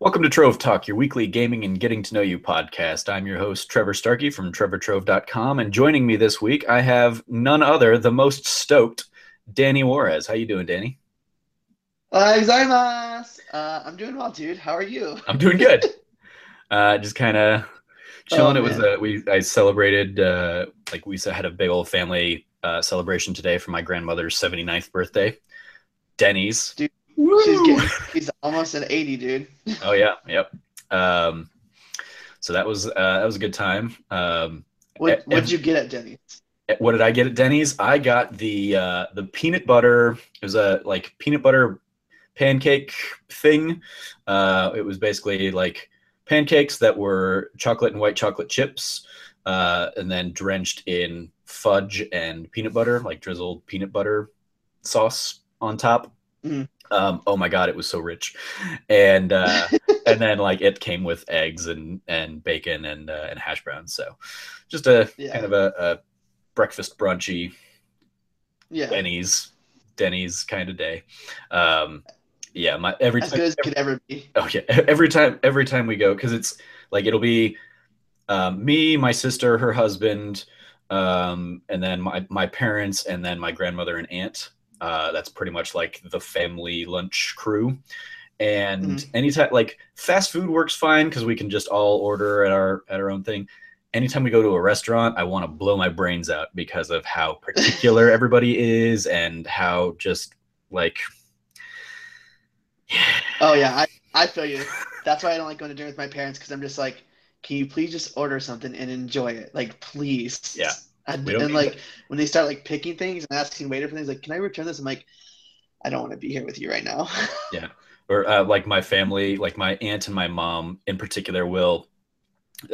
Welcome to Trove Talk, your weekly gaming and getting to know you podcast. I'm your host, Trevor Starkey from trevortrove.com, and joining me this week, I have none other, the most stoked, Danny Juarez. How you doing, Danny? Uh, uh, I'm doing well, dude. How are you? I'm doing good. uh, just kind of chilling. Oh, it was uh, we I celebrated uh, like we had a big old family uh, celebration today for my grandmother's 79th birthday. Denny's. Dude, She's, getting, she's almost an 80, dude. oh yeah, yep. Um, so that was uh, that was a good time. Um, what what did you get at Denny's? What did I get at Denny's? I got the uh, the peanut butter. It was a like peanut butter pancake thing. Uh, it was basically like pancakes that were chocolate and white chocolate chips, uh, and then drenched in fudge and peanut butter, like drizzled peanut butter sauce on top. Mm. Um, oh my god, it was so rich, and uh, and then like it came with eggs and and bacon and uh, and hash browns. So just a yeah. kind of a, a, breakfast brunchy, yeah, Denny's Denny's kind of day. Um, yeah, my every as time, good as every, could ever be. Oh yeah, every time every time we go because it's like it'll be um, me, my sister, her husband, um, and then my my parents, and then my grandmother and aunt uh, that's pretty much like the family lunch crew. And mm-hmm. anytime, like fast food works fine because we can just all order at our at our own thing. Anytime we go to a restaurant, I want to blow my brains out because of how particular everybody is and how just like. oh yeah, I I feel you. That's why I don't like going to dinner with my parents because I'm just like, can you please just order something and enjoy it? Like, please. Yeah. And, and like when they start like picking things and asking waiter for things, like, can I return this? I'm like, I don't want to be here with you right now. yeah. Or uh, like my family, like my aunt and my mom in particular will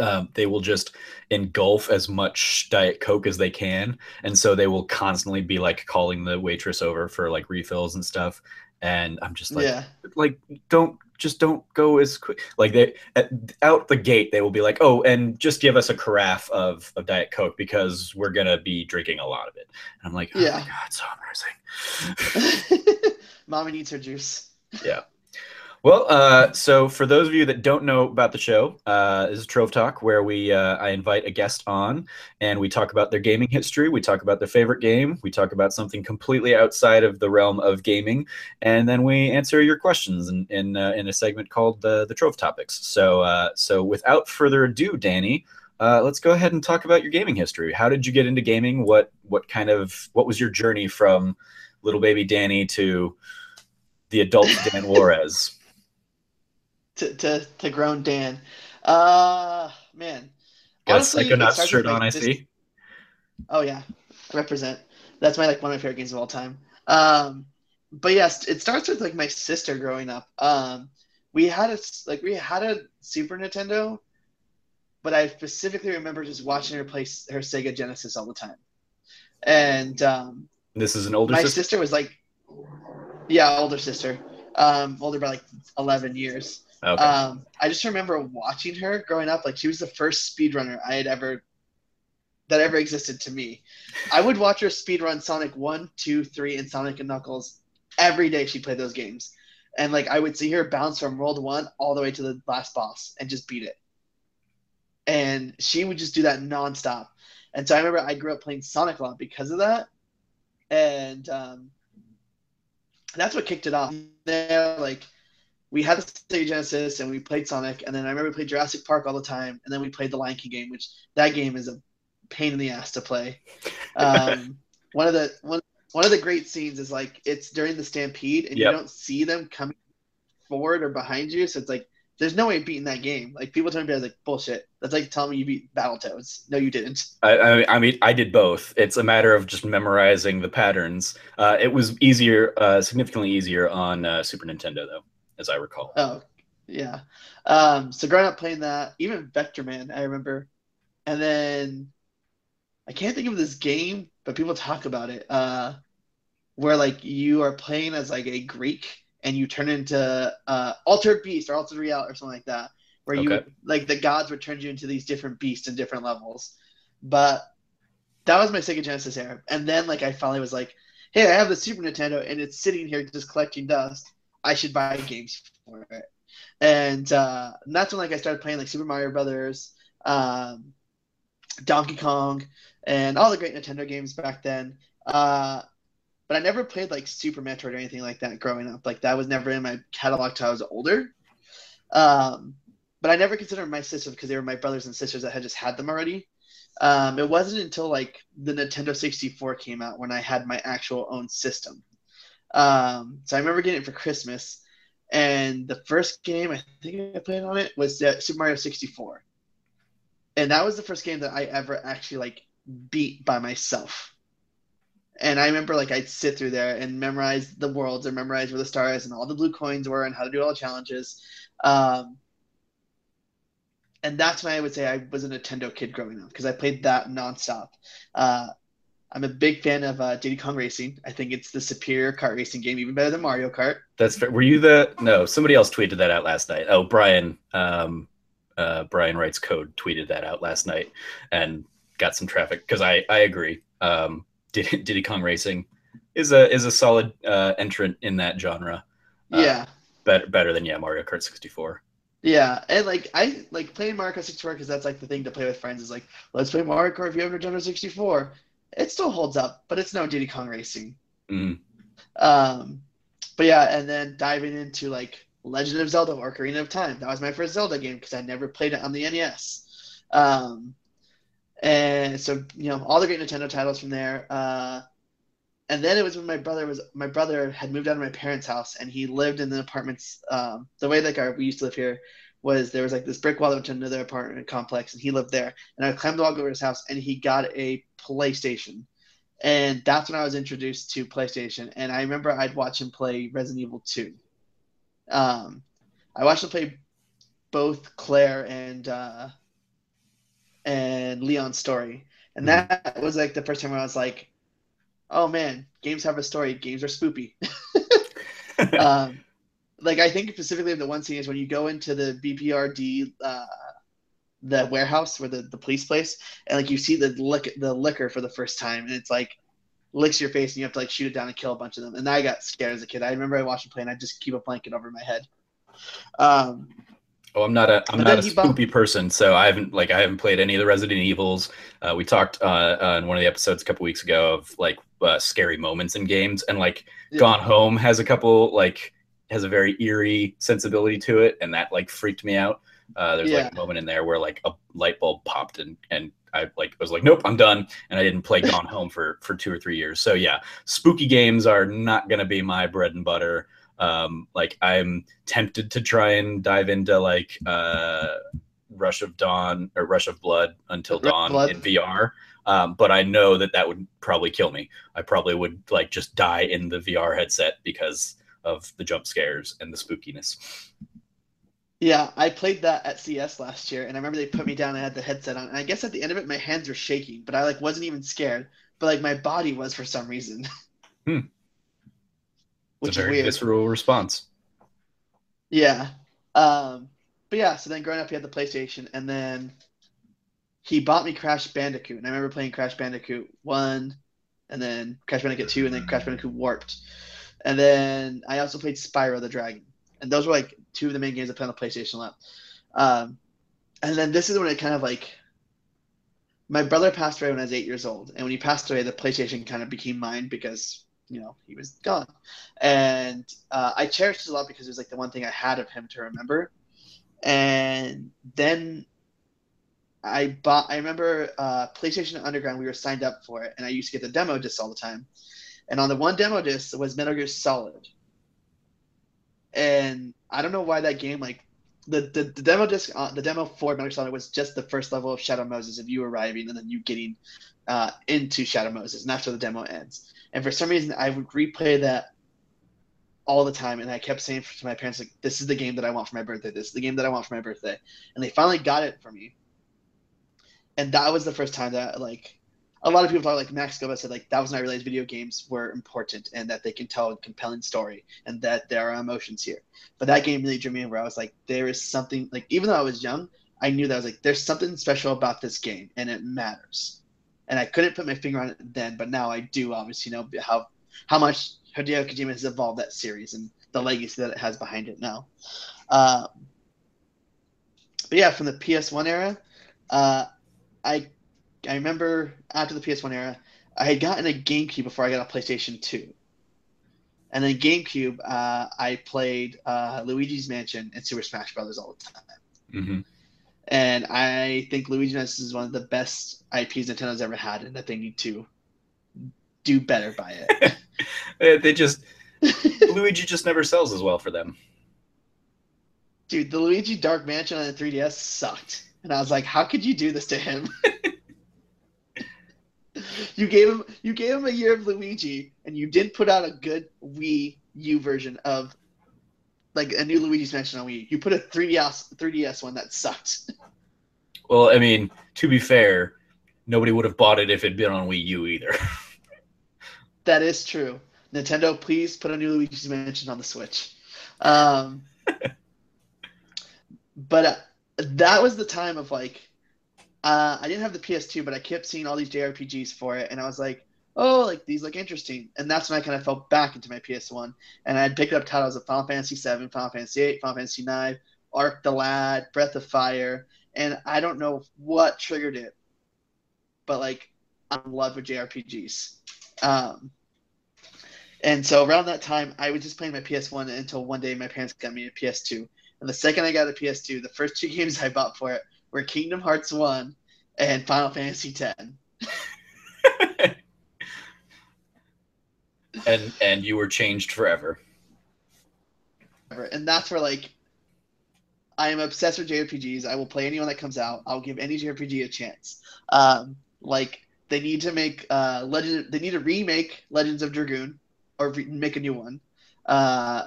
um, they will just engulf as much diet coke as they can and so they will constantly be like calling the waitress over for like refills and stuff and i'm just like yeah. like don't just don't go as quick. Like they at, out the gate, they will be like, "Oh, and just give us a carafe of, of Diet Coke because we're gonna be drinking a lot of it." And I'm like, "Oh yeah. my god, so embarrassing." Mommy needs her juice. Yeah. Well, uh, so for those of you that don't know about the show, uh, this is Trove Talk, where we uh, I invite a guest on and we talk about their gaming history, we talk about their favorite game, we talk about something completely outside of the realm of gaming, and then we answer your questions in in, uh, in a segment called the the Trove Topics. So uh, so without further ado, Danny. Uh, let's go ahead and talk about your gaming history. How did you get into gaming? What what kind of what was your journey from little baby Danny to the adult Dan Juarez? To, to, to grown Dan. Uh, man. Got Honestly, a Psychonauts shirt on, I see. Oh, yeah. represent. That's my like one of my favorite games of all time. Um, but yes, it starts with like my sister growing up. Um, we had a like we had a Super Nintendo, but I specifically remember just watching her play her Sega Genesis all the time. And um, this is an older. My sister? sister was like, yeah, older sister, um, older by like eleven years. Okay. Um, I just remember watching her growing up. Like she was the first speedrunner I had ever that ever existed to me. I would watch her speedrun Sonic One, Two, Three, and Sonic and Knuckles every day. She played those games, and like I would see her bounce from World One all the way to the last boss and just beat it. And she would just do that nonstop. And so I remember I grew up playing Sonic a lot because of that, and um, that's what kicked it off. There, like we had the Sega Genesis and we played Sonic, and then I remember we played Jurassic Park all the time, and then we played the Lion King game, which that game is a pain in the ass to play. Um, one of the one one of the great scenes is like it's during the stampede, and yep. you don't see them coming forward or behind you, so it's like there's no way of beating that game. Like people tell me, I was like, bullshit. That's like telling me you beat Battletoads. No, you didn't. I, I, mean, I did both. It's a matter of just memorizing the patterns. Uh, it was easier, uh, significantly easier on uh, Super Nintendo, though as I recall. Oh, yeah. Um, so growing up playing that, even Vectorman, I remember, and then I can't think of this game, but people talk about it. Uh, where like you are playing as like a Greek and you turn into uh, altered beast or altered reality or something like that, where you okay. like the gods would turn you into these different beasts in different levels. But that was my Sega Genesis era, and then like I finally was like, hey, I have the Super Nintendo and it's sitting here just collecting dust. I should buy games for it. and, uh, and that's when like I started playing like Super Mario Brothers, um, Donkey Kong, and all the great Nintendo games back then. Uh, but I never played like Super Metroid or anything like that growing up. Like that was never in my catalog till I was older. Um, but I never considered my sisters because they were my brothers and sisters that had just had them already. Um, it wasn't until like the Nintendo 64 came out when I had my actual own system. Um, so I remember getting it for Christmas, and the first game I think I played on it was uh, Super Mario 64, and that was the first game that I ever actually like beat by myself. And I remember like I'd sit through there and memorize the worlds and memorize where the stars and all the blue coins were and how to do all the challenges. Um, and that's why I would say I was a Nintendo kid growing up because I played that nonstop. Uh, I'm a big fan of uh, Diddy Kong Racing. I think it's the superior kart racing game, even better than Mario Kart. That's fair. Were you the no? Somebody else tweeted that out last night. Oh, Brian, um, uh, Brian writes code tweeted that out last night and got some traffic because I I agree. Um, Diddy, Diddy Kong Racing is a is a solid uh, entrant in that genre. Uh, yeah, better better than yeah Mario Kart 64. Yeah, and like I like playing Mario Kart 64 because that's like the thing to play with friends is like let's play Mario Kart if you have a Nintendo 64. It still holds up, but it's no Diddy Kong Racing. Mm. Um, but yeah, and then diving into like Legend of Zelda or Ocarina of Time. That was my first Zelda game because I never played it on the NES. Um, and so you know all the great Nintendo titles from there. Uh, and then it was when my brother was my brother had moved out of my parents' house and he lived in the apartments. Um, the way like our we used to live here was there was like this brick wall that went to another apartment complex and he lived there. And I climbed the wall over his house and he got a PlayStation. And that's when I was introduced to PlayStation. And I remember I'd watch him play Resident Evil 2. Um, I watched him play both Claire and uh, and Leon's story. And mm-hmm. that was like the first time where I was like, oh man, games have a story. Games are spoopy. um, like I think specifically of the one scene is when you go into the BPRD, uh, the warehouse where the, the police place, and like you see the lick the Licker for the first time, and it's like licks your face, and you have to like shoot it down and kill a bunch of them. And I got scared as a kid. I remember I watched him play, and I just keep a blanket over my head. Um, Oh, I'm not a I'm not a spoopy person, so I haven't like I haven't played any of the Resident Evils. Uh, we talked uh, uh, in one of the episodes a couple weeks ago of like uh, scary moments in games, and like yeah. Gone Home has a couple like has a very eerie sensibility to it, and that like freaked me out. Uh, there's yeah. like a moment in there where like a light bulb popped and and I like was like nope I'm done, and I didn't play Gone Home for for two or three years. So yeah, spooky games are not gonna be my bread and butter um, like i'm tempted to try and dive into like uh, rush of dawn or rush of blood until dawn blood. in vr um, but i know that that would probably kill me i probably would like just die in the vr headset because of the jump scares and the spookiness yeah, I played that at CS last year, and I remember they put me down. and I had the headset on, and I guess at the end of it, my hands were shaking, but I like wasn't even scared. But like my body was for some reason. Hmm which a very is weird. visceral response. Yeah. Um, but yeah, so then growing up, he had the PlayStation, and then he bought me Crash Bandicoot, and I remember playing Crash Bandicoot one, and then Crash Bandicoot two, and then Crash Bandicoot Warped, and then I also played Spyro the Dragon, and those were like two of the main games I played on the PlayStation lot. Um, and then this is when it kind of like my brother passed away when I was eight years old, and when he passed away, the PlayStation kind of became mine because you know he was gone. And uh, i cherished it a lot because it was like the one thing i had of him to remember. And then i bought i remember uh, playstation underground we were signed up for it. And i used to get the demo discs all the time and on the one demo disc was metal gear solid and i don't know why that game like the, the, the demo disc uh, the demo for metal gear solid was just the first level of shadow moses of you arriving and then you getting uh, into shadow moses and where the demo ends and for some reason, I would replay that all the time. And I kept saying to my parents, like, this is the game that I want for my birthday. This is the game that I want for my birthday. And they finally got it for me. And that was the first time that, like, a lot of people thought, like, Max Gomez said, like, that was I realized video games were important and that they can tell a compelling story and that there are emotions here. But that game really drew me in where I was like, there is something, like, even though I was young, I knew that I was like, there's something special about this game and it matters and I couldn't put my finger on it then, but now I do obviously know how how much Hideo Kojima has evolved that series and the legacy that it has behind it now. Um, but yeah, from the PS1 era, uh, I I remember after the PS1 era, I had gotten a GameCube before I got a PlayStation 2. And then GameCube, uh, I played uh, Luigi's Mansion and Super Smash Brothers all the time. Mm-hmm. And I think Luigi's Mansion is one of the best IPs Nintendo's ever had, and that they need to do better by it. they just Luigi just never sells as well for them. Dude, the Luigi Dark Mansion on the 3DS sucked. And I was like, how could you do this to him? you gave him you gave him a year of Luigi and you didn't put out a good Wii U version of like a new Luigi's Mansion on Wii. You put a 3DS 3DS one that sucked. Well, I mean, to be fair, nobody would have bought it if it'd been on Wii U either. that is true. Nintendo, please put a new Luigi's Mansion on the Switch. Um, but uh, that was the time of like, uh, I didn't have the PS2, but I kept seeing all these JRPGs for it, and I was like, oh, like these look interesting. And that's when I kind of fell back into my PS1, and I'd picked up titles of Final Fantasy VII, Final Fantasy VIII, Final Fantasy IX, Arc the Lad, Breath of Fire, and I don't know what triggered it, but like I'm in love with JRPGs. Um, and so around that time, I was just playing my PS1 until one day my parents got me a PS2. And the second I got a PS2, the first two games I bought for it were Kingdom Hearts 1 and Final Fantasy 10. and and you were changed forever. And that's where like I am obsessed with JRPGs. I will play anyone that comes out. I'll give any JRPG a chance. Um, like they need to make uh, Legend. They need to remake Legends of Dragoon or re- make a new one. Uh,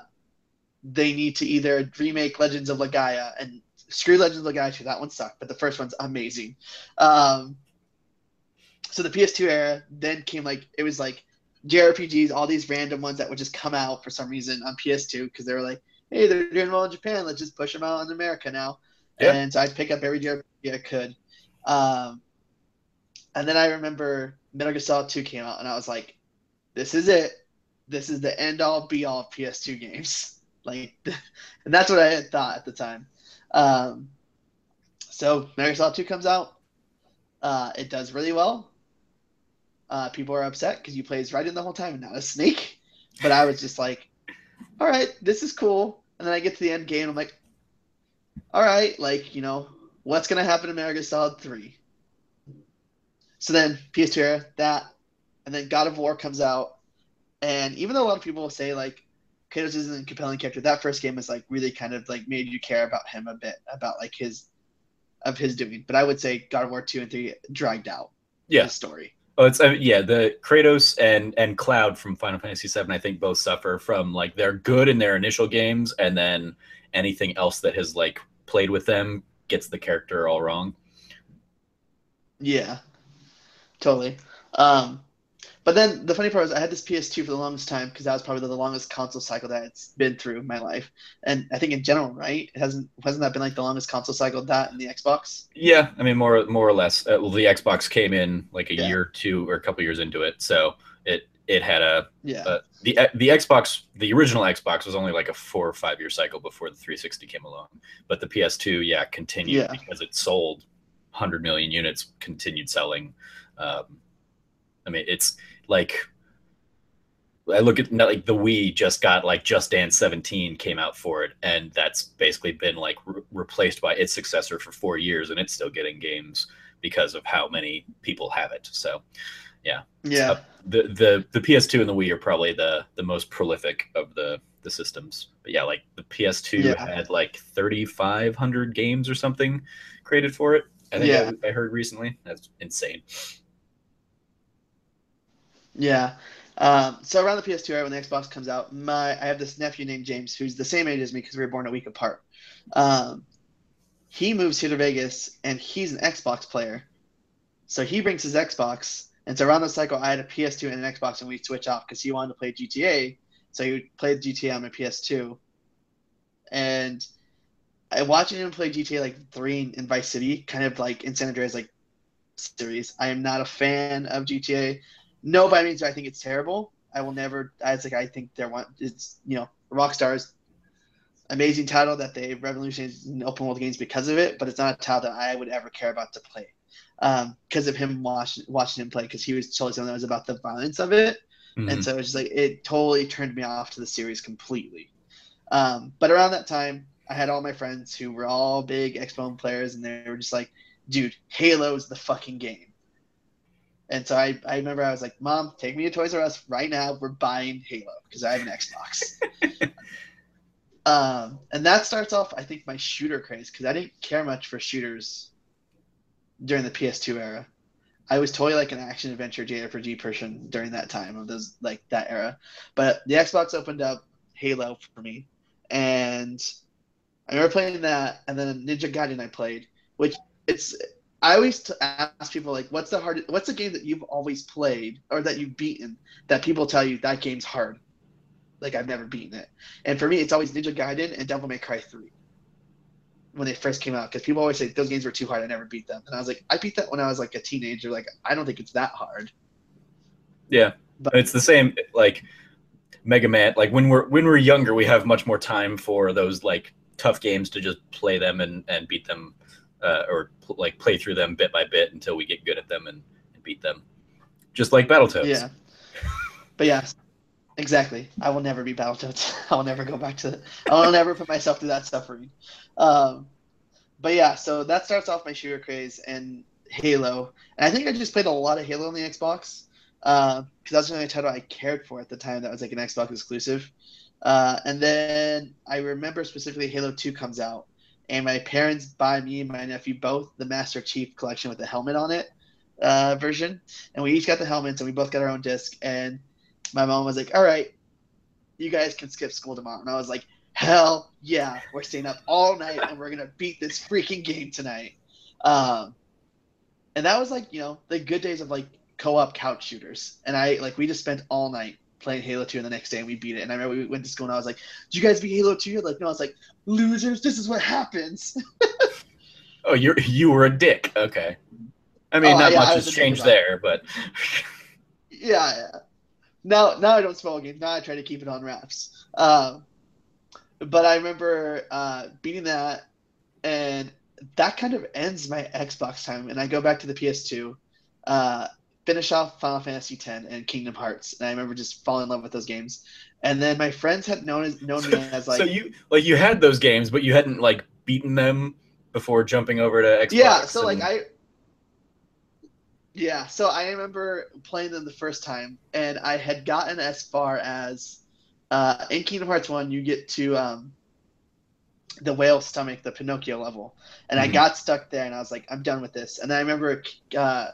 they need to either remake Legends of Legaia and screw Legends of Legaia. That one sucked, but the first one's amazing. Um, so the PS2 era then came like it was like JRPGs, all these random ones that would just come out for some reason on PS2 because they were like, hey, they're doing well in Japan. Let's just push them out in America now. Yeah. And so I'd pick up every JRPG I could. Um, and then I remember Metal Gear Solid 2 came out, and I was like, this is it. This is the end all be all PS2 games. Like, and that's what I had thought at the time. Um, so Metal Gear 2 comes out. Uh, it does really well. Uh, people are upset because you play as Raiden the whole time and not a snake. But I was just like, all right, this is cool. And then I get to the end game, I'm like, all right, like, you know, what's going to happen in Metal Solid 3? So then PS2 era, that, and then God of War comes out. And even though a lot of people say, like, Kratos isn't a compelling character. That first game is like really kind of like made you care about him a bit, about like his of his doing. But I would say God of War two and three dragged out. Yeah, the story. Oh, it's uh, yeah. The Kratos and and Cloud from Final Fantasy VII, I think, both suffer from like they're good in their initial games, and then anything else that has like played with them gets the character all wrong. Yeah, totally. Um, but then the funny part was I had this PS2 for the longest time because that was probably the longest console cycle that it's been through in my life, and I think in general, right? It hasn't hasn't that been like the longest console cycle that in the Xbox? Yeah, I mean more more or less. Uh, well, the Xbox came in like a yeah. year, two or a couple years into it, so it it had a yeah. Uh, the the Xbox the original Xbox was only like a four or five year cycle before the 360 came along, but the PS2 yeah continued yeah. because it sold 100 million units, continued selling. Um, I mean, it's like I look at like the Wii just got like Just Dance 17 came out for it, and that's basically been like re- replaced by its successor for four years, and it's still getting games because of how many people have it. So, yeah, yeah. Uh, the the the PS2 and the Wii are probably the the most prolific of the the systems. But yeah, like the PS2 yeah. had like 3,500 games or something created for it. I think yeah. I, I heard recently. That's insane. Yeah. Um, so around the PS2 era, when the Xbox comes out, my I have this nephew named James who's the same age as me because we were born a week apart. Um, he moves here to Vegas and he's an Xbox player, so he brings his Xbox. And so around the cycle, I had a PS2 and an Xbox, and we switch off because he wanted to play GTA. So he played GTA on my PS2, and I watching him play GTA like three in Vice City, kind of like in San Andreas, like series. I am not a fan of GTA no, by means I think it's terrible. I will never. I was like, I think there one. It's you know Rockstar's amazing title that they revolutionized in open world games because of it, but it's not a title that I would ever care about to play because um, of him watching watching him play because he was totally something that was about the violence of it, mm-hmm. and so it's just like it totally turned me off to the series completely. Um, but around that time, I had all my friends who were all big Xbox players, and they were just like, "Dude, Halo's the fucking game." And so I, I remember I was like, Mom, take me to Toys R Us right now. We're buying Halo because I have an Xbox. um, and that starts off, I think, my shooter craze because I didn't care much for shooters during the PS2 era. I was totally like an action adventure JRPG person during that time of those like that era. But the Xbox opened up Halo for me, and I remember playing that, and then Ninja Gaiden I played, which it's I always t- ask people like, what's the hardest? What's the game that you've always played or that you've beaten that people tell you that game's hard? Like I've never beaten it. And for me, it's always Ninja Gaiden and Devil May Cry Three when they first came out because people always say those games were too hard. I never beat them, and I was like, I beat that when I was like a teenager. Like I don't think it's that hard. Yeah, but it's the same. Like Mega Man. Like when we're when we're younger, we have much more time for those like tough games to just play them and and beat them uh, or pl- like play through them bit by bit until we get good at them and, and beat them, just like Battletoads. Yeah. But yeah, exactly. I will never be Battletoads. I will never go back to. it. I will never put myself through that suffering. Um, but yeah, so that starts off my shooter craze and Halo, and I think I just played a lot of Halo on the Xbox because uh, that was the only title I cared for at the time that was like an Xbox exclusive. Uh, and then I remember specifically Halo 2 comes out, and my parents buy me and my nephew both the Master Chief collection with the helmet on it uh, version, and we each got the helmets, and we both got our own disc. And my mom was like, "All right, you guys can skip school tomorrow," and I was like, "Hell yeah, we're staying up all night and we're gonna beat this freaking game tonight." Um, and that was like you know the good days of like co-op couch shooters, and I like we just spent all night playing Halo 2 and the next day and we beat it. And I remember we went to school and I was like, "Do you guys beat Halo 2?" You're like, "No." I was like, "Losers, this is what happens." oh, you're you were a dick. Okay. I mean, oh, not yeah, much has changed there, but yeah, yeah. Now, now I don't smell games. Now I try to keep it on wraps. Um, but I remember uh, beating that, and that kind of ends my Xbox time, and I go back to the PS2. Uh, finish off Final Fantasy X and Kingdom Hearts, and I remember just falling in love with those games. And then my friends had known as, known me as like. so you like you had those games, but you hadn't like beaten them before jumping over to Xbox. Yeah, so and... like I. Yeah, so I remember playing them the first time, and I had gotten as far as uh, in Kingdom Hearts One, you get to um, the whale stomach, the Pinocchio level, and mm-hmm. I got stuck there, and I was like, I'm done with this. And then I remember uh,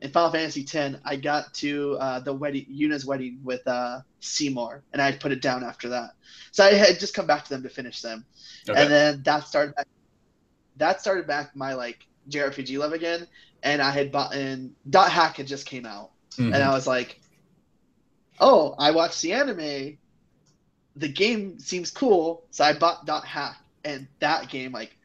in Final Fantasy X, I got to uh, the wedding, Yuna's wedding with uh, Seymour, and I put it down after that. So I had just come back to them to finish them, okay. and then that started. Back, that started back my like JRPG love again, and I had bought in Dot Hack had just came out, mm-hmm. and I was like, "Oh, I watched the anime. The game seems cool, so I bought Dot Hack, and that game like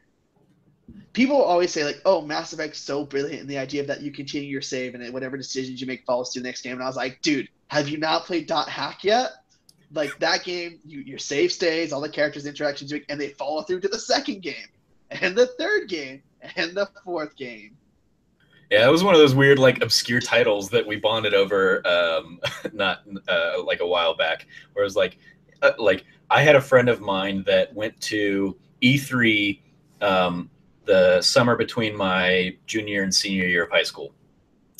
people always say like, "Oh, Mass Effect's so brilliant," and the idea that you continue your save and whatever decisions you make follows to the next game. And I was like, "Dude, have you not played Dot Hack yet? Like that game, you, your save stays, all the characters' interactions, and they follow through to the second game, and the third game, and the fourth game." Yeah, it was one of those weird, like, obscure titles that we bonded over, um, not uh, like a while back. Where it was like, uh, like I had a friend of mine that went to E3 um, the summer between my junior and senior year of high school.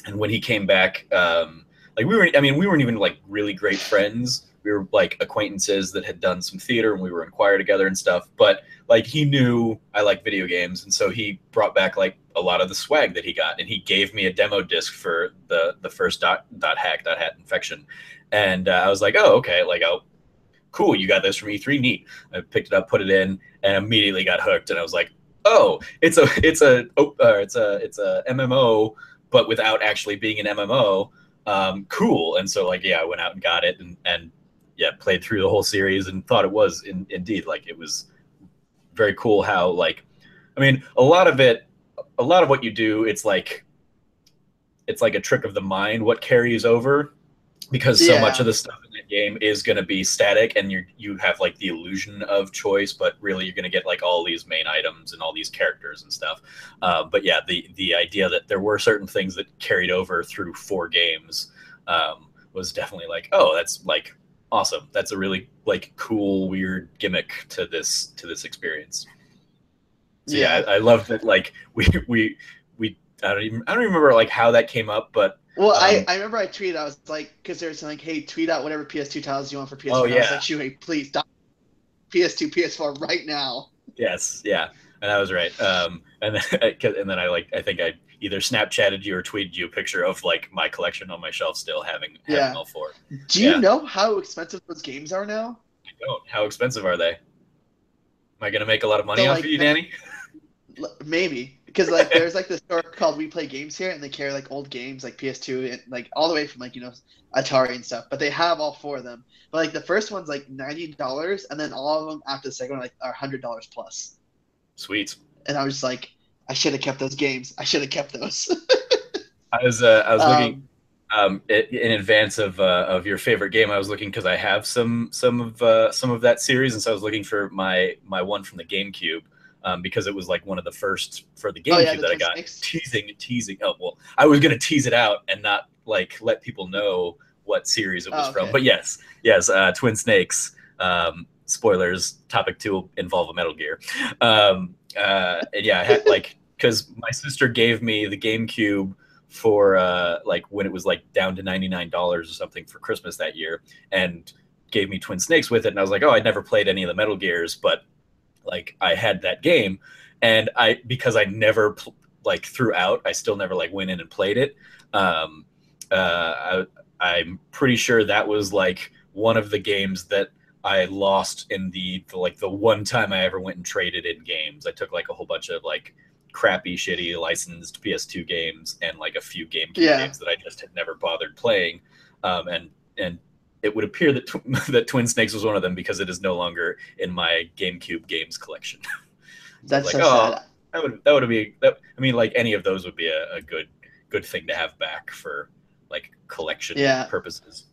And when he came back, um, like we were, I mean, we weren't even like really great friends. We were like acquaintances that had done some theater and we were in choir together and stuff. But like he knew I like video games, and so he brought back like a lot of the swag that he got, and he gave me a demo disc for the the first dot dot hack dot hat infection, and uh, I was like, oh okay, like oh cool, you got this from E3, neat. I picked it up, put it in, and immediately got hooked, and I was like, oh, it's a it's a oh, uh, it's a it's a MMO, but without actually being an MMO. Um, cool. And so like yeah, I went out and got it and and yeah, played through the whole series and thought it was in, indeed like it was very cool how like I mean a lot of it a lot of what you do it's like it's like a trick of the mind what carries over because so yeah. much of the stuff game is going to be static and you you have like the illusion of choice but really you're going to get like all these main items and all these characters and stuff. Uh, but yeah the the idea that there were certain things that carried over through four games um, was definitely like oh that's like awesome. That's a really like cool weird gimmick to this to this experience. So yeah, yeah. I, I love that like we we we I don't even I don't even remember like how that came up but well, um, I, I remember I tweeted. I was like, because there was like, hey, tweet out whatever PS2 titles you want for PS4. Oh, yeah. I was like, shoot, hey, please, stop PS2, PS4 right now. Yes, yeah, and I was right. Um, and then and then I like I think I either Snapchatted you or tweeted you a picture of like my collection on my shelf still having, having yeah. all four. Do you yeah. know how expensive those games are now? I don't. How expensive are they? Am I gonna make a lot of money so, off like, of you, Danny? Maybe because like there's like this store called We Play Games here, and they carry like old games like PS2 and like all the way from like you know Atari and stuff. But they have all four of them. But like the first one's like ninety dollars, and then all of them after the second one like are hundred dollars plus. Sweet. And I was just like, I should have kept those games. I should have kept those. I was uh, I was looking. Um, um, in advance of uh, of your favorite game, I was looking because I have some some of uh, some of that series, and so I was looking for my my one from the GameCube, um, because it was like one of the first for the GameCube oh, yeah, that I got snakes. teasing, teasing. Oh well, I was gonna tease it out and not like let people know what series it was oh, okay. from. But yes, yes, uh, Twin Snakes. Um, spoilers. Topic two involve a Metal Gear. Um, uh, and yeah, had, like because my sister gave me the GameCube for uh, like when it was like down to ninety nine dollars or something for Christmas that year, and gave me Twin Snakes with it. And I was like, oh, I'd never played any of the Metal Gears, but like I had that game, and I because I never pl- like throughout, I still never like went in and played it. Um, uh, I, I'm pretty sure that was like one of the games that I lost in the, the, like the one time I ever went and traded in games. I took like a whole bunch of like crappy, shitty licensed PS2 games and like a few GameCube yeah. games that I just had never bothered playing. Um, and and it would appear that tw- that Twin Snakes was one of them because it is no longer in my GameCube games collection. That's like, so oh, sad. That would that would be that. I mean, like any of those would be a, a good good thing to have back for like collection yeah. purposes.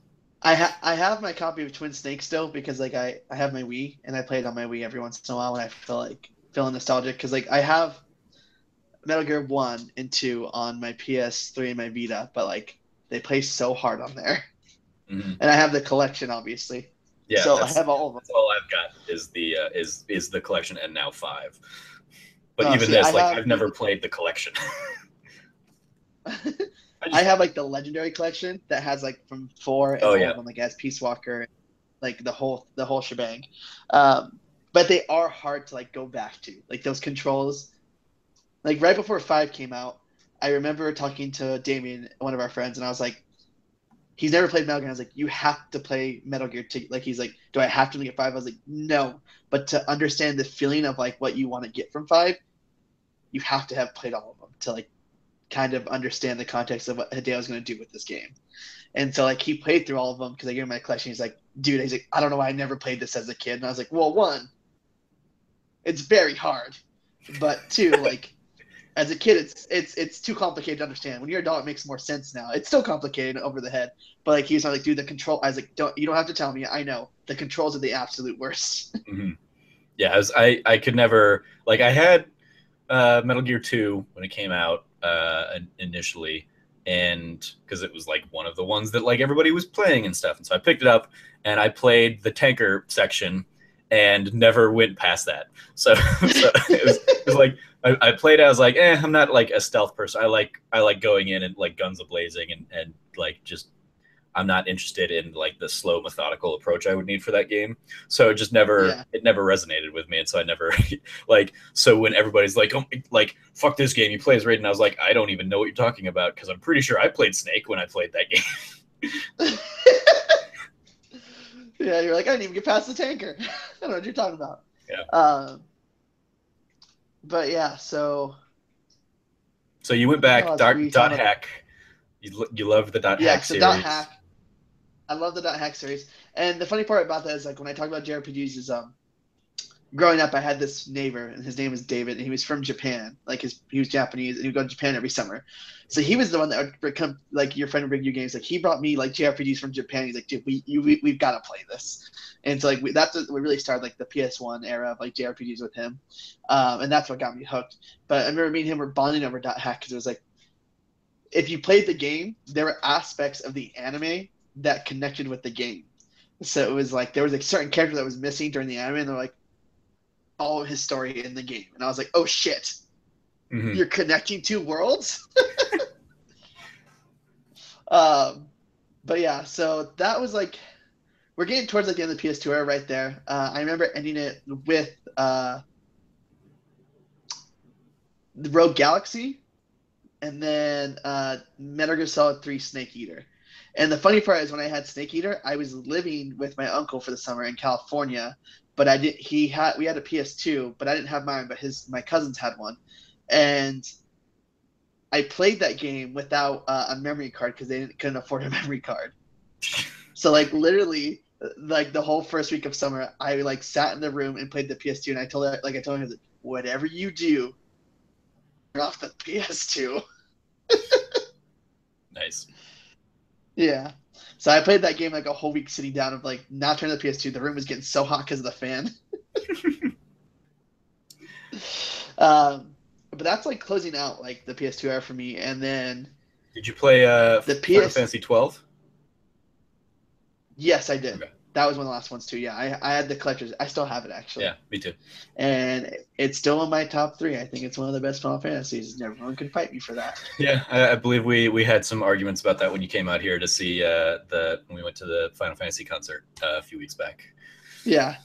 I ha- I have my copy of Twin Snakes still because like I, I have my Wii and I play it on my Wii every once in a while when I feel like feeling nostalgic because like I have Metal Gear One and Two on my PS3 and my Vita, but like they play so hard on there. Mm-hmm. And I have the collection, obviously. Yeah. So I have all of them. all I've got is the uh, is is the collection, and now five. But oh, even see, this, I like, have... I've never played the collection. I, just... I, have like the legendary collection that has like from four and oh, yeah. them, like as Peace Walker, like the whole the whole shebang. Um, but they are hard to like go back to, like those controls. Like right before five came out, I remember talking to Damien, one of our friends, and I was like, he's never played Metal Gear. I was like, you have to play Metal Gear. To, like he's like, do I have to it five? I was like, no. But to understand the feeling of like what you want to get from five, you have to have played all of them to like kind of understand the context of what Hideo was going to do with this game. And so like he played through all of them because I gave him my collection. He's like, dude, he's like, I don't know why I never played this as a kid. And I was like, well, one, it's very hard, but two, like as a kid, it's it's it's too complicated to understand. When you're an adult, it makes more sense now. It's still complicated over the head, but like he's not like, dude, the control. I was like, don't you don't have to tell me. I know the controls are the absolute worst. mm-hmm. Yeah, I, was, I I could never like I had uh, Metal Gear Two when it came out uh, initially, and because it was like one of the ones that like everybody was playing and stuff, and so I picked it up and I played the tanker section and never went past that. So, so it, was, it, was, like I, I, played. I was like, eh, I'm not like a stealth person. I like I like going in and like guns a blazing and and like just I'm not interested in like the slow methodical approach I would need for that game. So it just never yeah. it never resonated with me, and so I never like so when everybody's like oh like fuck this game you play as Raiden, I was like I don't even know what you're talking about because I'm pretty sure I played Snake when I played that game. Yeah, you're like, I didn't even get past the tanker. I don't know what you're talking about. Yeah. Um, but yeah, so. So you went back, dot, dot hack. You, you love the dot yeah, hack so series. dot hack. I love the dot hack series, and the funny part about that is like when I talk about JRPGs is um, growing up, I had this neighbor, and his name was David, and he was from Japan. Like his, he was Japanese, and he would go to Japan every summer. So he was the one that would come, like your friend would bring you games. Like he brought me like JRPGs from Japan. He's like, dude, we you, we we've got to play this. And so like we, that's what we really started like the PS1 era of like JRPGs with him, um, and that's what got me hooked. But I remember me and him were bonding over Dot Hack because it was like, if you played the game, there were aspects of the anime that connected with the game. So it was like there was a certain character that was missing during the anime, and they're like, all of his story in the game, and I was like, oh shit, mm-hmm. you're connecting two worlds. um, but yeah, so that was like we're getting towards like the end of the PS2 era right there. Uh, I remember ending it with uh, the Rogue Galaxy, and then uh, Metal Gear Solid 3 Snake Eater. And the funny part is when I had Snake Eater, I was living with my uncle for the summer in California, but I did. He had we had a PS2, but I didn't have mine. But his my cousins had one, and I played that game without uh, a memory card because they couldn't afford a memory card. so like literally, like the whole first week of summer, I like sat in the room and played the PS2, and I told her like I told him whatever you do, turn off the PS2. nice. Yeah. So I played that game like a whole week sitting down of like not turning the PS2. The room was getting so hot because of the fan. um, but that's like closing out like the PS2 era for me. And then did you play uh the PS Final Fantasy 12? Yes, I did. Okay. That was one of the last ones too. Yeah, I, I had the collectors. I still have it actually. Yeah, me too. And it's still in my top three. I think it's one of the best Final Fantasies. Everyone can fight me for that. Yeah, I, I believe we we had some arguments about that when you came out here to see uh, the when we went to the Final Fantasy concert uh, a few weeks back. Yeah,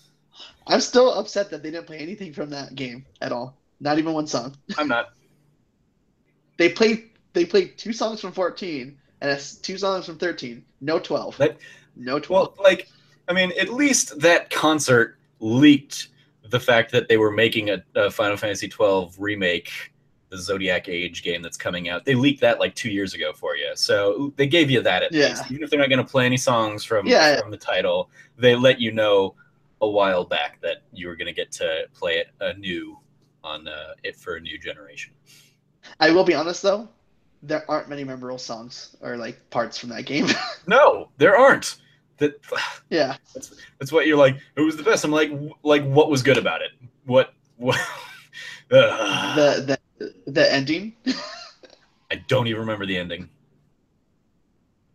I'm still upset that they didn't play anything from that game at all. Not even one song. I'm not. they played they played two songs from 14 and two songs from 13. No 12. That, no 12. Well, like I mean, at least that concert leaked the fact that they were making a, a Final Fantasy twelve remake, the Zodiac Age game that's coming out. They leaked that like two years ago for you, so they gave you that at yeah. least. Even if they're not going to play any songs from yeah. from the title, they let you know a while back that you were going to get to play it anew on uh, it for a new generation. I will be honest though, there aren't many memorable songs or like parts from that game. no, there aren't that yeah. that's, that's what you're like it was the best. I'm like like what was good about it? What what uh, the the the ending? I don't even remember the ending.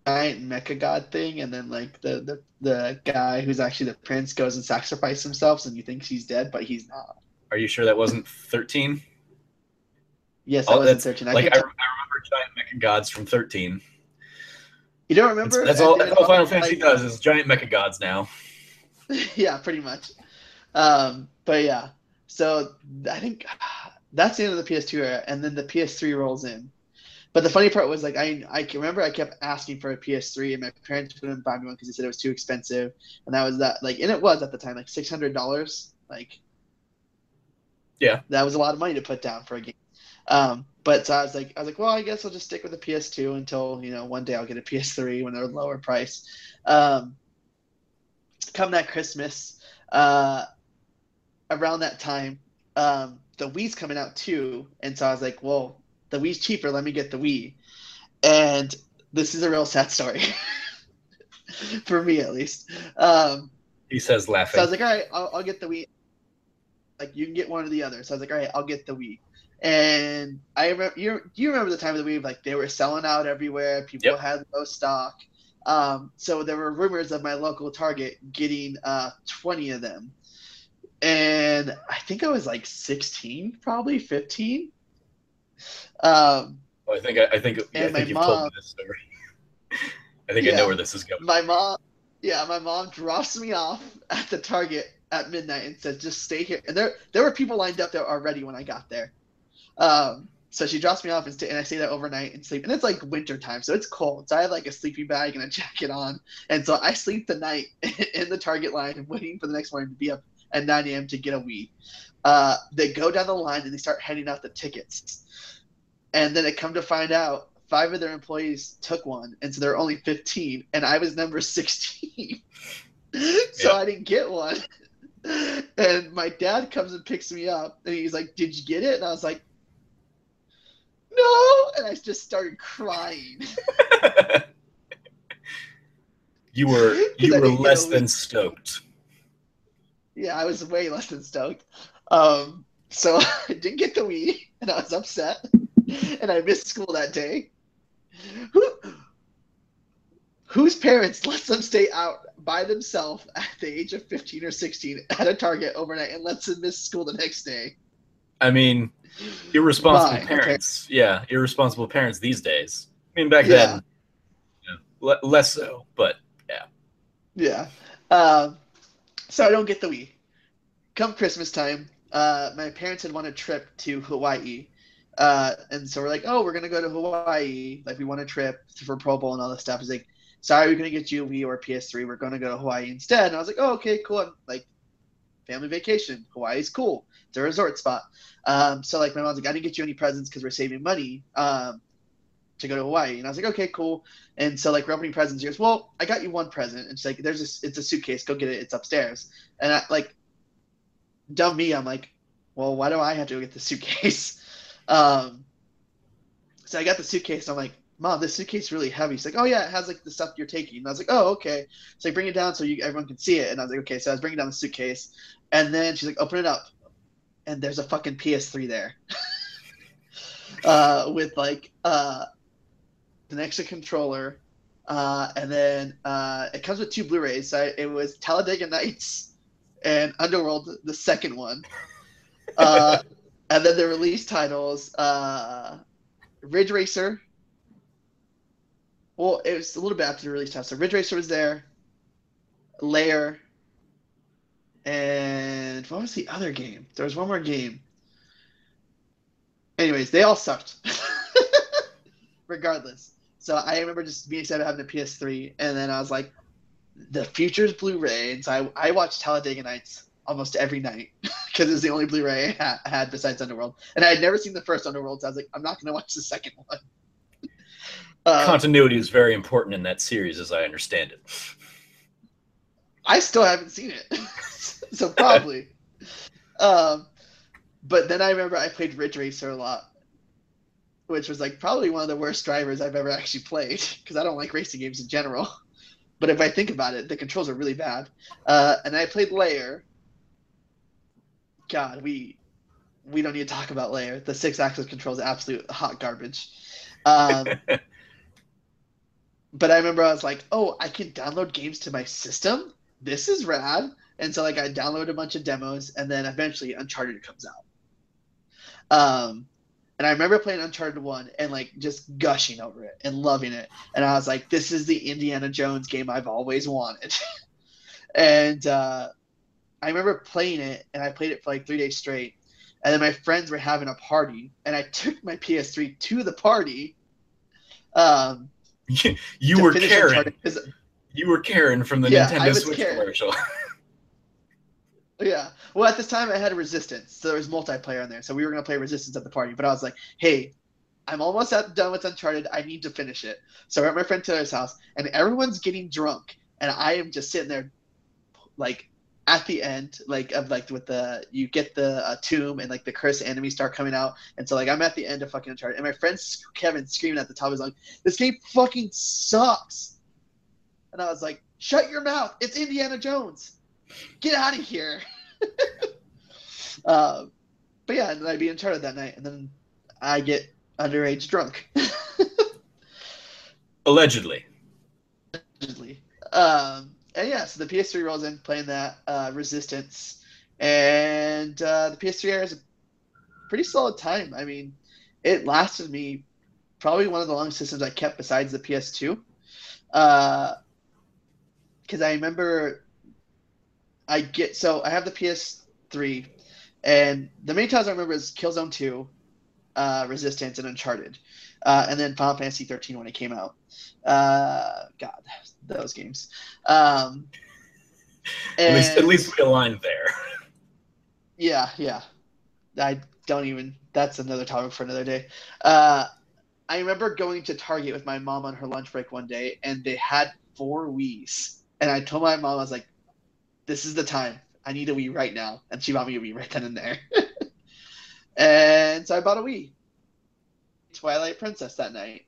Giant mecha god thing and then like the, the the guy who's actually the prince goes and sacrifices himself and you think he's dead but he's not. Are you sure that wasn't 13 yes that oh, wasn't 13 I, like, I, I remember giant mecha gods from 13 you don't remember? That's, that's all. That's all Final Fantasy like, does is giant mecha gods now. yeah, pretty much. Um, but yeah, so I think that's the end of the PS2 era, and then the PS3 rolls in. But the funny part was like I I remember I kept asking for a PS3 and my parents wouldn't buy me one because they said it was too expensive, and that was that like and it was at the time like six hundred dollars like. Yeah. That was a lot of money to put down for a game. Um, but so I was like, I was like, well, I guess I'll just stick with the PS2 until you know one day I'll get a PS3 when they're lower price. Um, come that Christmas, uh, around that time, um, the Wii's coming out too, and so I was like, well, the Wii's cheaper. Let me get the Wii. And this is a real sad story for me, at least. Um, he says laughing. So I was like, all right, I'll, I'll get the Wii. Like you can get one or the other. So I was like, all right, I'll get the Wii. And I remember you. You remember the time of the week like they were selling out everywhere. People yep. had low stock. Um, so there were rumors of my local Target getting uh, 20 of them, and I think I was like 16, probably 15. Um, well, I think I, I think I think you've mom, told me this story. I think yeah, I know where this is going. My mom, yeah, my mom drops me off at the Target at midnight and says, "Just stay here." And there there were people lined up there already when I got there. Um, so she drops me off and, stay, and I stay there overnight and sleep. And it's like winter time, so it's cold. So I have like a sleeping bag and a jacket on. And so I sleep the night in the Target line, and waiting for the next morning to be up at 9 a.m. to get a Wii. Uh, they go down the line and they start handing out the tickets. And then they come to find out five of their employees took one. And so they're only 15. And I was number 16. so yeah. I didn't get one. and my dad comes and picks me up, and he's like, "Did you get it?" And I was like, "No," and I just started crying. you were you were less than stoked. Yeah, I was way less than stoked. Um, so I didn't get the Wii, and I was upset, and I missed school that day. Who, whose parents lets them stay out by themselves at the age of 15 or 16 at a Target overnight and lets them miss school the next day? I mean, irresponsible Bye. parents. Okay. Yeah, irresponsible parents these days. I mean, back yeah. then, you know, less so, but yeah. Yeah. Uh, so I don't get the Wii. Come Christmas time, uh, my parents had won a trip to Hawaii. Uh, and so we're like, oh, we're gonna go to Hawaii. Like we want a trip for Pro Bowl and all this stuff. He's like, sorry, we're gonna get you a Wii or PS3. We're gonna go to Hawaii instead. And I was like, oh, okay, cool. I'm like, family vacation. Hawaii's cool. It's a resort spot. Um, so like my mom's like, I didn't get you any presents because we're saving money um, to go to Hawaii. And I was like, okay, cool. And so like we're opening presents. She goes, well, I got you one present. And she's like, there's a, it's a suitcase. Go get it. It's upstairs. And I like dumb me, I'm like, well, why do I have to go get the suitcase? Um, so I got the suitcase. I'm like, Mom, this suitcase is really heavy. She's like, Oh yeah, it has like the stuff you're taking. And I was like, Oh, okay. So I bring it down so you everyone can see it. And I was like, Okay. So I was bringing down the suitcase, and then she's like, Open it up, and there's a fucking PS3 there, uh, with like uh, an extra controller, uh, and then uh, it comes with two Blu-rays. So it was Talladega Nights and Underworld, the second one. Uh, and then the release titles uh, Ridge Racer. Well, it was a little bit after the release time. So Ridge Racer was there, Lair, and what was the other game? There was one more game. Anyways, they all sucked. Regardless. So I remember just being excited about having a PS3, and then I was like, the Futures Blu-ray, and so I, I watched Talladega Nights almost every night because it was the only Blu-ray I had besides Underworld, and I had never seen the first Underworld. So I was like, I'm not going to watch the second one. Uh, Continuity is very important in that series, as I understand it. I still haven't seen it, so probably. um, but then I remember I played Ridge Racer a lot, which was like probably one of the worst drivers I've ever actually played because I don't like racing games in general. But if I think about it, the controls are really bad. Uh, and I played Lair. God, we we don't need to talk about Lair. The six axis controls are absolute hot garbage. Um, but I remember I was like, oh, I can download games to my system. This is rad. And so like I downloaded a bunch of demos, and then eventually Uncharted comes out. Um, and I remember playing Uncharted 1 and like just gushing over it and loving it. And I was like, this is the Indiana Jones game I've always wanted. and uh, I remember playing it and I played it for like three days straight. And then my friends were having a party and I took my PS3 to the party. Um, you were Karen. You were Karen from the yeah, Nintendo Switch Karen. commercial. Yeah. Well, at this time I had a Resistance, so there was multiplayer in there. So we were gonna play Resistance at the party. But I was like, hey, I'm almost done with Uncharted. I need to finish it. So we're at my friend Taylor's house, and everyone's getting drunk, and I am just sitting there, like at the end, like of like with the you get the uh, tomb and like the curse enemies start coming out, and so like I'm at the end of fucking Uncharted, and my friend Kevin screaming at the top is like, "This game fucking sucks," and I was like, "Shut your mouth! It's Indiana Jones." get out of here. uh, but yeah, and then I'd be in Uncharted that night, and then I get underage drunk. Allegedly. Allegedly. Um, and yeah, so the PS3 rolls in playing that uh, Resistance, and uh, the PS3 era is a pretty solid time. I mean, it lasted me probably one of the longest systems I kept besides the PS2. Because uh, I remember I get so I have the PS3, and the main titles I remember is Killzone 2, uh, Resistance, and Uncharted, uh, and then Final Fantasy 13 when it came out. Uh, God, those games. Um, at least, at least we aligned there. Yeah, yeah. I don't even. That's another topic for another day. Uh, I remember going to Target with my mom on her lunch break one day, and they had four Wii's. And I told my mom, I was like, this is the time. I need a Wii right now. And she bought me a Wii right then and there. and so I bought a Wii. Twilight Princess that night.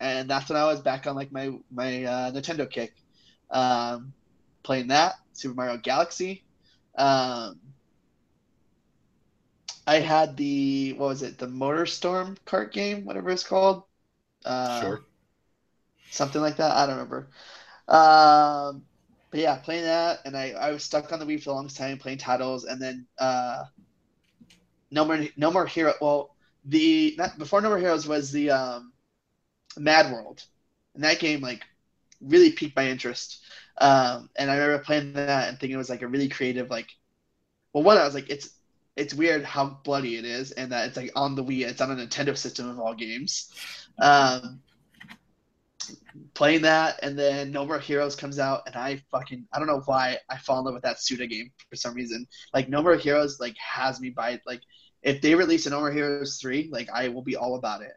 And that's when I was back on like my my uh, Nintendo kick. Um, playing that, Super Mario Galaxy. Um, I had the what was it, the Motor Storm kart game, whatever it's called. Uh, sure. Something like that. I don't remember. Um, but yeah, playing that, and I, I was stuck on the Wii for the longest time playing titles, and then uh, no more no more hero. Well, the not, before No More Heroes was the um, Mad World, and that game like really piqued my interest. Um, and I remember playing that and thinking it was like a really creative like. Well, one I was like, it's it's weird how bloody it is, and that it's like on the Wii, it's on a Nintendo system of all games. Um, playing that, and then No More Heroes comes out, and I fucking I don't know why I fall in love with that Suda game for some reason. Like No More Heroes like has me by like if they release a No More Heroes three, like I will be all about it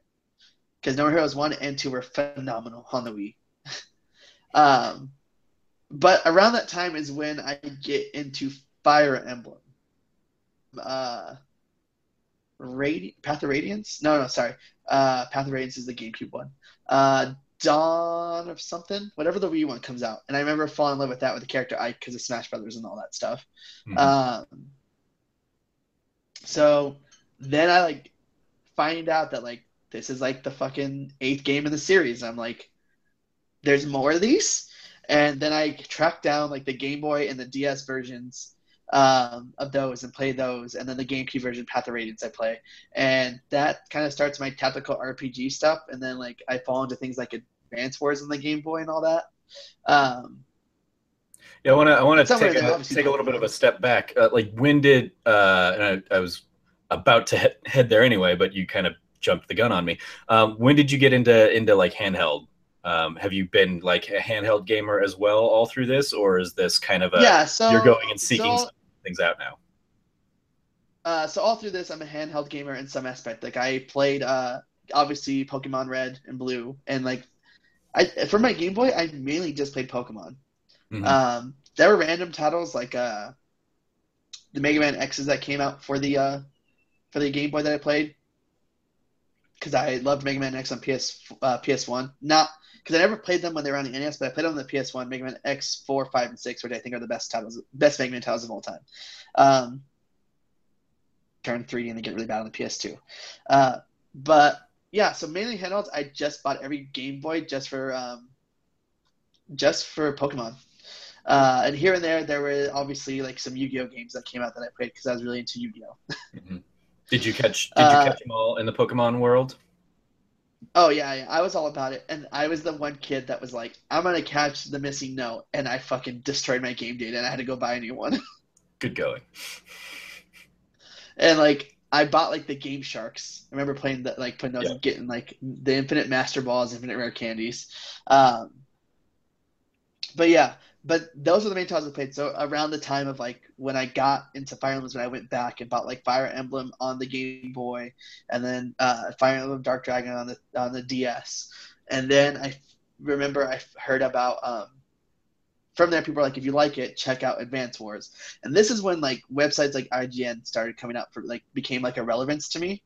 because No More Heroes one and two were phenomenal on the Wii. um, but around that time is when I get into Fire Emblem. Uh, Radi- Path of Radiance? No, no, sorry. Uh, Path of Radiance is the GameCube one. Uh, Dawn of something, whatever the Wii one comes out. And I remember falling in love with that with the character Ike because of Smash Brothers and all that stuff. Mm-hmm. Um, so then I like find out that like this is like the fucking eighth game in the series. I'm like, there's more of these, and then I track down like the Game Boy and the DS versions um, of those and play those, and then the GameCube version, Path of Radiance, I play, and that kind of starts my tactical RPG stuff, and then like I fall into things like Advance Wars on the Game Boy and all that. Um, yeah, I want to I want to take a, take a little bit of a step back. Uh, like when did uh, and I, I was about to head, head there anyway, but you kind of jumped the gun on me. Um, when did you get into into like handheld? Um, have you been like a handheld gamer as well all through this, or is this kind of a yeah? So you're going and seeking so, things out now. Uh, so all through this, I'm a handheld gamer in some aspect. Like I played, uh, obviously Pokemon Red and Blue, and like, I for my Game Boy, I mainly just played Pokemon. Mm-hmm. Um, there were random titles like uh, the Mega Man X's that came out for the uh, for the Game Boy that I played because I loved Mega Man X on PS uh, PS One. Not because I never played them when they were on the NES, but I played them on the PS One, Mega Man X four, five, and six, which I think are the best titles, best Mega Man titles of all time. Um, turn 3D and they get really bad on the PS2. Uh, but yeah, so mainly handhelds. I just bought every Game Boy just for um, just for Pokemon. Uh, and here and there, there were obviously like some Yu-Gi-Oh games that came out that I played because I was really into Yu-Gi-Oh. mm-hmm. Did you catch? Did you uh, catch them all in the Pokemon world? Oh yeah, yeah, I was all about it, and I was the one kid that was like, "I'm gonna catch the MissingNo," and I fucking destroyed my game data, and I had to go buy a new one. Good going. And like, I bought like the Game Sharks. I remember playing that, like putting those, yeah. getting like the Infinite Master Balls, Infinite Rare Candies. Um, but yeah, but those are the main titles I played. So around the time of like when I got into Fire Emblem, when I went back and bought like Fire Emblem on the Game Boy, and then uh, Fire Emblem Dark Dragon on the on the DS, and then I remember I heard about um, from there people are like, if you like it, check out Advance Wars, and this is when like websites like IGN started coming up for like became like a relevance to me.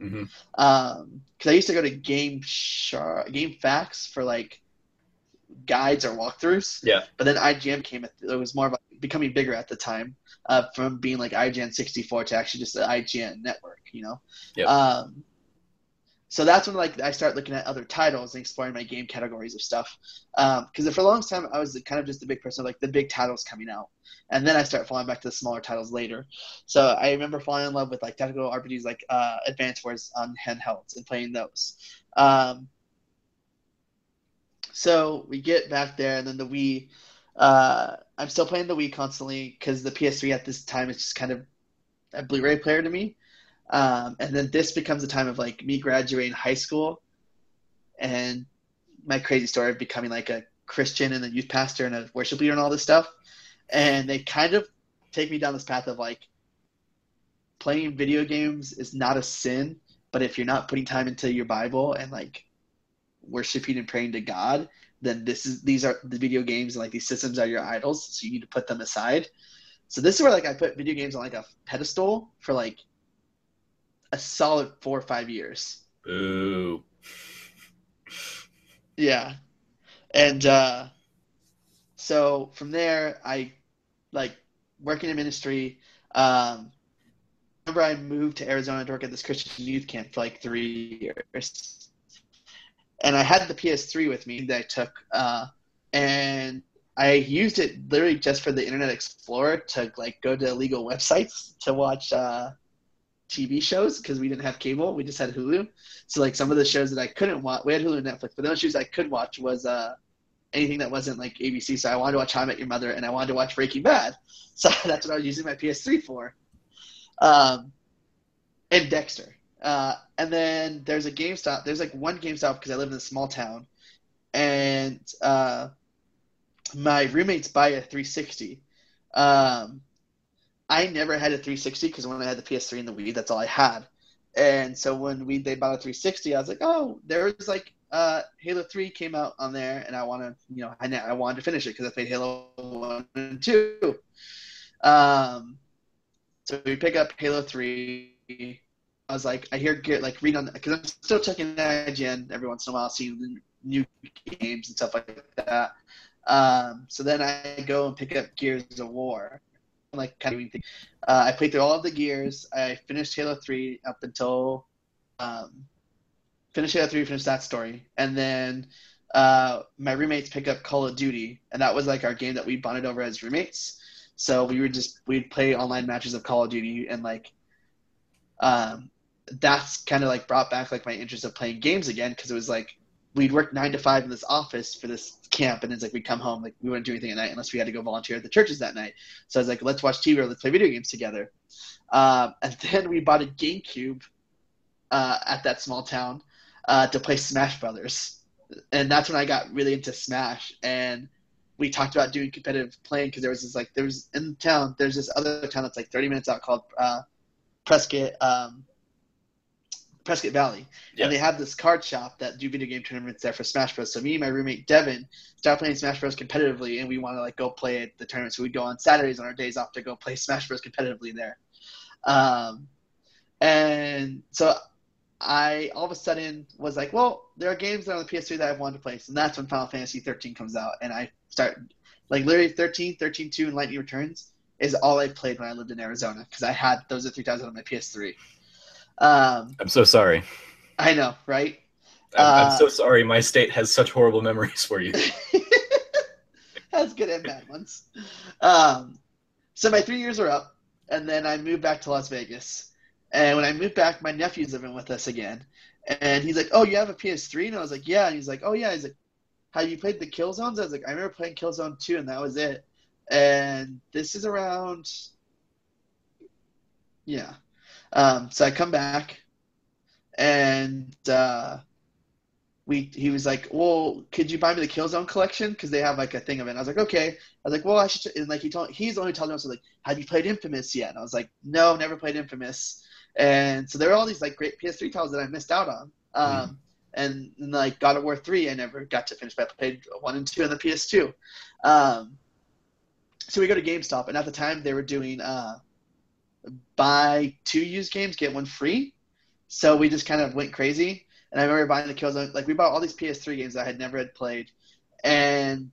Mm-hmm. Um, because I used to go to Game Shar- GameFAQs for like guides or walkthroughs. Yeah. But then IGN came. It was more about becoming bigger at the time, uh, from being like IGN 64 to actually just the IGN network. You know. Yeah. Um, so that's when like I start looking at other titles and exploring my game categories of stuff. Because um, for a long time I was kind of just a big person, like the big titles coming out, and then I start falling back to the smaller titles later. So I remember falling in love with like tactical RPGs like uh, Advance Wars on handhelds and playing those. Um, so we get back there, and then the Wii. Uh, I'm still playing the Wii constantly because the PS3 at this time is just kind of a Blu-ray player to me. Um, and then this becomes a time of like me graduating high school, and my crazy story of becoming like a Christian and a youth pastor and a worship leader and all this stuff. And they kind of take me down this path of like playing video games is not a sin, but if you're not putting time into your Bible and like worshiping and praying to God, then this is these are the video games and like these systems are your idols, so you need to put them aside. So this is where like I put video games on like a pedestal for like a solid four or five years. Ooh. Yeah. And uh, so from there, I like working in ministry. Um, remember, I moved to Arizona to work at this Christian youth camp for like three years, and I had the PS3 with me that I took, uh, and I used it literally just for the Internet Explorer to like go to illegal websites to watch uh, TV shows because we didn't have cable. We just had Hulu. So like some of the shows that I couldn't watch, we had Hulu and Netflix, but those shows I could watch was uh, anything that wasn't like ABC. So I wanted to watch How I Met Your Mother and I wanted to watch Breaking Bad. So that's what I was using my PS3 for. Um, and Dexter. Uh, and then there's a GameStop. There's like one GameStop because I live in a small town, and uh, my roommates buy a 360. Um, I never had a 360 because when I had the PS3 and the Wii, that's all I had. And so when we they bought a 360, I was like, oh, there's like uh, Halo 3 came out on there, and I want to, you know, I, I wanted to finish it because I played Halo 1 and 2. Um, so we pick up Halo 3. I was like, I hear good, like read on because I'm still checking IGN every once in a while, seeing the new games and stuff like that. Um, so then I go and pick up Gears of War like kind of anything. Uh, I played through all of the gears. I finished Halo Three up until um, finished Halo Three, finished that story, and then uh, my roommates pick up Call of Duty, and that was like our game that we bonded over as roommates. So we would just we'd play online matches of Call of Duty, and like um, that's kind of like brought back like my interest of playing games again because it was like we'd work nine to five in this office for this camp, and it's like we'd come home, like we wouldn't do anything at night unless we had to go volunteer at the churches that night. So I was like, let's watch TV or let's play video games together. Um, and then we bought a GameCube uh, at that small town uh, to play Smash Brothers, and that's when I got really into Smash. And we talked about doing competitive playing because there was this like there was in town there's this other town that's like 30 minutes out called uh, Prescott. Um, Prescott Valley, yeah. and they have this card shop that do video game tournaments there for Smash Bros. So me and my roommate Devin started playing Smash Bros. competitively, and we want to like go play at the tournament. So we'd go on Saturdays on our days off to go play Smash Bros. competitively there. Um, and so I all of a sudden was like, well, there are games that are on the PS3 that I've wanted to play, and that's when Final Fantasy 13 comes out, and I start like literally 13, 13 2, and Lightning Returns is all I played when I lived in Arizona because I had those are 3000 on my PS3. Um, I'm so sorry. I know, right? I'm, uh, I'm so sorry. My state has such horrible memories for you. That's good and bad ones. Um, so my three years are up, and then I moved back to Las Vegas. And when I moved back, my nephew's living with us again. And he's like, "Oh, you have a PS3?" And I was like, "Yeah." And he's like, "Oh yeah." He's like, "Have you played the Kill Zones?" I was like, "I remember playing Killzone 2, and that was it." And this is around, yeah, um, so I come back, and uh, we he was like, "Well, could you buy me the Killzone collection? Because they have like a thing of it." And I was like, "Okay." I was like, "Well, I should." And like he told, he's the only telling us like, "Have you played Infamous yet?" And I was like, "No, never played Infamous." And so there are all these like great PS3 titles that I missed out on. Um, mm. and, and, like God of War three, I never got to finish, but I played one and two on the PS2. Um, so we go to GameStop, and at the time they were doing uh, buy two used games, get one free. So we just kind of went crazy. And I remember buying the Killzone. Like we bought all these PS3 games that I had never had played, and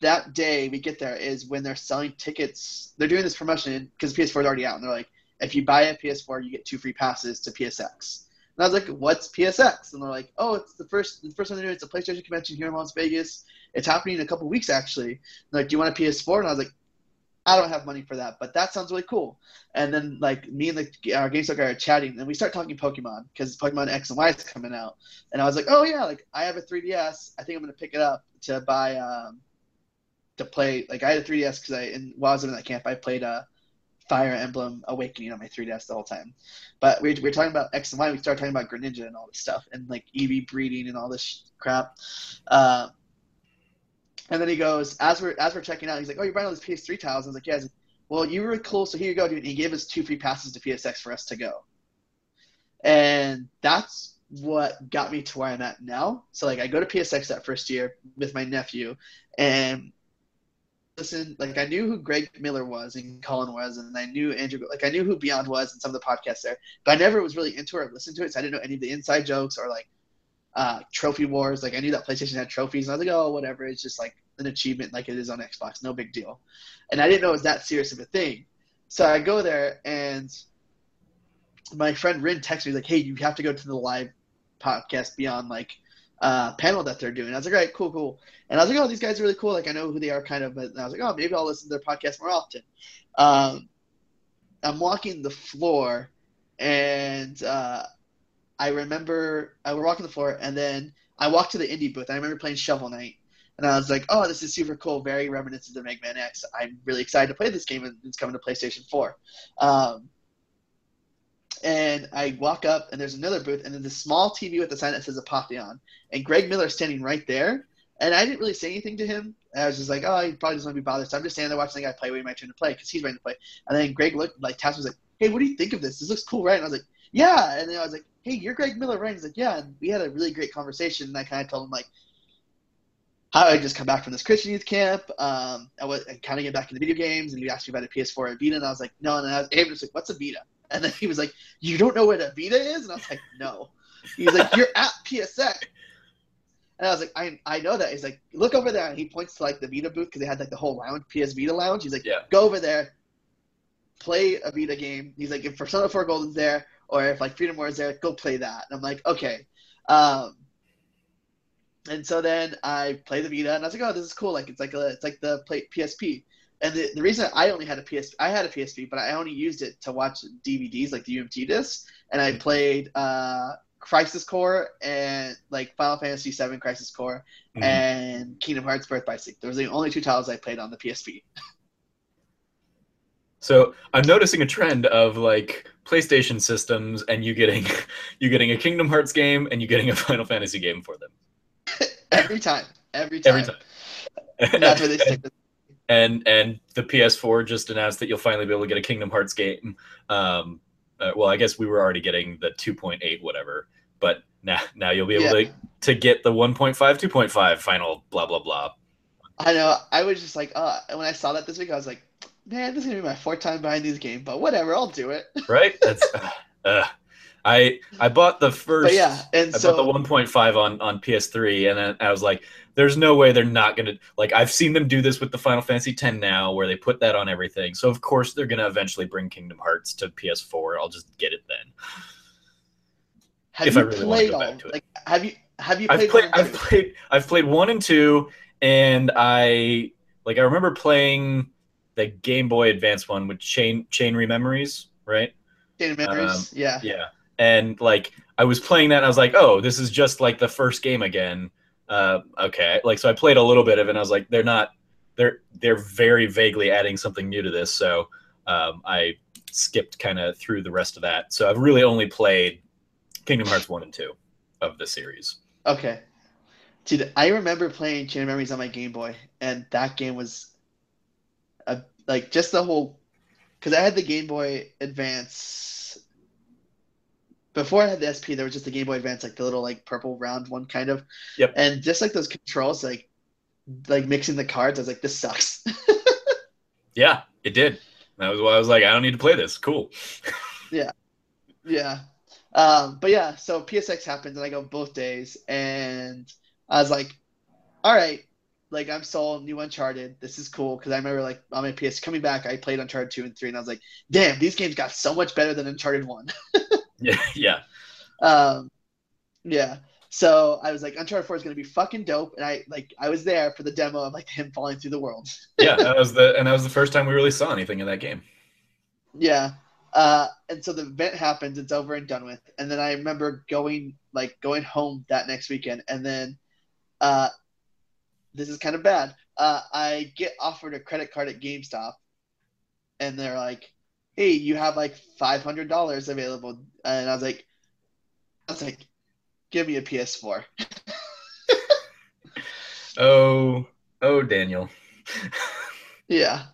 that day we get there is when they're selling tickets. They're doing this promotion because PS4 is already out, and they're like, if you buy a PS4, you get two free passes to PSX. And I was like, "What's PSX?" And they're like, "Oh, it's the first the first one they're doing. It's a PlayStation convention here in Las Vegas. It's happening in a couple weeks actually." like, "Do you want a PS4?" And I was like, I don't have money for that, but that sounds really cool. And then like me and the our GameStop guy are chatting, and we start talking Pokemon because Pokemon X and Y is coming out. And I was like, oh yeah, like I have a 3DS. I think I'm gonna pick it up to buy um to play. Like I had a 3DS because I and while I was in that camp, I played uh Fire Emblem Awakening on my 3DS the whole time. But we, we were talking about X and Y. We started talking about Greninja and all this stuff, and like EV breeding and all this crap. Uh, and then he goes, as we're as we're checking out, he's like, "Oh, you're buying all these PS3 tiles." I was like, "Yeah." Like, well, you were cool, so here you go, dude. And he gave us two free passes to PSX for us to go, and that's what got me to where I'm at now. So like, I go to PSX that first year with my nephew, and listened, like I knew who Greg Miller was and Colin was, and I knew Andrew, like I knew who Beyond was and some of the podcasts there, but I never was really into it or listened to it, so I didn't know any of the inside jokes or like uh, trophy wars. Like I knew that PlayStation had trophies, and I was like, oh, whatever. It's just like an achievement, like it is on Xbox, no big deal. And I didn't know it was that serious of a thing. So I go there, and my friend Rin texts me like, hey, you have to go to the live podcast Beyond like uh, panel that they're doing. I was like, right, cool, cool. And I was like, oh, these guys are really cool. Like, I know who they are kind of, but I was like, oh, maybe I'll listen to their podcast more often. Um, I'm walking the floor, and uh, I remember I was walking the floor, and then I walked to the indie booth. I remember playing Shovel Knight, and I was like, oh, this is super cool, very reminiscent of Mega Man X. I'm really excited to play this game, and it's coming to PlayStation 4. Um, and I walk up, and there's another booth, and then a small TV with a sign that says Apotheon, and Greg Miller standing right there. And I didn't really say anything to him. I was just like, oh, he probably doesn't want to be bothered. So I'm just standing there watching the guy play, waiting my turn to play because he's ready to play. And then Greg looked, like, Tass was like, hey, what do you think of this? This looks cool, right? And I was like, yeah. And then I was like, hey, you're Greg Miller, right? He's like, yeah. And we had a really great conversation. And I kind of told him, like, how I just come back from this Christian youth camp. Um, I was kind of get back into video games, and he asked me about a PS4 and Vita, and I was like, no. And I was, Abe was like, what's a Vita? And then he was like, "You don't know what a Vita is?" And I was like, "No." He's like, "You're at PSX." And I was like, I, I know that. He's like, look over there. And he points to like the Vita booth because they had like the whole lounge, PS Vita lounge. He's like, yeah. go over there, play a Vita game. He's like, if Persona 4 Golden's there or if like Freedom War is there, go play that. And I'm like, okay. Um, and so then I play the Vita and I was like, oh, this is cool. Like it's like a, it's like the play, PSP. And the, the reason I only had a PS, I had a PSP, but I only used it to watch DVDs like the UMD discs, and I played uh, Crisis Core and like Final Fantasy VII Crisis Core mm-hmm. and Kingdom Hearts Birth by Sleep. Those are the only two titles I played on the PSP. So I'm noticing a trend of like PlayStation systems and you getting you getting a Kingdom Hearts game and you getting a Final Fantasy game for them. every time. Every time. Every time. that's where they stick and and the PS4 just announced that you'll finally be able to get a Kingdom Hearts game. Um, uh, well, I guess we were already getting the 2.8 whatever, but now now you'll be able yeah. to to get the 1.5, 2.5 final blah blah blah. I know. I was just like, uh, when I saw that this week, I was like, man, this is gonna be my fourth time buying these games, but whatever, I'll do it. Right? That's. uh, uh I I bought the first. But yeah, and I so, bought the 1.5 on on PS3, and then I was like, "There's no way they're not gonna like." I've seen them do this with the Final Fantasy 10 now, where they put that on everything. So of course they're gonna eventually bring Kingdom Hearts to PS4. I'll just get it then. Have if you I really played all, Like, have you have you? Played I've played. I've played. I've played one and two, and I like. I remember playing the Game Boy Advance one with Chain Chain Rememories, right? Chain Memories, um, yeah, yeah and like I was playing that and I was like, oh, this is just like the first game again. Uh, okay, like so I played a little bit of it and I was like, they're not, they're they're very vaguely adding something new to this. So um, I skipped kind of through the rest of that. So I've really only played Kingdom Hearts one and two of the series. Okay. Dude, I remember playing Chain Memories on my Game Boy, and that game was like just the whole because I had the Game Boy Advance before I had the SP, there was just the Game Boy Advance, like the little like purple round one kind of. Yep. And just like those controls, like like mixing the cards, I was like, this sucks. yeah, it did. That was why I was like, I don't need to play this. Cool. yeah. Yeah. Um, but yeah, so PSX happened and I go both days and I was like, all right, like I'm sold, new Uncharted. This is cool because I remember like on my PS coming back, I played Uncharted two and three, and I was like, damn, these games got so much better than Uncharted one. Yeah, yeah. Um, yeah. So I was like, Uncharted Four is gonna be fucking dope, and I like I was there for the demo of like him falling through the world. yeah, that was the and that was the first time we really saw anything in that game. Yeah. Uh, and so the event happens, it's over and done with. And then I remember going like going home that next weekend, and then uh, this is kind of bad. Uh, I get offered a credit card at GameStop, and they're like, hey, you have like five hundred dollars available, and I was like, I was like, give me a PS4. oh, oh, Daniel. yeah,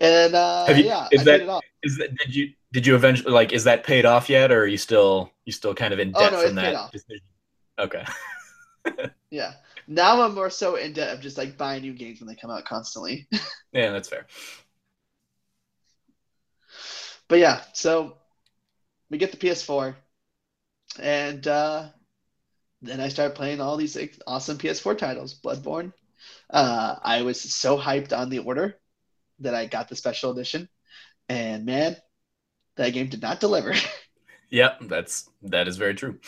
and uh, have you, yeah, is I that is that did you did you eventually like is that paid off yet, or are you still you still kind of in debt oh, no, from that? Okay. yeah. Now I'm more so into of just like buying new games when they come out constantly. yeah, that's fair. But yeah, so we get the PS4, and uh, then I start playing all these awesome PS4 titles. Bloodborne. Uh, I was so hyped on the order that I got the special edition, and man, that game did not deliver. yep, that's that is very true.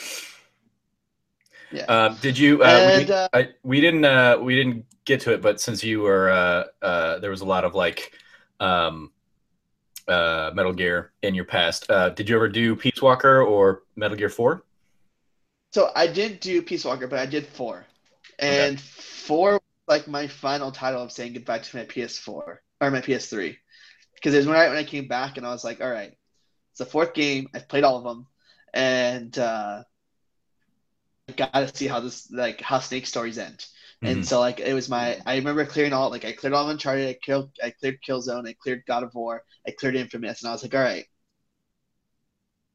Yeah. Uh, did you? Uh, and, we, uh, I, we didn't. Uh, we didn't get to it, but since you were, uh, uh, there was a lot of like, um, uh, Metal Gear in your past. Uh, did you ever do Peace Walker or Metal Gear Four? So I didn't do Peace Walker, but I did four, and okay. four like my final title of saying goodbye to my PS4 or my PS3, because it was when I when I came back and I was like, all right, it's the fourth game. I've played all of them, and uh, gotta see how this like how Snake stories end. Mm-hmm. And so like it was my I remember clearing all like I cleared all of Uncharted, I killed I cleared Killzone, I cleared God of War, I cleared Infamous, and I was like, all right,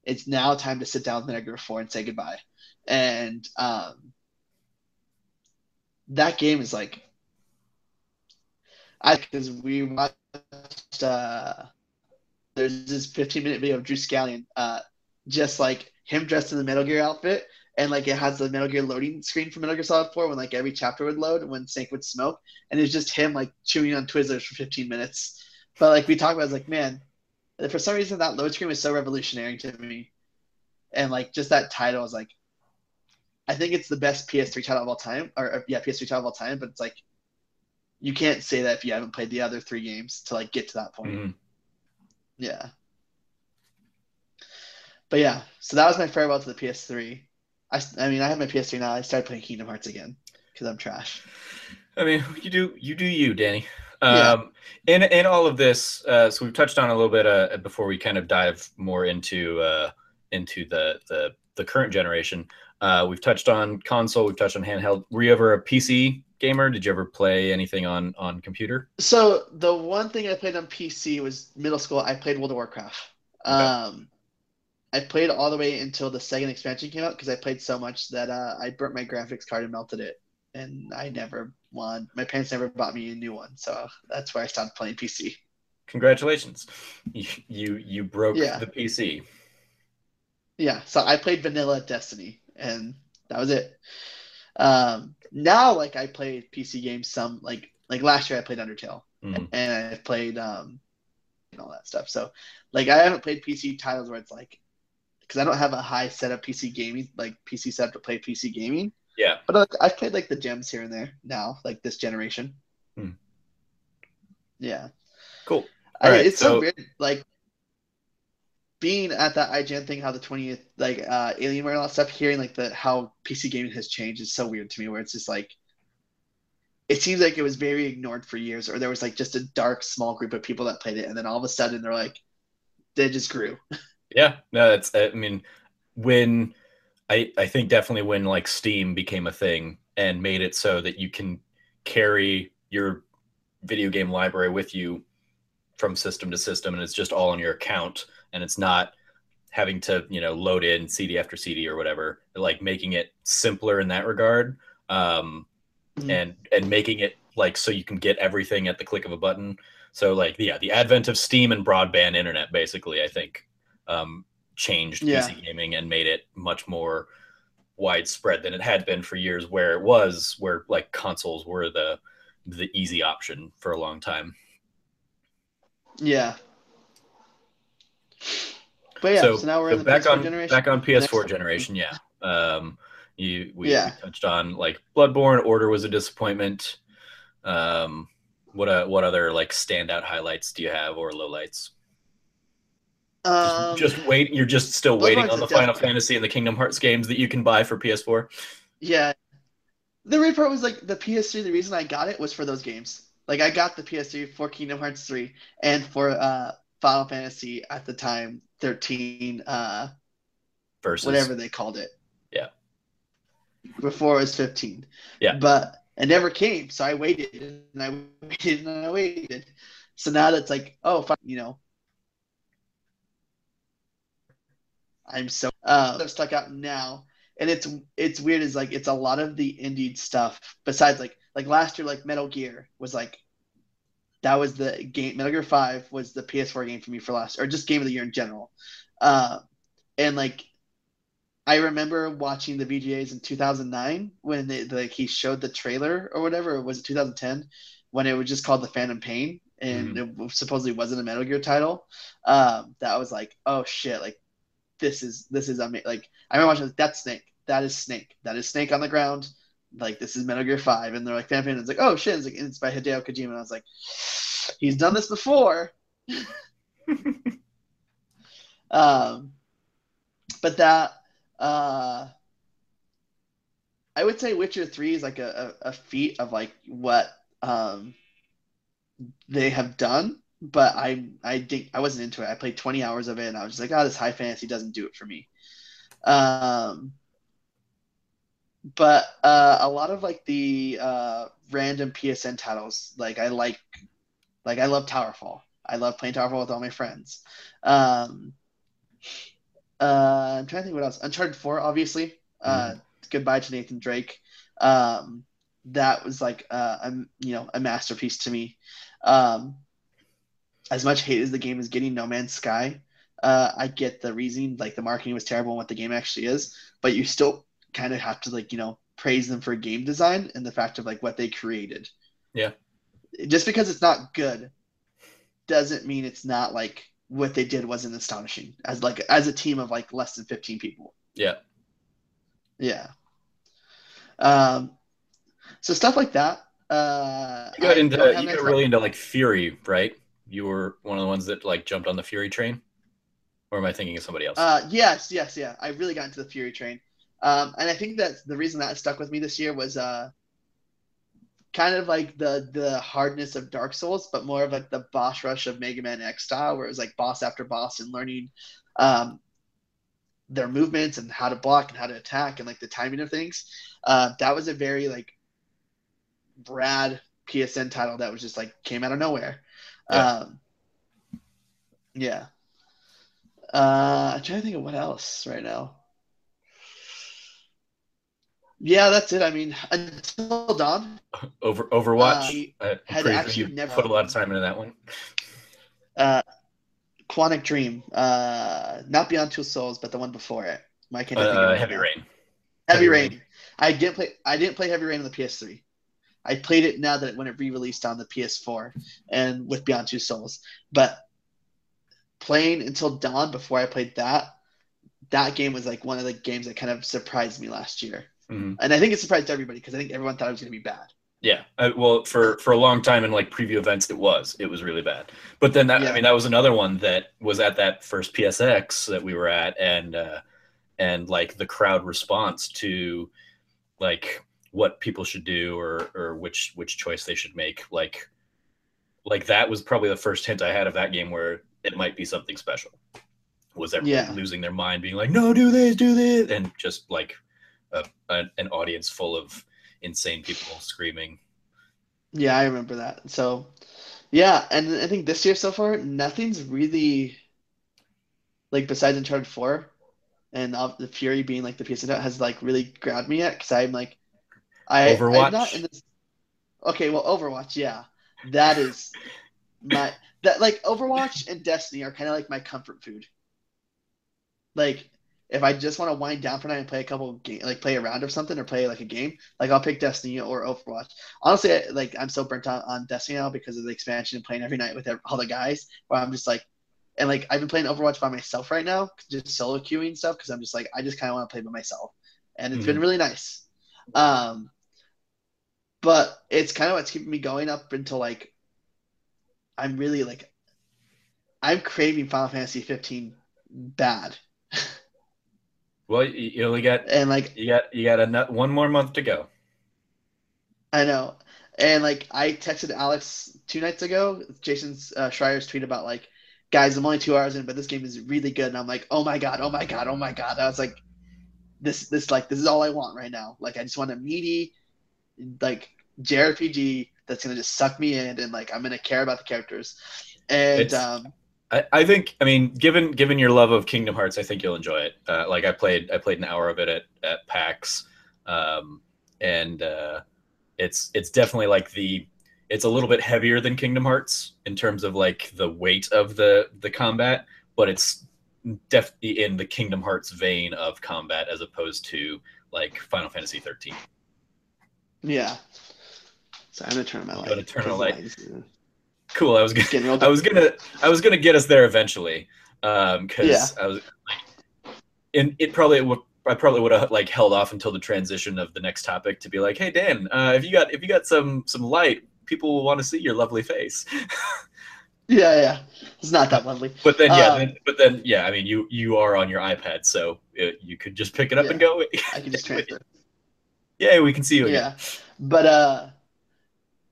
it's now time to sit down with Gear Four and say goodbye. And um, that game is like, I because we watched uh, there's this 15 minute video of Drew Scanlon, uh, just like him dressed in the Metal Gear outfit and like it has the Metal Gear loading screen for Metal Gear Solid 4 when like every chapter would load and when Snake would smoke, and it's just him like chewing on Twizzlers for 15 minutes. But like we talked about, it's like man, for some reason that load screen was so revolutionary to me, and like just that title is like, I think it's the best PS3 title of all time, or yeah, PS3 title of all time. But it's like, you can't say that if you haven't played the other three games to like get to that point. Mm-hmm. Yeah. But yeah, so that was my farewell to the PS3. I, I mean, I have my PS3 now. I started playing Kingdom Hearts again because I'm trash. I mean, you do you do you, Danny. Um, yeah. In in all of this, uh, so we've touched on a little bit uh, before we kind of dive more into uh, into the the the current generation. Uh, we've touched on console. We've touched on handheld. Were you ever a PC gamer? Did you ever play anything on on computer? So the one thing I played on PC was middle school. I played World of Warcraft. Okay. Um, I played all the way until the second expansion came out because I played so much that uh, I burnt my graphics card and melted it, and I never won. My parents never bought me a new one, so that's why I stopped playing PC. Congratulations, you you, you broke yeah. the PC. Yeah, so I played vanilla Destiny, and that was it. Um, now, like I play PC games, some like like last year I played Undertale, mm. and I played um, and all that stuff. So, like I haven't played PC titles where it's like because I don't have a high setup PC gaming like PC setup to play PC gaming. Yeah. But uh, I've played like the gems here and there now, like this generation. Hmm. Yeah. Cool. I, right, it's so... so weird, like being at that IGN thing, how the 20th like uh Alienware and all that stuff, hearing like the how PC gaming has changed is so weird to me. Where it's just like it seems like it was very ignored for years, or there was like just a dark small group of people that played it, and then all of a sudden they're like, they just grew. Yeah, no, that's. I mean, when I I think definitely when like Steam became a thing and made it so that you can carry your video game library with you from system to system, and it's just all on your account, and it's not having to you know load in CD after CD or whatever. Like making it simpler in that regard, um, mm-hmm. and and making it like so you can get everything at the click of a button. So like yeah, the advent of Steam and broadband internet, basically, I think um, changed yeah. PC gaming and made it much more widespread than it had been for years, where it was where like consoles were the the easy option for a long time. Yeah. But yeah, so, so now we're so back PS4 on generation. back on PS4 Next generation. Yeah. Um, you we, yeah. we, touched on like Bloodborne. Order was a disappointment. Um, what uh, what other like standout highlights do you have or lowlights? Um, just, just wait. You're just still waiting on the Final Fantasy and the Kingdom Hearts games that you can buy for PS4. Yeah, the weird part was like the PS3. The reason I got it was for those games. Like I got the PS3 for Kingdom Hearts 3 and for uh, Final Fantasy at the time 13 uh, versus whatever they called it. Yeah. Before it was 15. Yeah. But it never came, so I waited and I waited and I waited. So now that's like, oh, you know, I'm so uh, stuck out now and it's it's weird is like it's a lot of the indie stuff besides like like last year like Metal Gear was like that was the game Metal Gear 5 was the PS4 game for me for last or just game of the year in general. Uh, and like I remember watching the VGAs in 2009 when they, like he showed the trailer or whatever, or was it 2010 when it was just called The Phantom Pain and mm-hmm. it supposedly wasn't a Metal Gear title. Um, that was like, oh shit, like this is this is amazing. Like I remember watching that's Snake, that is Snake, that is Snake on the ground. Like this is Metal Gear Five, and they're like fan. And it's like, oh shit, it's, like, it's by Hideo Kojima. And I was like, he's done this before. um, but that uh, I would say Witcher Three is like a, a, a feat of like what um they have done, but I I think I wasn't into it. I played 20 hours of it and I was just like, oh, this high fantasy doesn't do it for me. Um, but uh, a lot of like the uh, random PSN titles, like I like, like I love Towerfall. I love playing Towerfall with all my friends. Um, uh, I'm trying to think what else. Uncharted 4, obviously. Uh, mm. Goodbye to Nathan Drake. Um, that was like uh, a you know a masterpiece to me. Um, as much hate as the game is getting, No Man's Sky. Uh, I get the reasoning, like the marketing was terrible and what the game actually is, but you still kind of have to like you know praise them for game design and the fact of like what they created. Yeah. Just because it's not good doesn't mean it's not like what they did wasn't astonishing as like as a team of like less than 15 people. Yeah. Yeah. Um so stuff like that. Uh you got into you got really into like Furi, right? You were one of the ones that like jumped on the Furi train? Or am I thinking of somebody else? Uh yes, yes, yeah. I really got into the Furi train. Um, and I think that the reason that stuck with me this year was uh, kind of like the the hardness of Dark Souls, but more of like the boss rush of Mega Man X style, where it was like boss after boss and learning um, their movements and how to block and how to attack and like the timing of things. Uh, that was a very like Brad PSN title that was just like came out of nowhere. Yeah. Um, yeah. Uh, I'm trying to think of what else right now. Yeah, that's it. I mean, until dawn. Over Overwatch. Uh, had actually you never put a lot of time into that one. Uh, Quantic Dream. Uh, not Beyond Two Souls, but the one before it. Think uh, Heavy Rain. Heavy, Heavy Rain. Rain. I didn't play. I didn't play Heavy Rain on the PS3. I played it now that when it re-released on the PS4 and with Beyond Two Souls. But playing until dawn before I played that, that game was like one of the games that kind of surprised me last year. Mm-hmm. And I think it surprised everybody because I think everyone thought it was going to be bad. Yeah, uh, well, for for a long time in like preview events, it was it was really bad. But then that yeah. I mean that was another one that was at that first PSX that we were at, and uh, and like the crowd response to like what people should do or or which which choice they should make, like like that was probably the first hint I had of that game where it might be something special. Was everyone yeah. losing their mind, being like, "No, do this, do this," and just like a, a, an audience full of insane people screaming. Yeah, I remember that. So, yeah, and I think this year so far, nothing's really like besides Uncharted Four, and uh, the Furi being like the piece of that has like really grabbed me yet because I'm like, I Overwatch. Not in this. Okay, well, Overwatch, yeah, that is my that like Overwatch and Destiny are kind of like my comfort food. Like if I just want to wind down for night and play a couple game, like play a round or something or play like a game, like I'll pick Destiny or Overwatch. Honestly, I, like I'm so burnt out on Destiny now because of the expansion and playing every night with all the guys. Where I'm just like, and like I've been playing Overwatch by myself right now, just solo queuing stuff because I'm just like I just kind of want to play by myself, and it's mm-hmm. been really nice. Um, but it's kind of what's keeping me going up until like I'm really like I'm craving Final Fantasy 15 bad. Well, you only got and like you got you got a one more month to go. I know, and like I texted Alex two nights ago. Jason's uh, Schreier's tweet about like, guys, I'm only two hours in, but this game is really good, and I'm like, oh my god, oh my god, oh my god. I was like, this this like this is all I want right now. Like I just want a meaty, like JRPG that's gonna just suck me in, and like I'm gonna care about the characters, and it's, um, I, I think I mean given given your love of Kingdom Hearts, I think you'll enjoy it. Uh, like I played I played an hour of it at at PAX, um, and uh, it's it's definitely like the it's a little bit heavier than Kingdom Hearts in terms of like the weight of the the combat, but it's definitely in the Kingdom Hearts vein of combat as opposed to like Final Fantasy 13. Yeah. So I'm gonna turn my light. Gonna turn on light. Cool. I was gonna. I was gonna. I was gonna get us there eventually. Um, because yeah. I was. Like, and it probably would. I probably would have like held off until the transition of the next topic to be like, "Hey Dan, uh, if you got if you got some some light, people will want to see your lovely face." yeah, yeah, it's not that lovely. But then, yeah, um, then, but then, yeah. I mean, you you are on your iPad, so it, you could just pick it up yeah, and go. I can just transfer. Yeah, we can see you. Again. Yeah, but uh,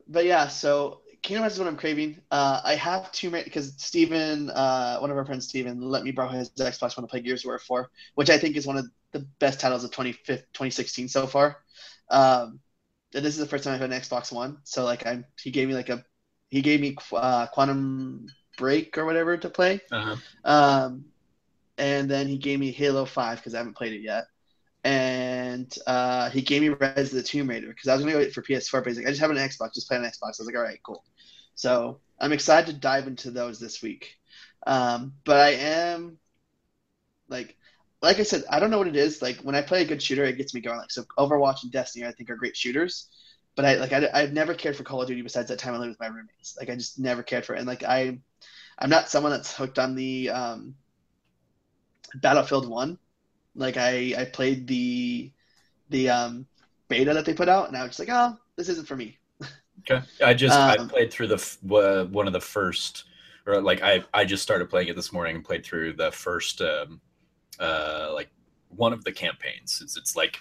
but yeah. So Kingdom Hearts is what I'm craving. Uh, I have two because Steven, uh, one of our friends, Steven, let me borrow his Xbox One to play Gears of War 4, which I think is one of the best titles of 2016 so far. Um, and this is the first time I've had an Xbox One, so like I'm, he gave me like a, he gave me uh, Quantum Break or whatever to play. Uh-huh. Um, and then he gave me Halo 5 because I haven't played it yet and uh, he gave me Rise of the Tomb Raider because I was gonna wait for PS4, but he's like, I just have an Xbox, just play on Xbox. I was like, all right, cool. So I'm excited to dive into those this week. Um, but I am like, like I said, I don't know what it is. Like when I play a good shooter, it gets me going. Like so, Overwatch and Destiny, I think are great shooters. But I like I, I've never cared for Call of Duty besides that time I lived with my roommates. Like I just never cared for it. And like I, I'm not someone that's hooked on the um, Battlefield One like I I played the the um, beta that they put out, and I was just like, oh, this isn't for me. Okay, I just um, I played through the uh, one of the first, or like I I just started playing it this morning and played through the first um, uh, like one of the campaigns. It's it's like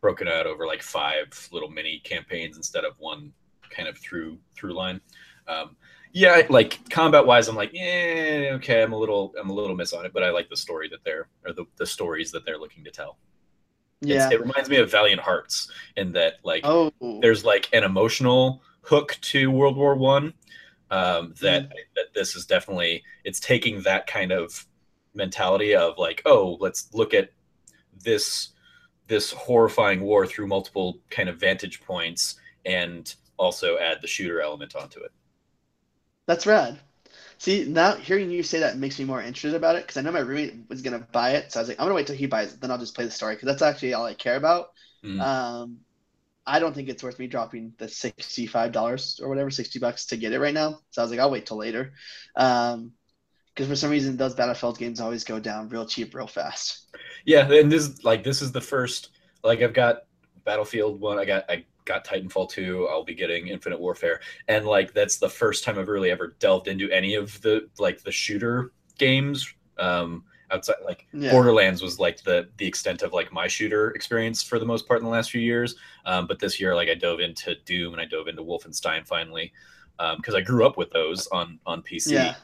broken out over like five little mini campaigns instead of one kind of through through line. Um, yeah, like combat wise, I'm like, yeah, okay, I'm a little, I'm a little miss on it, but I like the story that they're, or the, the stories that they're looking to tell. Yeah, it's, it reminds me of Valiant Hearts in that, like, oh. there's like an emotional hook to World War One. Um, that mm. that this is definitely it's taking that kind of mentality of like, oh, let's look at this this horrifying war through multiple kind of vantage points and also add the shooter element onto it. That's rad. See, now hearing you say that makes me more interested about it because I know my roommate was gonna buy it, so I was like, I'm gonna wait till he buys it, then I'll just play the story because that's actually all I care about. Mm. Um, I don't think it's worth me dropping the sixty-five dollars or whatever, sixty bucks to get it right now. So I was like, I'll wait till later, because um, for some reason those Battlefield games always go down real cheap, real fast. Yeah, and this like this is the first like I've got Battlefield one, I got I got Titanfall 2, I'll be getting Infinite Warfare. And like that's the first time I've really ever delved into any of the like the shooter games. Um outside like yeah. Borderlands was like the the extent of like my shooter experience for the most part in the last few years. Um, but this year like I dove into Doom and I dove into Wolfenstein finally. because um, I grew up with those on on PC. Yeah.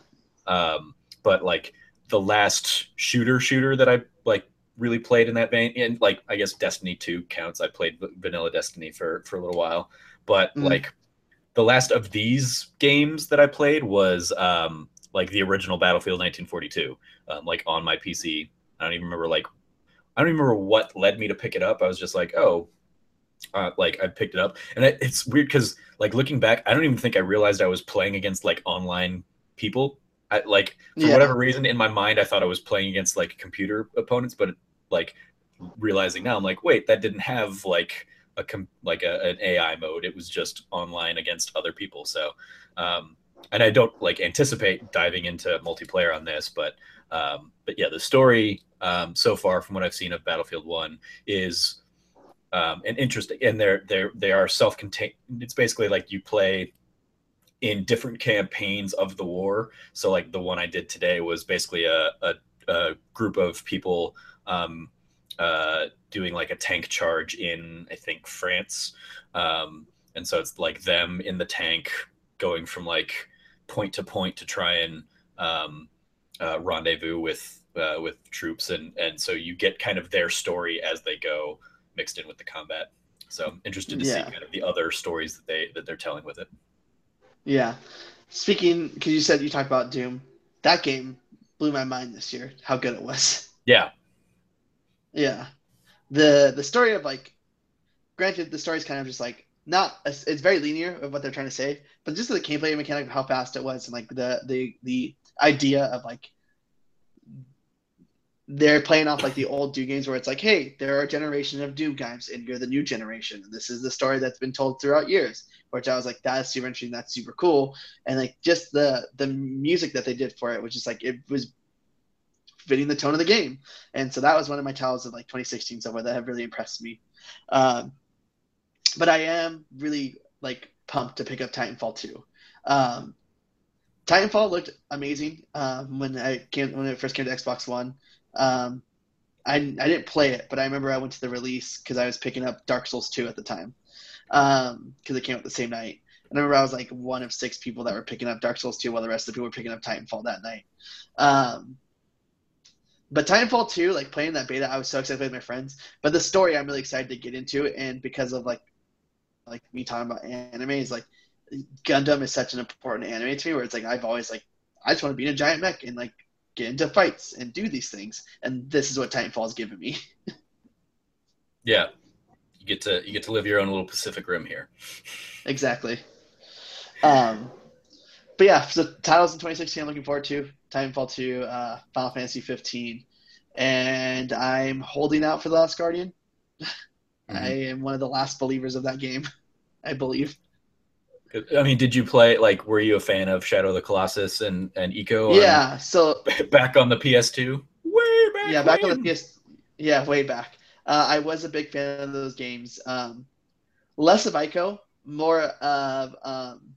Um, but like the last shooter shooter that I like really played in that vein. And like I guess Destiny 2 counts. I played vanilla Destiny for for a little while, but mm. like the last of these games that I played was um like the original Battlefield 1942, um, like on my PC. I don't even remember like I don't even remember what led me to pick it up. I was just like, oh, uh, like I picked it up, and it, it's weird because like looking back, I don't even think I realized I was playing against like online people I, like for yeah. whatever reason in my mind I thought I was playing against like computer opponents, but like realizing now I'm like, wait, that didn't have like a com- like a, an AI mode. It was just online against other people. So, um, and I don't like anticipate diving into multiplayer on this, but um, but yeah, the story um, so far from what I've seen of Battlefield One is um, an interesting, and they're they're they are self-contained. It's basically like you play in different campaigns of the war. So like the one I did today was basically a, a, a group of people um, uh, doing like a tank charge in I think France, um, and so it's like them in the tank going from like point to point to try and um, uh, rendezvous with uh, with troops, and and so you get kind of their story as they go mixed in with the combat. So I'm interested to yeah. see kind of the other stories that they that they're telling with it. Yeah. Speaking, because you said you talked about Doom. that game blew my mind this year. How good it was. Yeah. Yeah. The the story of like, granted, the story is kind of just like not it's very linear of what they're trying to say, but just the gameplay mechanic of how fast it was and like the the the idea of like they're playing off like the old Doom games where it's like, hey, there are a generation of Doom games and you're the new generation. And this is the story that's been told throughout years. Which I was like, that's super interesting, that's super cool. And like just the the music that they did for it was just like it was fitting the tone of the game. And so that was one of my titles of like 2016 somewhere that have really impressed me. Um, but I am really like pumped to pick up Titanfall 2. Um, Titanfall looked amazing um, when I came when it first came to Xbox One. Um, I I didn't play it, but I remember I went to the release because I was picking up Dark Souls 2 at the time because um, it came out the same night. I remember I was like one of six people that were picking up Dark Souls 2 while the rest of the people were picking up Titanfall that night. Um, but Titanfall 2, like playing that beta, I was so excited with my friends. But the story, I'm really excited to get into and because of like like me talking about anime is like Gundam is such an important anime to me where it's like I've always like I just want to be in a giant mech and like get into fights and do these things and this is what Titanfall has given me. yeah. You get to you get to live your own little Pacific Rim here. Exactly. Um but yeah, so titles in 2016 I'm looking forward to. Titanfall 2, uh, Final Fantasy 15, and I'm holding out for The Last Guardian. Mm-hmm. I am one of the last believers of that game, I believe. I mean, did you play like? Were you a fan of Shadow of the Colossus and and Ico? Yeah. So back on the PS2, way back. Yeah, back when? on the PS. Yeah, way back. Uh, I was a big fan of those games. Um, less of Ico, more of um,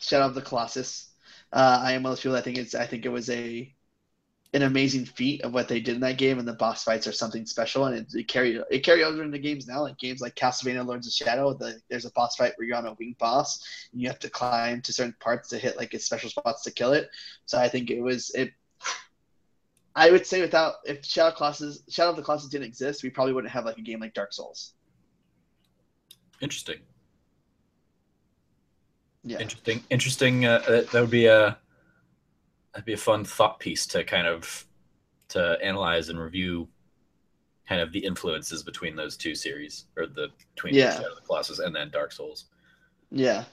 Shadow of the Colossus. Uh, I am one of those people. I think it's. I think it was a an amazing feat of what they did in that game, and the boss fights are something special, and it, it carry it carried over into games now, like games like Castlevania: Lords of Shadow. The, there's a boss fight where you're on a winged boss, and you have to climb to certain parts to hit like its special spots to kill it. So I think it was it. I would say without if Shadow Colossus Shadow of the Colossus didn't exist, we probably wouldn't have like a game like Dark Souls. Interesting. Yeah. Interesting. Interesting. Uh, that would be a that'd be a fun thought piece to kind of to analyze and review kind of the influences between those two series or the between yeah. Shadow of the Colossus and then Dark Souls. Yeah.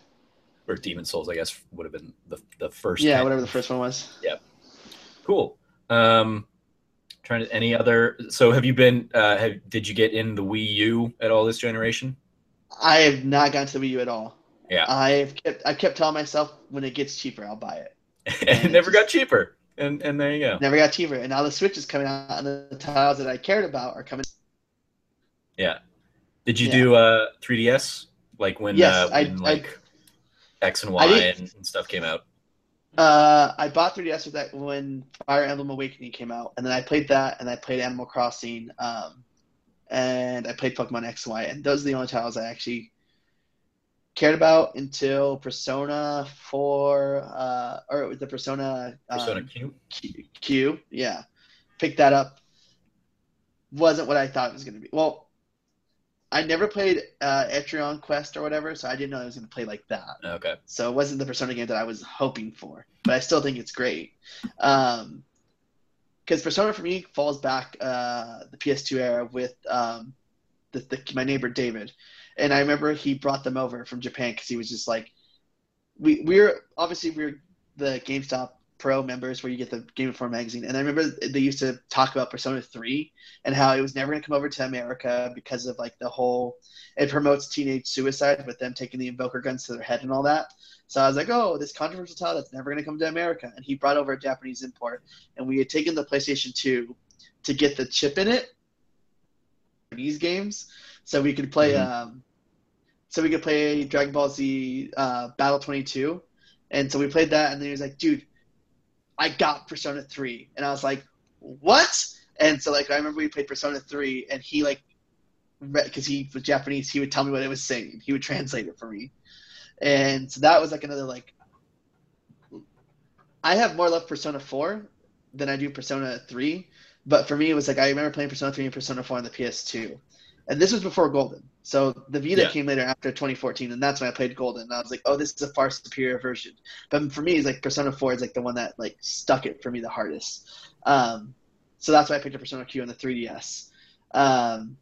Or Demon's Souls, I guess would have been the the first. Yeah, whatever the first one was. Yeah. Cool. Um trying to any other so have you been uh have did you get in the Wii U at all this generation? I have not gotten to the Wii U at all. Yeah. I've kept I kept telling myself when it gets cheaper I'll buy it. and it never got cheaper. And and there you go. Never got cheaper. And now the Switch is coming out, and the tiles that I cared about are coming. Yeah. Did you yeah. do uh 3DS like when yes, uh, when, I, like I, X and Y and, and, stuff came out? Uh, I bought 3DS with that when Fire Emblem Awakening came out, and then I played that, and I played Animal Crossing, um, and I played Pokemon X and Y, and those are the only titles I actually cared about until Persona 4, uh, or the Persona, um, Persona Q? Q? Q, yeah. Picked that up. Wasn't what I thought it was going to be. Well, I never played uh, Etrian Quest or whatever, so I didn't know I was going to play like that. Okay. So it wasn't the Persona game that I was hoping for, but I still think it's great. Um, because Persona for me falls back uh, the PS2 era with um, the, the, my neighbor David, and I remember he brought them over from Japan because he was just like, we we're obviously we're the GameStop Pro members where you get the Game Informer magazine, and I remember they used to talk about Persona Three and how it was never going to come over to America because of like the whole it promotes teenage suicide with them taking the Evoker guns to their head and all that. So I was like, oh, this controversial title that's never going to come to America, and he brought over a Japanese import, and we had taken the PlayStation Two to get the chip in it. These games so we could play mm-hmm. um, so we could play Dragon Ball Z uh, Battle 22, and so we played that, and then he was like, "Dude, I got Persona 3," and I was like, "What?" And so like I remember we played Persona 3, and he like because he was Japanese, he would tell me what it was saying. He would translate it for me, and so that was like another like. I have more love Persona 4 than I do Persona 3 But for me, it was like I remember playing Persona 3 and Persona 4 on the PS2, and this was before Golden. So the Vita yeah. came later after 2014, and that's when I played Golden. And I was like, oh, this is a far superior version. But for me, it's like Persona 4 is like the one that like stuck it for me the hardest. Um, so that's why I picked up Persona Q on the 3DS. Um,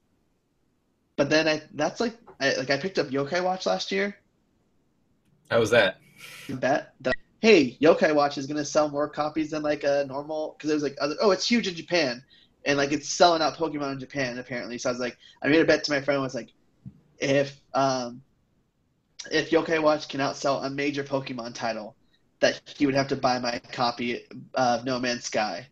but then I that's like I, like I picked up Yokai Watch last year. How was that? Bet that hey, Yokai Watch is gonna sell more copies than like a normal because it was like oh it's huge in Japan and like it's selling out Pokemon in Japan apparently. So I was like I made a bet to my friend was like if um if Yokai Watch can outsell a major Pokemon title, that he would have to buy my copy of No Man's Sky.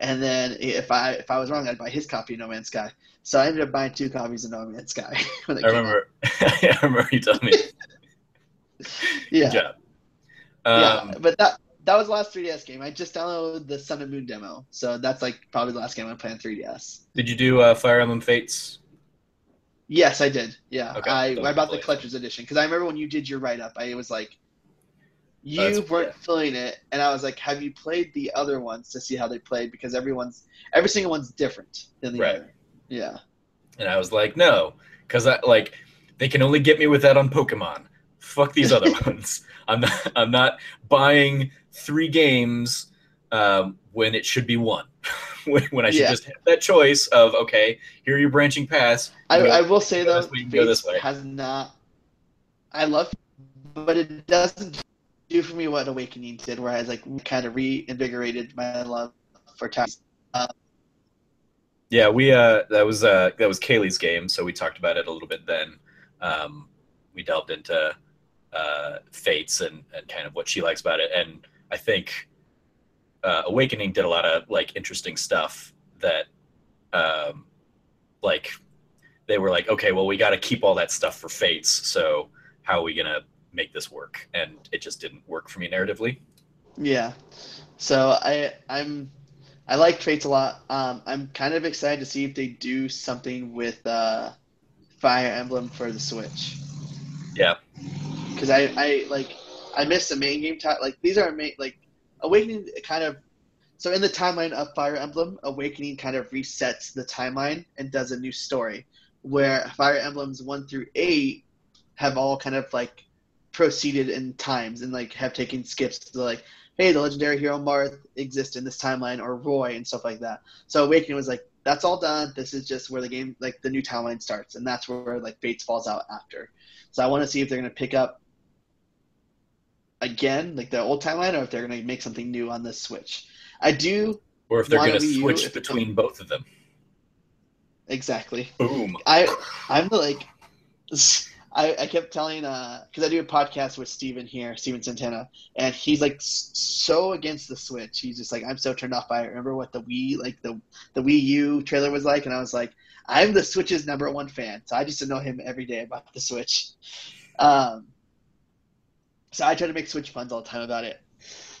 And then if I if I was wrong, I'd buy his copy of No Man's Sky. So I ended up buying two copies of No Man's Sky. I remember. I remember you telling me. yeah. Good job. Um, yeah, but that that was the last 3DS game. I just downloaded the Sun and Moon demo, so that's like probably the last game I played on 3DS. Did you do uh, Fire Emblem Fates? Yes, I did. Yeah, okay. I, I bought the collector's edition because I remember when you did your write up, I was like, you weren't yeah. feeling it, and I was like, have you played the other ones to see how they played? Because everyone's every single one's different than the right. other. Yeah. And I was like, no, because I like they can only get me with that on Pokemon. Fuck these other ones. I'm not. I'm not buying three games um, when it should be one. when, when I should yeah. just have that choice of okay, here are your branching paths. I, I will say though, go this way. has not. I love, but it doesn't do for me what Awakening did, where I like kind of reinvigorated my love for time. Uh, yeah, we uh, that was uh, that was Kaylee's game, so we talked about it a little bit then. Um, we delved into uh, fates and, and kind of what she likes about it, and I think uh, Awakening did a lot of like interesting stuff that, um, like, they were like, okay, well, we got to keep all that stuff for fates, so how are we gonna make this work, and it just didn't work for me narratively. Yeah, so I I'm I like Fates a lot. Um, I'm kind of excited to see if they do something with uh, Fire Emblem for the Switch. Yeah, because I I like I missed the main game time. Like these are main like Awakening kind of. So in the timeline of Fire Emblem, Awakening kind of resets the timeline and does a new story, where Fire Emblems one through eight have all kind of like proceeded in times and like have taken skips to like, hey, the legendary hero Marth exists in this timeline or Roy and stuff like that. So Awakening was like, that's all done. This is just where the game like the new timeline starts, and that's where like Fates falls out after. So I want to see if they're gonna pick up again like the old timeline or if they're gonna make something new on this Switch. I do. Or if they're gonna switch between both of them. Exactly. Boom. I I'm like I, I kept telling because uh, I do a podcast with Steven here, Steven Santana, and he's like so against the Switch. He's just like, I'm so turned off by it. Remember what the Wii like the the Wii U trailer was like, and I was like, I'm the Switch's number one fan, so I just know him every day about the Switch. Um, so I try to make Switch puns all the time about it.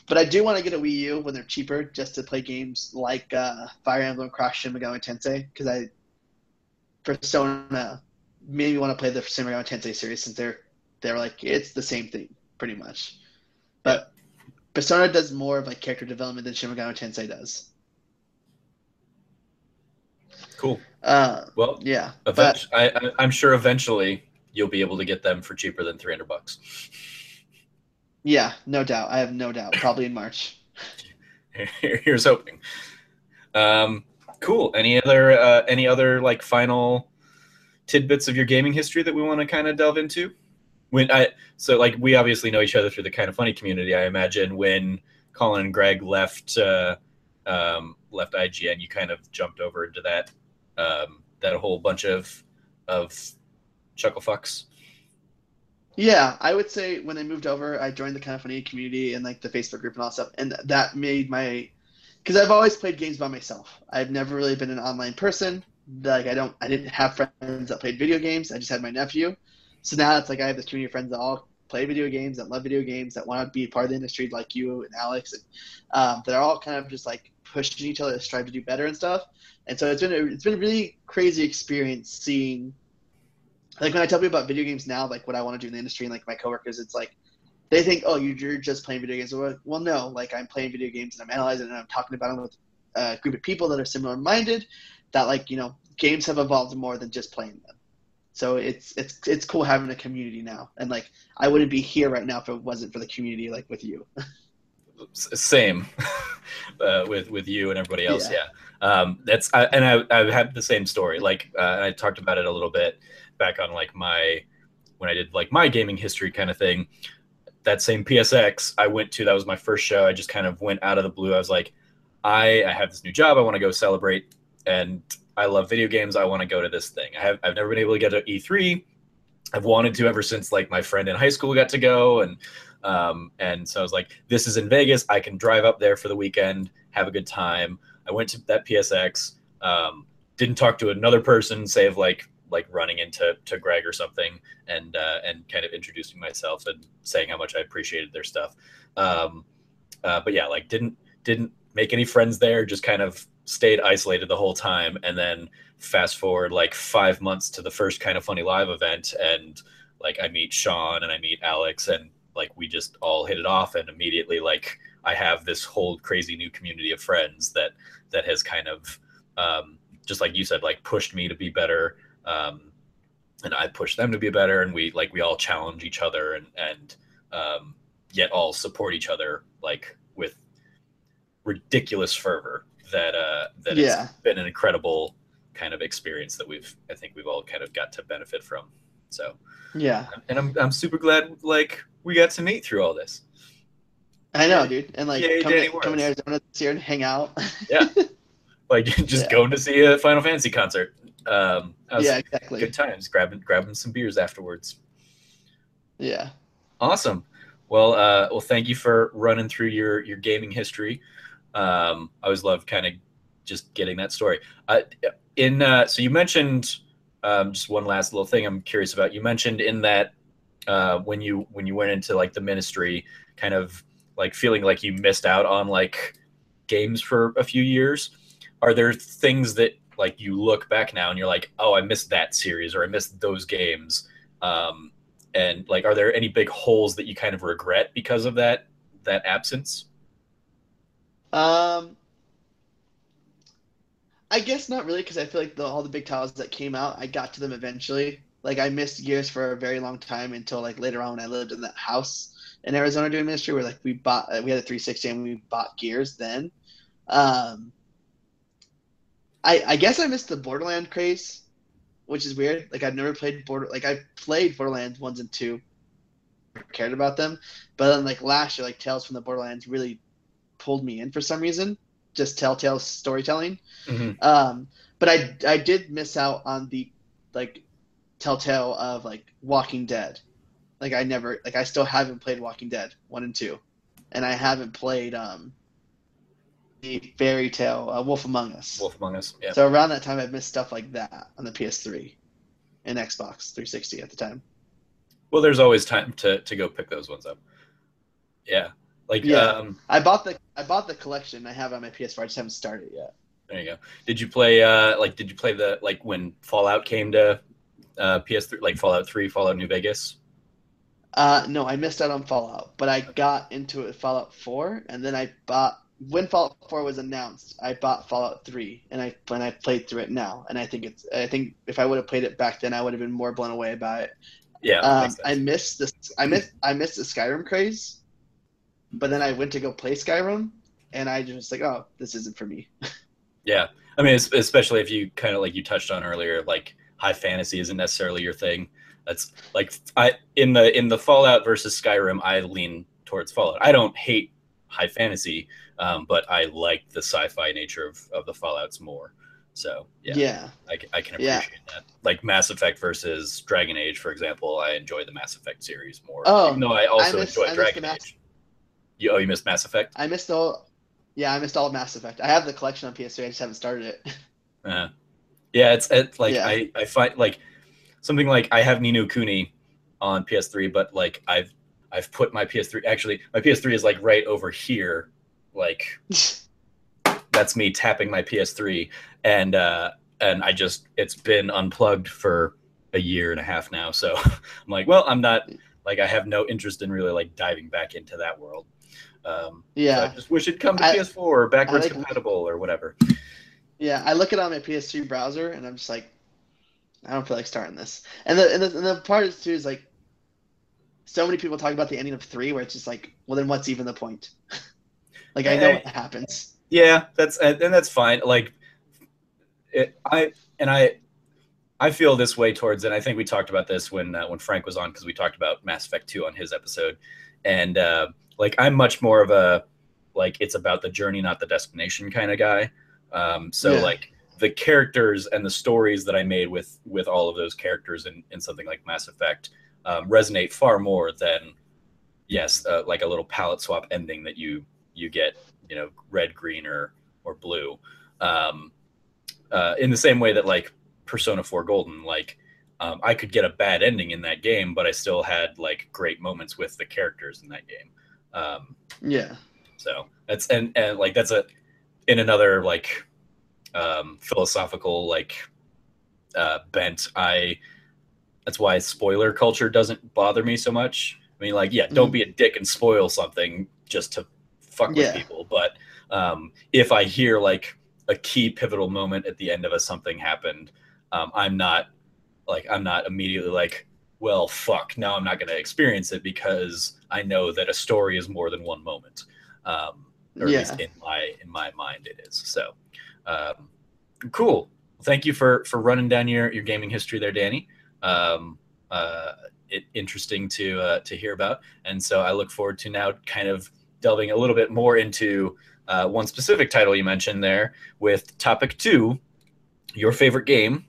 But I do want to get a Wii U when they're cheaper, just to play games like uh, Fire Emblem Cross Shin Megami Tensei, because I Persona made me want to play the Shin Megami Tensei series since they're they're like it's the same thing pretty much. But Persona does more of like character development than Shin Megami Tensei does. Cool. Uh, well, yeah. But, I, I, am sure eventually you'll be able to get them for cheaper than 300 bucks. Yeah, no doubt. I have no doubt. Probably in March. Here's hoping. Um, cool. Any other uh, any other like final tidbits of your gaming history that we want to kind of delve into? When I so like we obviously know each other through the Kinda Funny community. I imagine when Colin and Greg left uh, um, left IGN, you kind of jumped over into that um, that whole bunch of of chuckle fucks. Yeah, I would say when I moved over, I joined the Kinda Funny community and like the Facebook group and all that stuff, and that made my because I've always played games by myself. I've never really been an online person like I don't I didn't have friends that played video games. I just had my nephew. So now it's like I have this community of friends that all play video games, that love video games, that want to be part of the industry like you and Alex, and um, they're all kind of just like pushing each other to strive to do better and stuff. And so it's been a, it's been a really crazy experience seeing. Like when I tell people about video games now, like what I want to do in the industry, and like my coworkers, it's like they think, oh, you're just playing video games. Like, well, no, like I'm playing video games and I'm analyzing and I'm talking about them with a group of people that are similar minded. That like you know games have evolved more than just playing them. So it's it's it's cool having a community now, and like I wouldn't be here right now if it wasn't for the community like with you. Same, uh, with with you and everybody else. Yeah, yeah. Um, that's I, and I I've had the same story. Like uh, I talked about it a little bit back on like my when I did like my gaming history kind of thing. That same PSX I went to, that was my first show. I just kind of went out of the blue. I was like, I, I have this new job. I want to go celebrate. And I love video games. I want to go to this thing. I have, I've never been able to get to E3. I've wanted to ever since like my friend in high school got to go. And, um, and so I was like, this is in Vegas. I can drive up there for the weekend, have a good time. I went to that PSX. Um, didn't talk to another person, save like like running into to Greg or something and uh, and kind of introducing myself and saying how much I appreciated their stuff. Um, uh, but yeah, like didn't didn't make any friends there. Just kind of stayed isolated the whole time. And then fast forward like five months to the first Kinda Funny live event, and like I meet Sean and I meet Alex, and like we just all hit it off, and immediately like I have this whole crazy new community of friends that that has kind of um, just like you said, like pushed me to be better um, and I push them to be better, and we like we all challenge each other, and and um, yet all support each other like with ridiculous fervor. That uh, that yeah. it's been an incredible kind of experience that we've I think we've all kind of got to benefit from. So yeah, and I'm I'm super glad like we got to meet through all this. I know, dude, and like Yay, come, come to Arizona this year and hang out. yeah, like just yeah. going to see a Final Fantasy concert. Um, yeah, exactly. Good times. Grabbing grabbing some beers afterwards. Yeah. Awesome. Well, uh, well, thank you for running through your your gaming history. Um, I always love kind of just getting that story. Uh, in uh, so you mentioned um, just one last little thing I'm curious about. You mentioned in that uh, when you when you went into like the ministry, kind of like feeling like you missed out on like games for a few years. Are there things that like you look back now and you're like, oh, I missed that series or I missed those games. Um, and like, are there any big holes that you kind of regret because of that that absence? Um, I guess not really because I feel like the, all the big titles that came out, I got to them eventually. Like I missed Gears for a very long time until like later on when I lived in that house in Arizona doing ministry where like we bought we had a 360 and we bought Gears then. Um, I I guess I missed the Borderland craze, which is weird. Like I've never played Border like I played Borderlands ones and two, cared about them, but then like last year, like Tales from the Borderlands really pulled me in for some reason. Just Telltale storytelling. Mm-hmm. Um, but I I did miss out on the like Telltale of like Walking Dead. Like I never like I still haven't played Walking Dead one and two, and I haven't played um the Fairy Tale, uh, Wolf Among Us. Wolf Among Us. Yeah. So around that time, I missed stuff like that on the PS3 and Xbox 360 at the time. Well, there's always time to to go pick those ones up. Yeah. Like yeah, um, I bought the I bought the collection I have on my PS4. I just haven't started yet. There you go. Did you play uh like did you play the like when Fallout came to uh PS3 like Fallout 3, Fallout New Vegas? Uh no, I missed out on Fallout, but I got into it Fallout 4 and then I bought when Fallout 4 was announced, I bought Fallout 3 and I when I played through it now, and I think it's I think if I would have played it back then, I would have been more blown away by it. Yeah, um, I missed this. I missed I missed the Skyrim craze, but then I went to go play Skyrim, and I just like, oh, this isn't for me. yeah, I mean, especially if you kind of like you touched on earlier, like high fantasy isn't necessarily your thing. That's like I in the in the Fallout versus Skyrim, I lean towards Fallout. I don't hate high fantasy, um, but I like the sci-fi nature of, of the Fallout's more. So yeah, yeah, I, I can appreciate yeah. that. Like Mass Effect versus Dragon Age, for example, I enjoy the Mass Effect series more. Oh, even though I also I missed, enjoy I Dragon Age. You, oh, you missed Mass Effect? I missed all. Yeah, I missed all Mass Effect. I have the collection on PS3. I just haven't started it. Uh, yeah, it's it's like yeah. I I find like something like I have Ni no Kuni on PS3, but like I've I've put my PS3 actually my PS3 is like right over here like that's me tapping my PS3 and uh and I just it's been unplugged for a year and a half now so I'm like well I'm not like I have no interest in really like diving back into that world Um, yeah, so I just wish it'd come to I, PS4 or backwards like, compatible or whatever. Yeah, I look it on my PS3 browser and I'm just like, I don't feel like starting this. And the and the, and the part is too is like, so many people talk about the ending of three, where it's just like, well, then what's even the point? like I know what happens. Yeah, that's and that's fine. Like, it, I and I I feel this way towards it. I think we talked about this when uh, when Frank was on because we talked about Mass Effect 2 on his episode. And uh, like I'm much more of a like it's about the journey, not the destination kind of guy. Um, so yeah. like the characters and the stories that I made with with all of those characters in, in something like Mass Effect um, resonate far more than yes, uh, like a little palette swap ending that you you get, you know, red, green, or or blue. Um, uh, in the same way that like Persona 4 Golden, like um, I could get a bad ending in that game, but I still had like great moments with the characters in that game. Um, yeah. So that's and and like that's a in another like um, philosophical like uh, bent. I that's why spoiler culture doesn't bother me so much. I mean, like, yeah, don't mm. be a dick and spoil something just to fuck yeah. with people. But um, if I hear like a key pivotal moment at the end of a something happened um, I'm not like I'm not immediately like, well, fuck, now I'm not going to experience it because I know that a story is more than one moment. Um, or yeah. at least in my in my mind it is. So, um, cool. Thank you for for running down your your gaming history there, Danny. Um, uh, it interesting to uh, to hear about, and so I look forward to now kind of delving a little bit more into uh, one specific title you mentioned there with topic two, your favorite game,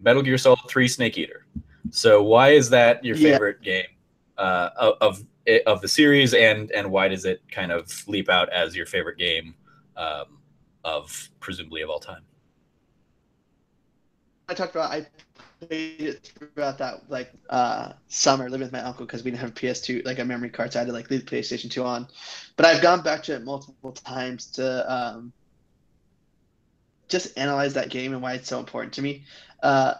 Metal Gear Solid Three Snake Eater. So why is that your favorite yeah. game uh, of of the series, and and why does it kind of leap out as your favorite game um, of presumably of all time? I talked about I played it throughout that like uh, summer living with my uncle because we didn't have a PS2 like a memory card, so I had to like leave the PlayStation 2 on. But I've gone back to it multiple times to um, just analyze that game and why it's so important to me. Uh,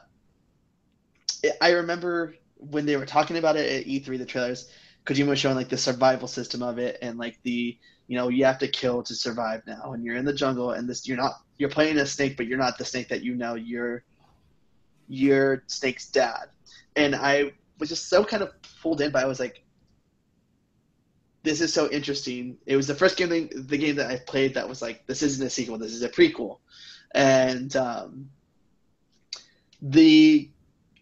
I remember when they were talking about it at E3, the trailers, Kojima was showing like the survival system of it and like the you know you have to kill to survive now and you're in the jungle and this you're not you're playing a snake but you're not the snake that you know you're you're snake's dad and i was just so kind of pulled in by i was like this is so interesting it was the first game the game that i played that was like this isn't a sequel this is a prequel and um, the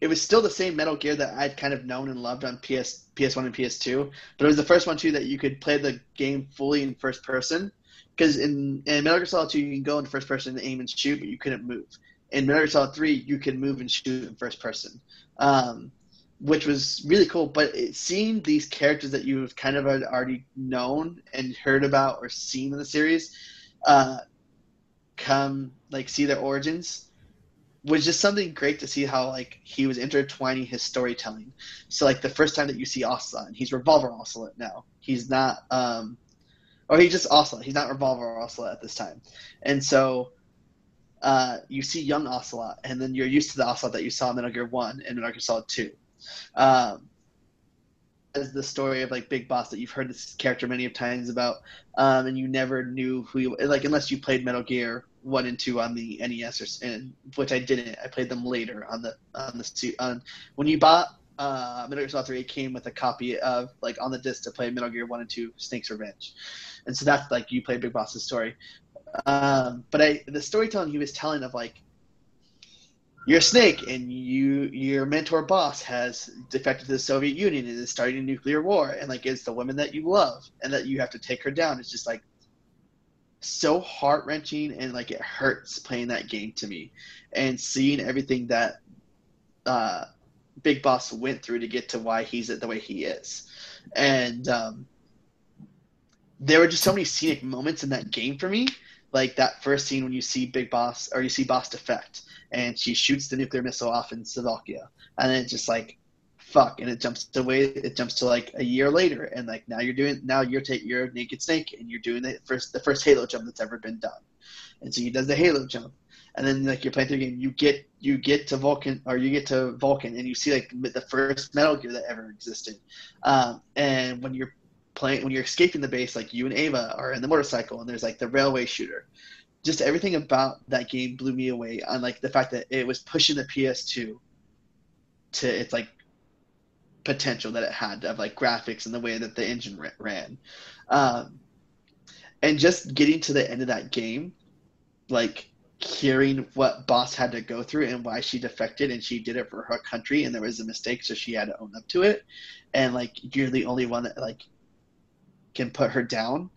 it was still the same Metal Gear that I'd kind of known and loved on PS PS1 and PS2, but it was the first one too that you could play the game fully in first person. Because in, in Metal Gear Solid 2, you can go in first person and aim and shoot, but you couldn't move. In Metal Gear Solid 3, you can move and shoot in first person, um, which was really cool. But it, seeing these characters that you've kind of already known and heard about or seen in the series uh, come like see their origins was just something great to see how like he was intertwining his storytelling. So like the first time that you see Ocelot, he's Revolver Ocelot now. He's not um or he's just Ocelot. He's not Revolver Ocelot at this time. And so uh, you see young Ocelot, and then you're used to the Ocelot that you saw in Metal Gear One and Metal Gear Solid Two. Um, as the story of like Big Boss that you've heard this character many of times about, um, and you never knew who he like unless you played Metal Gear one and two on the NES, or, and, which I didn't. I played them later on the on the on when you bought uh, Metal Gear Solid Three. It came with a copy of like on the disc to play Metal Gear One and Two, Snake's Revenge, and so that's like you play Big Boss's story. Um, but I the storytelling he was telling of like you're a snake and you your mentor boss has defected to the Soviet Union and is starting a nuclear war and like it's the woman that you love and that you have to take her down. It's just like so heart wrenching and like it hurts playing that game to me, and seeing everything that uh, Big Boss went through to get to why he's the way he is, and um, there were just so many scenic moments in that game for me. Like that first scene when you see Big Boss or you see Boss defect, and she shoots the nuclear missile off in Slovakia, and then it's just like fuck and it jumps away it jumps to like a year later and like now you're doing now you're taking you're naked snake and you're doing the first the first halo jump that's ever been done. And so he does the halo jump and then like you're playing through the game you get you get to Volgin or you get to Volgin and you see like the first metal gear that ever existed. Um, and when you're playing when you're escaping the base, like you and EVA are in the motorcycle, and there's like the railway shooter. Just everything about that game blew me away. On like the fact that it was pushing the PS2 to its like potential that it had of like graphics and the way that the engine ran, um, and just getting to the end of that game, like hearing what Boss had to go through and why she defected and she did it for her country and there was a mistake so she had to own up to it and like you're the only one that like can put her down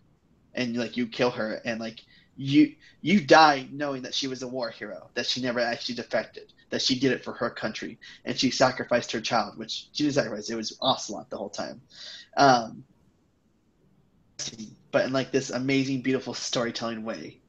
and like you kill her and like you you die knowing that she was a war hero that she never actually defected that she did it for her country and she sacrificed her child which she didn't sacrifice. It was ocelot the whole time. Um, but in like this amazing beautiful storytelling way.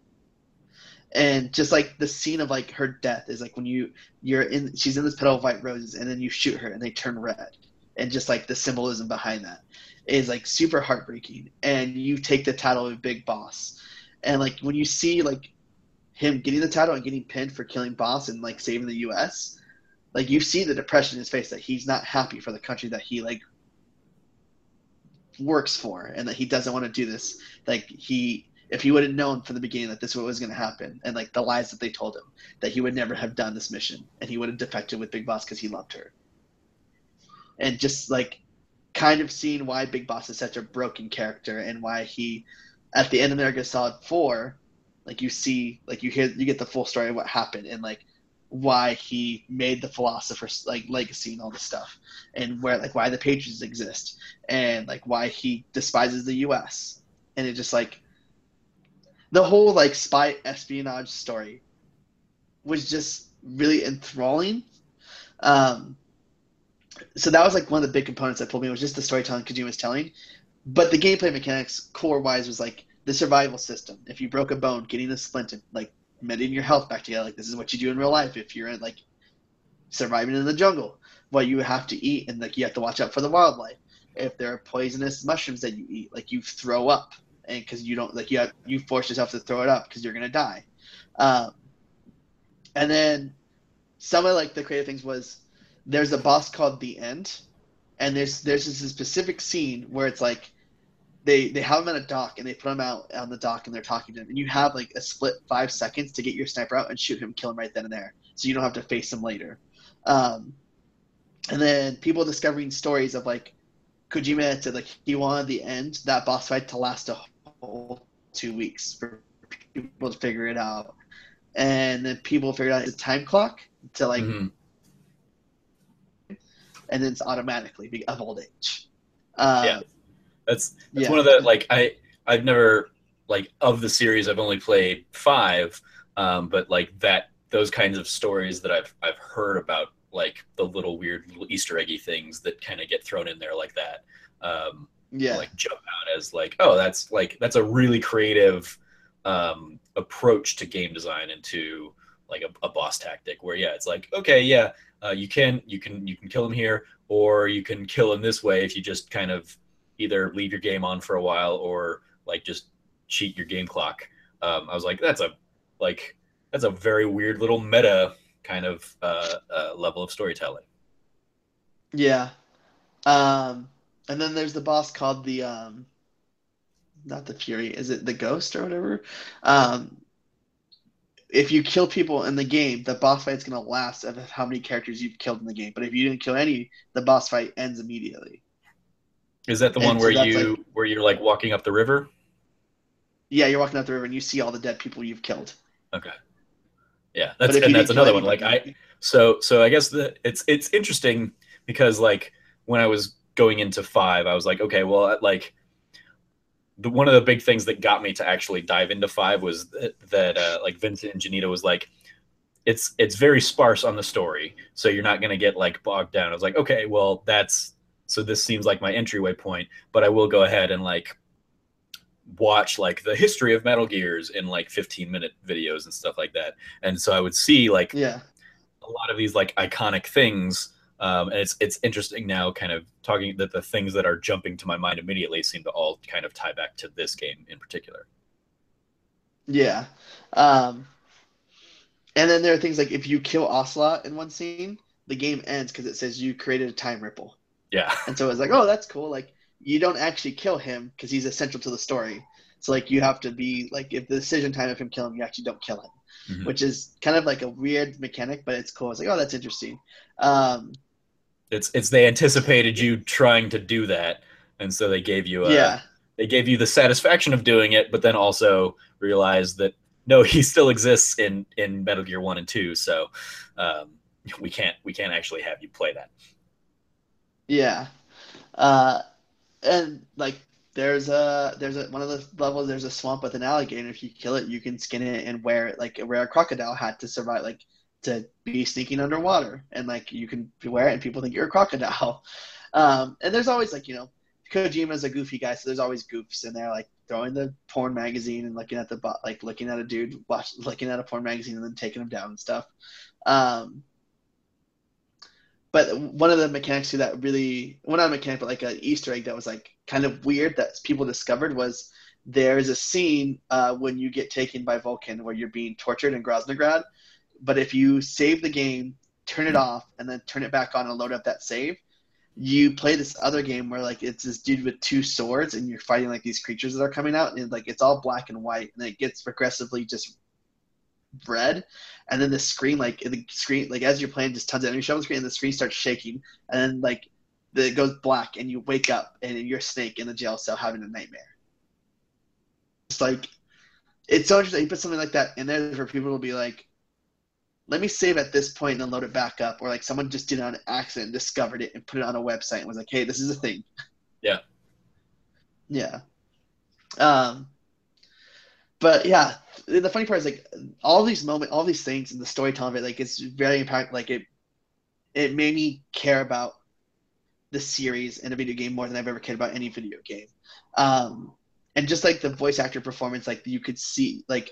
And just like the scene of like her death is like when you you're in she's in this petal of white roses and then you shoot her and they turn red. And just like the symbolism behind that is like super heartbreaking and you take the title of big boss. And like when you see like him getting the title and getting pinned for killing boss and like saving the us like you see the depression in his face that he's not happy for the country that he like works for and that he doesn't want to do this. Like he if he would have known from the beginning that this is was going to happen and like the lies that they told him that he would never have done this mission and he would have defected with big boss because he loved her. And just like kind of seeing why big boss is such a broken character and why he at the end of Gear Solid 4 like you see like you hear you get the full story of what happened and like why he made the philosopher's like legacy and all this stuff and where like why the patriots exist and like why he despises the us and it just like the whole like spy espionage story was just really enthralling. Um, so that was like one of the big components that pulled me was just the storytelling Kojima was telling, but the gameplay mechanics core wise was like the survival system. If you broke a bone, getting a splint and like mending your health back together, like this is what you do in real life. If you're in like surviving in the jungle, what you have to eat and like you have to watch out for the wildlife. If there are poisonous mushrooms that you eat, like you throw up and because you don't like you have you force yourself to throw it up because you're gonna die. Um, and then some of like the creative things was there's a boss called the end, and there's there's this specific scene where it's like they they have him at a dock and they put him out on the dock and they're talking to him and you have like a split five seconds to get your sniper out and shoot him, kill him right then and there, so you don't have to face him later. Um, and then people discovering stories of like Kojima said like he wanted the end that boss fight to last a whole two weeks for people to figure it out. And then people figured out his time clock to like, mm-hmm. And then it's automatically of old age. Uh, yeah, that's that's yeah. one of the like I I've never like of the series I've only played five, um, but like that those kinds of stories that I've I've heard about like the little weird little Easter eggy things that kind of get thrown in there like that. Um, yeah like jump out as like oh that's like that's a really creative um approach to game design into like a, a boss tactic where yeah it's like okay yeah uh, you can you can you can kill him here or you can kill him this way if you just kind of either leave your game on for a while or like just cheat your game clock um, i was like that's a like that's a very weird little meta kind of uh, uh, level of storytelling yeah um and then there's the boss called the um, not the Fury. Is it the Ghost or whatever? Um, if you kill people in the game, the boss fight's gonna last of how many characters you've killed in the game. But if you didn't kill any, the boss fight ends immediately. Is that the and one where so you like, where you're like walking up the river? Yeah, you're walking up the river and you see all the dead people you've killed. Okay. Yeah, that's and that's another one. Like I so so I guess the it's it's interesting because like when I was going into five, I was like, okay, well, like the, one of the big things that got me to actually dive into five was that, that uh, like Vincent and Janita was like, it's it's very sparse on the story, so you're not gonna get like bogged down. I was like, okay, well, that's so this seems like my entryway point, but I will go ahead and like watch like the history of Metal Gears in like 15 minute videos and stuff like that. And so I would see like yeah a lot of these like iconic things um, and it's it's interesting now, kind of talking that the things that are jumping to my mind immediately seem to all kind of tie back to this game in particular. Yeah, um, and then there are things like if you kill Ocelot in one scene, the game ends because it says you created a time ripple. Yeah, and so it's like, oh, that's cool. Like you don't actually kill him because he's essential to the story. So like you have to be like if the decision time of him killing him, you actually don't kill him, mm-hmm. which is kind of like a weird mechanic, but it's cool. It's like oh that's interesting. Um, it's it's they anticipated you trying to do that, and so they gave you a, yeah they gave you the satisfaction of doing it, but then also realized that no, he still exists in in Metal Gear One and Two, so um, we can't we can't actually have you play that. Yeah, uh, and like there's a there's a one of the levels there's a swamp with an alligator. If you kill it, you can skin it and wear it like wear a crocodile hat to survive, like to be sneaking underwater, and like you can wear it and people think you're a crocodile. Um, and there's always like you know Kojima's a goofy guy, so there's always goofs in there, like throwing the porn magazine and looking at the like looking at a dude watch looking at a porn magazine and then taking him down and stuff. Um, but one of the mechanics to that really well not a mechanic but like an easter egg that was like kind of weird that people discovered was there's a scene uh, when you get taken by Volgin where you're being tortured in Groznyj Grad but if you save the game turn it off and then turn it back on and load up that save you play this other game where like it's this dude with two swords and you're fighting like these creatures that are coming out and like it's all black and white and it gets progressively just red, and then the screen like the screen like as you're playing, just tons of show on the screen, and the screen starts shaking, and then like the, it goes black, and you wake up, and you're Snake in the jail cell having a nightmare. It's like it's so interesting. You put something like that in there for people to be like, let me save at this point and then load it back up, or like someone just did it on accident, discovered it, and put it on a website and was like, hey, this is a thing. Yeah. Yeah. Um, but yeah, the funny part is like all these moments, all these things and the storytelling of it, like it's very impact. Like it, it made me care about the series and a video game more than I've ever cared about any video game. Um, and just like the voice actor performance, like you could see, like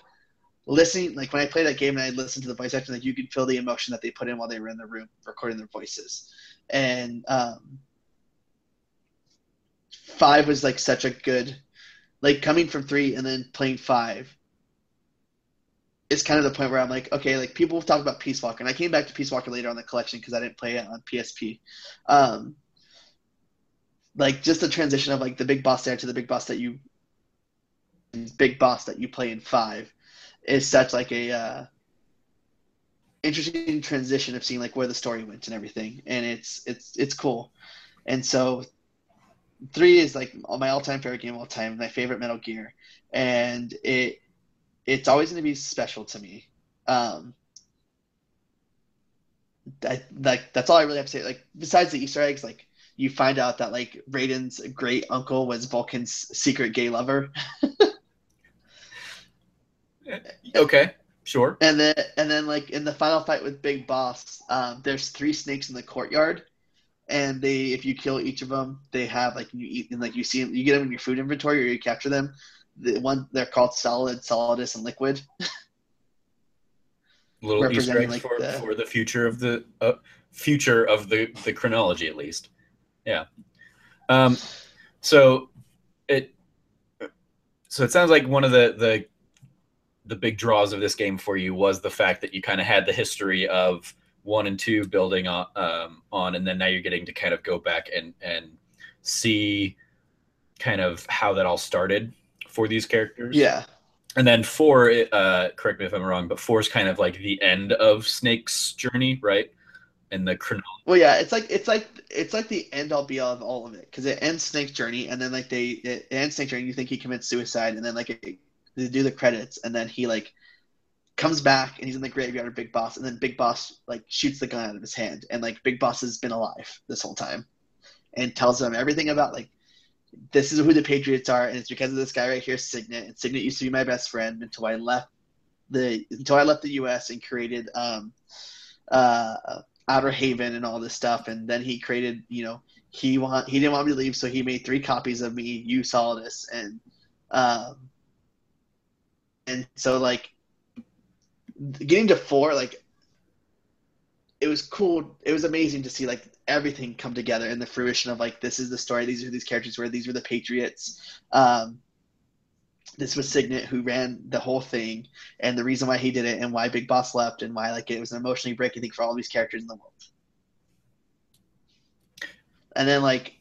listening, like when I played that game and I listened to the voice actor, like you could feel the emotion that they put in while they were in the room recording their voices. And um, five was like such a good like coming from three and then playing five is kind of the point where I'm like, okay, like people talk about Peace Walker, and I came back to Peace Walker later on the collection because I didn't play it on PSP. Um, like just the transition of like the big boss there to the big boss that you, big boss that you play in five, is such like a uh, interesting transition of seeing like where the story went and everything, and it's it's it's cool, and so three is like my all-time favorite game of all time, my favorite Metal Gear, and it it's always going to be special to me. Um, I, like that's all I really have to say. Like besides the Easter eggs, like you find out that like Raiden's great uncle was Volgin's secret gay lover. okay, sure. And then and then like in the final fight with Big Boss, um, there's three snakes in the courtyard, and they if you kill each of them they have like you eat and like you see them you get them in your food inventory or you capture them the one they're called solid solidus and liquid. Little easter eggs like for, the, for the future of the uh, future of the the chronology at least. Yeah. Um so it so it sounds like one of the the the big draws of this game for you was the fact that you kind of had the history of one and two building on, um, on, and then now you're getting to kind of go back and and see kind of how that all started for these characters. Yeah. And then four, uh, correct me if I'm wrong, but four is kind of like the end of Snake's journey, right? And the chronology. Well, yeah, it's like it's like it's like the end all be all of all of it because it ends Snake's journey, and then like they it ends Snake's journey. You think he commits suicide, and then like it, they do the credits, and then he like comes back and he's in the graveyard of Big Boss, and then Big Boss like shoots the gun out of his hand, and like Big Boss has been alive this whole time, and tells them everything about like this is who the Patriots are, and it's because of this guy right here, Signet. And Signet used to be my best friend until I left the until I left the U.S. and created um, uh, Outer Haven and all this stuff, and then he created you know he want he didn't want me to leave, so he made three copies of me, you Solidus, and um, and so like getting to four, like it was cool. It was amazing to see like everything come together in the fruition of like this is the story. These are these characters where these were the Patriots. Um, this was Signet who ran the whole thing, and the reason why he did it, and why Big Boss left, and why like it was an emotionally breaking thing for all these characters in the world. And then like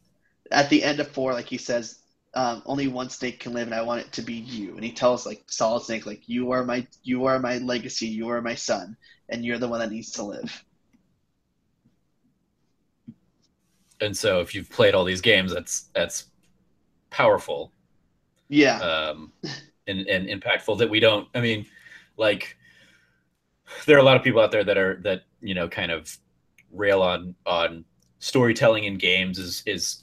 at the end of four, like he says, um, only one snake can live, and I want it to be you. And he tells like Solid Snake, like you are my you are my legacy, you are my son, and you're the one that needs to live. And so, if you've played all these games, that's that's powerful. Yeah. Um, and and impactful that we don't. I mean, like there are a lot of people out there that are that you know kind of rail on on storytelling in games is is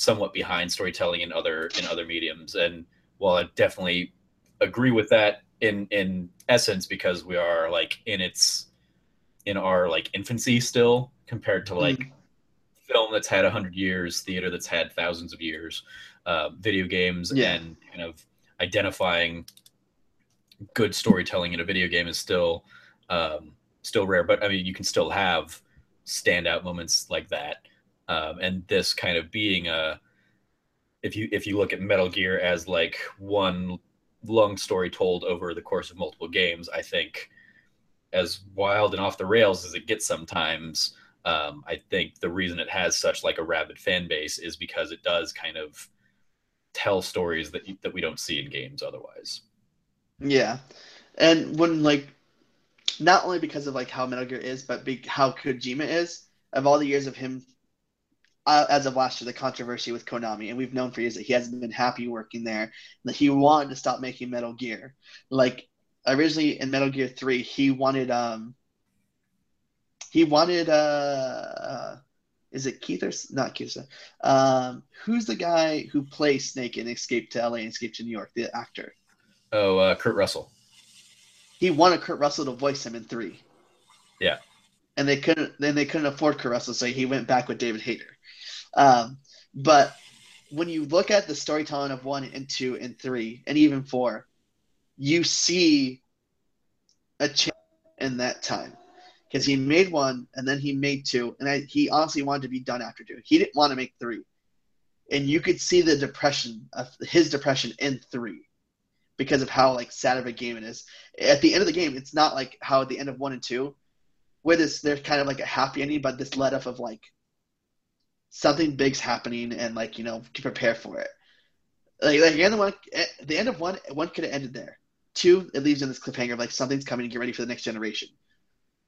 somewhat behind storytelling in other in other mediums and while i definitely agree with that in in essence because we are like in its in our like infancy still compared to like mm. film that's had 100 years theater that's had thousands of years uh, video games yeah. and kind of identifying good storytelling in a video game is still um, still rare. But I mean, you can still have standout moments like that. Um, and this kind of being a if you if you look at Metal Gear as like one long story told over the course of multiple games, I think as wild and off the rails as it gets sometimes, um, I think the reason it has such like a rabid fan base is because it does kind of tell stories that that we don't see in games otherwise. Yeah, and when like not only because of like how Metal Gear is, but be- how Kojima is. Of all the years of him, uh, as of last year, the controversy with Konami, and we've known for years that he hasn't been happy working there. That he wanted to stop making Metal Gear. Like originally in Metal Gear Three, he wanted um he wanted uh, uh is it Keith or not Keith? Um, who's the guy who plays Snake in Escape to LA and Escape to New York? The actor. Oh, uh, Kurt Russell he wanted Kurt Russell to voice him in three. Yeah. And they couldn't then they couldn't afford Kurt Russell, so he went back with David Hayter. Um, but when you look at the storytelling of one and two and three and even four, you see a change in that time because he made one and then he made two, and I, he honestly wanted to be done after two. He didn't want to make three, and you could see the depression of his depression in three because of how like sad of a game it is. At the end of the game, it's not like how at the end of one and two, where this there's kind of like a happy ending, but this let up of like something big's happening and like you know to prepare for it. Like like the end of one, the end of one, one could have ended there. Two, it leaves you in this cliffhanger of like something's coming to get ready for the next generation.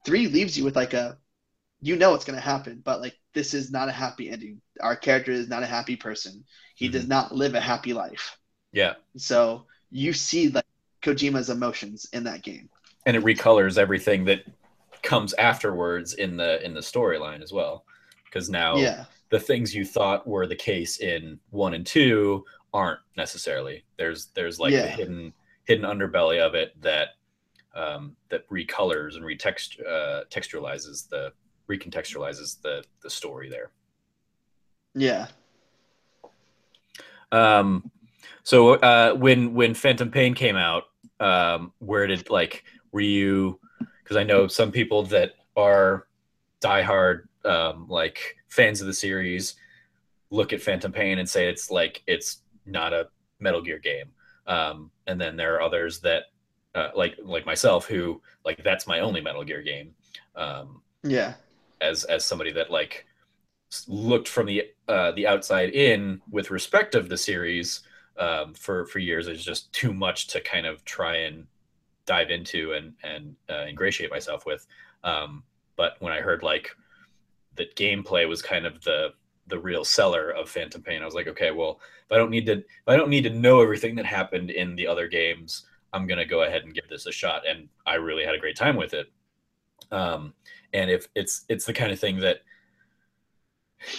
Three leaves you with like a, you know what's gonna happen, but like this is not a happy ending. Our character is not a happy person. He mm-hmm. does not live a happy life. Yeah. So you see like Kojima's emotions in that game. And it recolors everything that comes afterwards in the in the storyline as well. Because now yeah. The things you thought were the case in one and two aren't necessarily. There's there's like yeah. the hidden hidden underbelly of it that um, that recolors and retext uh, textualizes the recontextualizes the the story there. Yeah. Um, so uh, when when Phantom Pain came out, um, where did like were you? Because I know some people that are diehard um, like fans of the series look at Phantom Pain and say it's like it's not a Metal Gear game, um, and then there are others that uh, like like myself who like that's my only Metal Gear game. Um, yeah, as as somebody that like looked from the uh, the outside in with respect of the series um, for for years is just too much to kind of try and dive into and and uh, ingratiate myself with. Um, but when I heard like that gameplay was kind of the the real seller of Phantom Pain, I was like, okay, well, if I don't need to if I don't need to know everything that happened in the other games, I'm gonna go ahead and give this a shot. And I really had a great time with it. Um, and if it's it's the kind of thing that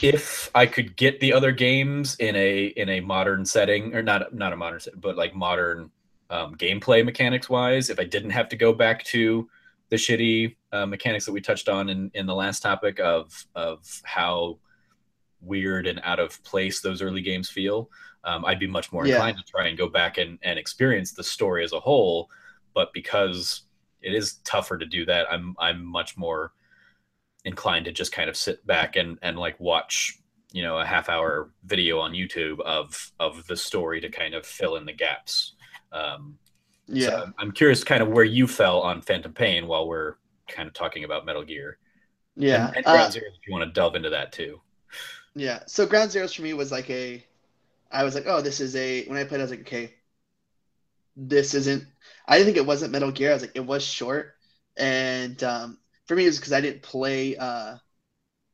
if I could get the other games in a in a modern setting, or not not a modern setting, but like modern um, gameplay mechanics wise, if I didn't have to go back to the shitty uh, mechanics that we touched on in in the last topic of of how weird and out of place those early games feel, um, I'd be much more yeah. inclined to try and go back and, and experience the story as a whole. But because it is tougher to do that, I'm I'm much more inclined to just kind of sit back and and like watch you know a half hour video on YouTube of of the story to kind of fill in the gaps. Um, yeah, so I'm curious, kind of where you fell on Phantom Pain while we're kind of talking about Metal Gear. Yeah, and, and uh, Zero, if you want to delve into that too. Yeah. So Ground Zeroes for me was like a, I was like, oh, this is a. When I played, I was like, okay, this isn't. I didn't think it wasn't Metal Gear. I was like, it was short, and um, for me, it was because I didn't play. Uh,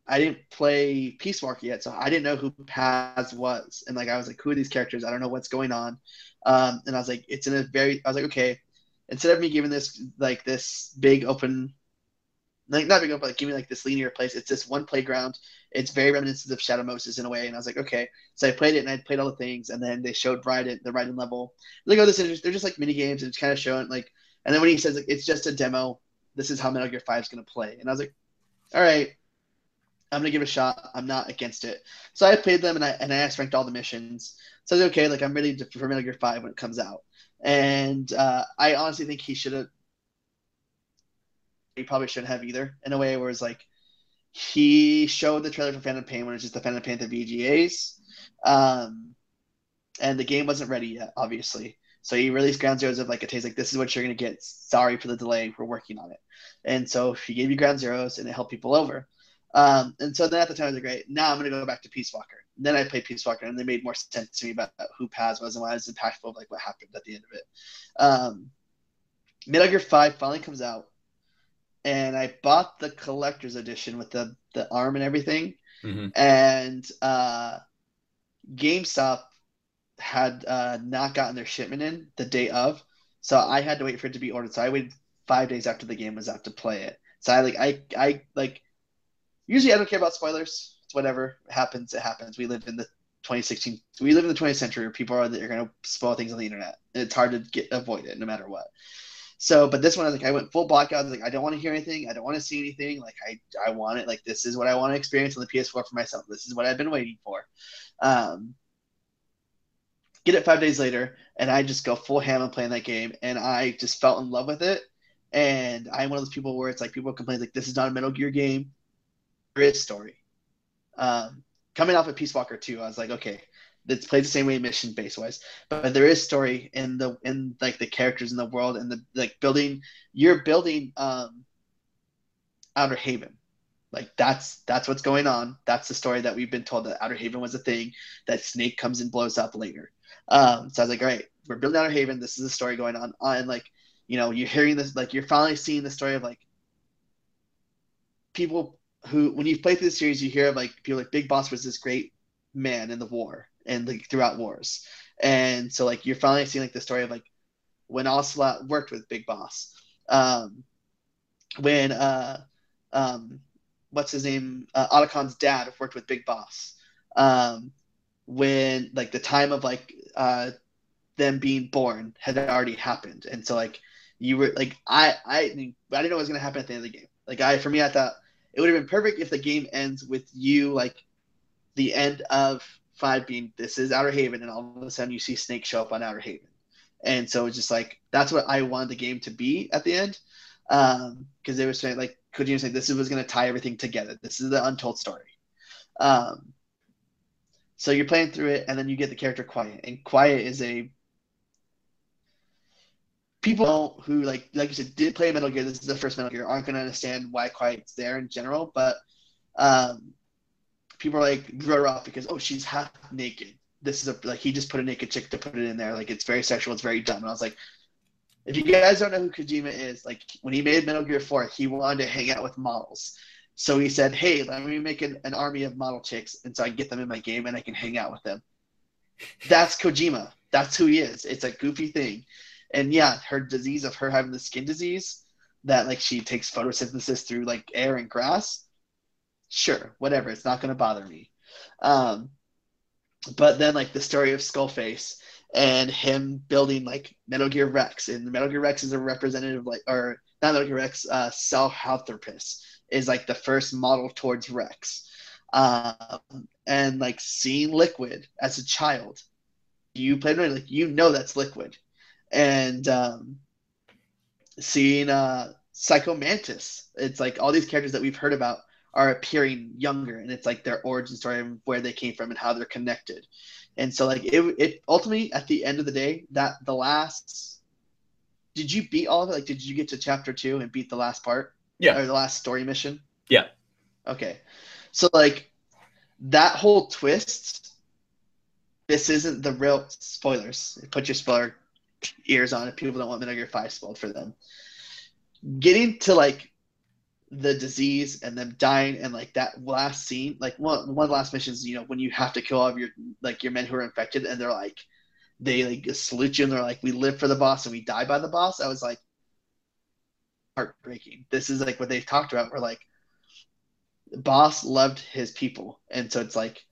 I didn't play Peace Walker yet, so I didn't know who Paz was, and like I was like, who are these characters? I don't know what's going on. Um, and I was like, it's in a very. I was like, okay, instead of me giving this like this big open like not big open, but like, give me like this linear place. It's this one playground. It's very reminiscent of Shadow Moses in a way. And I was like, okay. So I played it and I played all the things, and then they showed Raiden, the Raiden level. Like, oh, this is they're just like mini games, and it's kind of showing like. And then when he says like, it's just a demo, this is how Metal Gear Five is gonna play, and I was like, all right, I'm gonna give it a shot. I'm not against it. So I played them and I and I asked ranked all the missions. So I was okay, like I'm ready to, for Metal Gear Five when it comes out. And uh, I honestly think he should have he probably shouldn't have either. In a way, where it's like he showed the trailer for Phantom Pain when it's just the Phantom Pain the VGAs, um, and the game wasn't ready yet, obviously. So he released Ground Zeroes of like a taste like this is what you're gonna get. Sorry for the delay. We're working on it. And so he gave you Ground Zeroes and it helped people over. Um, and so then at the time I was like, great, now I'm gonna go back to Peace Walker. And then I played Peace Walker and they made more sense to me about who Paz was and why it was impactful of like what happened at the end of it. Um, Metal Gear Five finally comes out and I bought the collector's edition with the the arm and everything. Mm-hmm. And uh, GameStop had uh, not gotten their shipment in the day of, so I had to wait for it to be ordered. So I waited five days after the game was out to play it. So I like I I like usually I don't care about spoilers. It's whatever it happens. It happens. We live in the 2016. We live in the 20th century where people are that are going to spoil things on the internet. It's hard to get avoid it no matter what. So, but this one, I was like, I went full blackout. I was like, I don't want to hear anything. I don't want to see anything. Like, I, I want it. Like, this is what I want to experience on the PS4 for myself. This is what I've been waiting for. Um, get it five days later, and I just go full ham and playing that game, and I just fell in love with it. And I'm one of those people where it's like people complain like this is not a Metal Gear game. There is story. Um, coming off of Peace Walker 2, I was like, okay, it's played the same way mission base wise but there is story in the in like the characters in the world and the like building you're building um outer haven. Like that's that's what's going on. That's the story that we've been told that outer haven was a thing that snake comes and blows up later. Um so i was like all right we're building outer haven. This is the story going on. Uh, and like you know you're hearing this like you're finally seeing the story of like people who when you play through the series you hear of like people like big boss was this great man in the war and like throughout wars. And so like you're finally seeing like the story of like when Ocelot worked with Big Boss. Um, when uh, um, what's his name? Uh, Otacon's dad worked with Big Boss. Um, when like the time of like uh, them being born had already happened, and so like you were like I I I didn't know what was gonna happen at the end of the game. Like I for me I thought it would have been perfect if the game ends with you like the end of five being this is Outer Haven, and all of a sudden you see Snake show up on Outer Haven, and so it's just like that's what I wanted the game to be at the end, because um, they were saying like Kojima saying this was going to tie everything together. This is the untold story. Um, so you're playing through it, and then you get the character Quiet, and Quiet is a people who like like you said did play Metal Gear. This is the first Metal Gear aren't going to understand why Quiet's there in general, but um, people are like wrote her off because oh she's half naked. This is a like he just put a naked chick to put it in there. Like it's very sexual. It's very dumb. And I was like, if you guys don't know who Kojima is, like when he made Metal Gear Four, he wanted to hang out with models. So he said, hey, let me make an, an army of model chicks, and so I can get them in my game and I can hang out with them. That's Kojima. That's who he is. It's a goofy thing. And yeah, her disease of her having the skin disease that like she takes photosynthesis through like air and grass sure, whatever. It's not going to bother me. Um, but then like the story of Skullface and him building like Metal Gear Rex, and Metal Gear Rex is a representative like, or not Metal Gear Rex, uh, Sahelanthropus is like the first model towards Rex. Um, and like seeing Liquid as a child, you played like you know that's Liquid, and um, seeing uh, Psycho Mantis, it's like all these characters that we've heard about are appearing younger and it's like their origin story and where they came from and how they're connected and so like it, it ultimately at the end of the day that the last did you beat all of it like did you get to chapter two and beat the last part yeah or the last story mission yeah okay so like that whole twist. This isn't the real spoilers. Put your spoiler ears on if people don't want Metal Gear Five spoiled for them. Getting to like the disease and them dying and like that last scene, like one one last missions, you know, when you have to kill all of your like your men who are infected and they're like they like salute you and they're like, We live for the boss and we die by the boss. I was like heartbreaking. This is like what they've talked about where like boss loved his people. And so it's like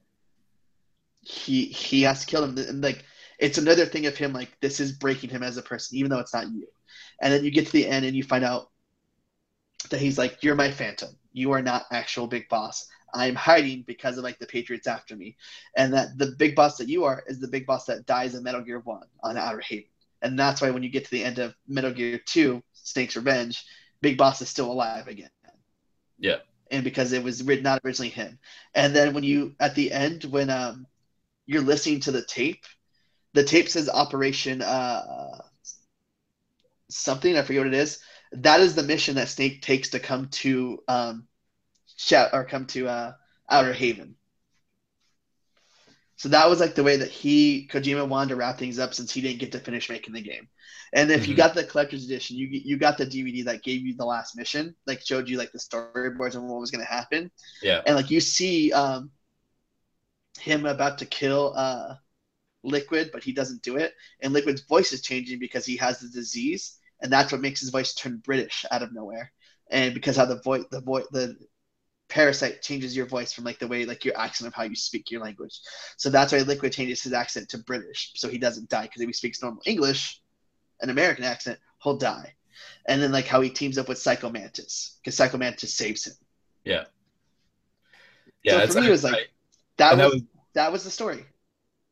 he he has to kill them and like it's another thing of him like this is breaking him as a person, even though it's not you. And then you get to the end and you find out that he's like, You're my phantom. You are not actual big boss. I'm hiding because of like the Patriots after me. And that the big boss that you are is the big boss that dies in Metal Gear 1 on Outer Haven. And that's why when you get to the end of Metal Gear 2, Snake's Revenge, Big Boss is still alive again. Yeah. And because it was written not originally him. And then when you at the end when um you're listening to the tape, the tape says Operation uh something, I forget what it is that is the mission that Snake takes to come to um, shout or come to uh, Outer Haven. So that was like the way that he Kojima wanted to wrap things up since he didn't get to finish making the game. And if mm-hmm. you got the collector's edition, you you got the DVD that gave you the last mission, like showed you like the storyboards and what was going to happen. Yeah. And like you see um, him about to kill uh, Liquid, but he doesn't do it, and Liquid's voice is changing because he has the disease, and that's what makes his voice turn British out of nowhere. And because how the voice, the voice, the parasite changes your voice from like the way like your accent of how you speak your language. So that's why Liquid changes his accent to British, so he doesn't die. Because if he speaks normal English, an American accent, he'll die. And then like how he teams up with Psycho Mantis, because Psycho Mantis saves him. Yeah. Yeah. So for me, it was like I, that was, that was that was the story.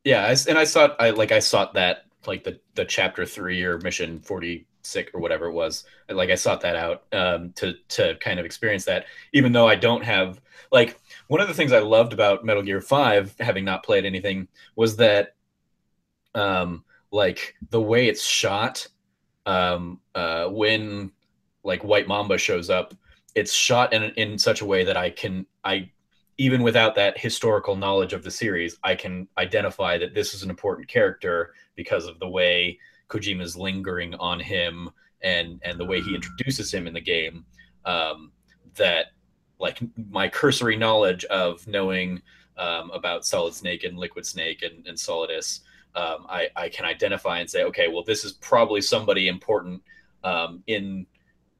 Yeah, I, and I saw I like I sought that like the the chapter three or mission forty sick or whatever it was. Like I sought that out um, to to kind of experience that, even though I don't have like one of the things I loved about Metal Gear Five, having not played anything, was that um, like the way it's shot um, uh, when like White Mamba shows up, it's shot in in such a way that I can I even without that historical knowledge of the series, I can identify that this is an important character because of the way Kojima's lingering on him and and the way he introduces him in the game. Um, that like my cursory knowledge of knowing um, about Solid Snake and Liquid Snake and, and Solidus, um, I, I can identify and say, okay, well, this is probably somebody important um, in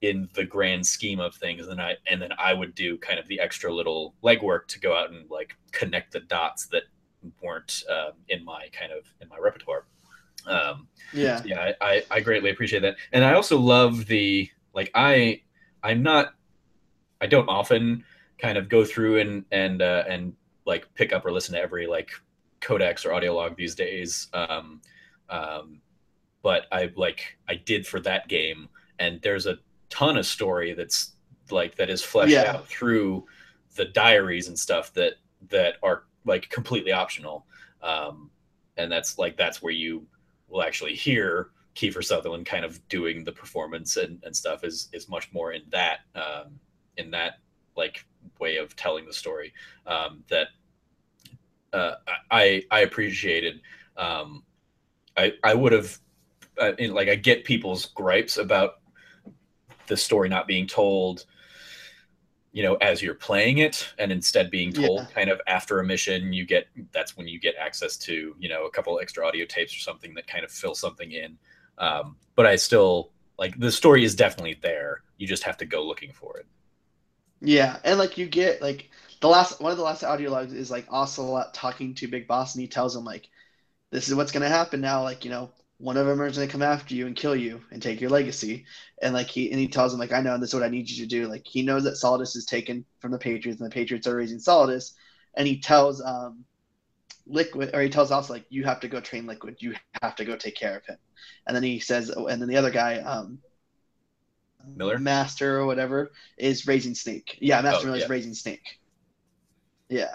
in the grand scheme of things. And I and then I would do kind of the extra little legwork to go out and like connect the dots that weren't uh, in my kind of in my repertoire. Um, yeah, yeah, I, I greatly appreciate that, and I also love the like I I'm not I don't often kind of go through and and uh, and like pick up or listen to every like codex or audio log these days. Um, um, but I like I did for that game, and there's a ton of story that's like that is fleshed yeah. out through the diaries and stuff that that are like completely optional. Um, and that's like that's where you will actually hear Kiefer Sutherland kind of doing the performance and, and stuff is is much more in that um, in that like way of telling the story um, that uh, I I appreciated. Um, I I would have uh, like I get people's gripes about the story not being told you know as you're playing it and instead being told yeah. kind of after a mission you get that's when you get access to you know a couple extra audio tapes or something that kind of fill something in. Um, but i still like the story is definitely there. You just have to go looking for it. Yeah and like you get like the last one of the last audio logs is like ocelot talking to big boss and he tells him like this is what's going to happen now like you know one of them is going to come after you and kill you and take your legacy. And like he and he tells him like I know this is what I need you to do. Like he knows that Solidus is taken from the Patriots and the Patriots are raising Solidus, and he tells um Liquid or he tells us like you have to go train Liquid. You have to go take care of him. And then he says, and then the other guy, um, Miller, Master or whatever, is raising Snake. Yeah, Master oh, Miller is yeah. raising Snake. Yeah.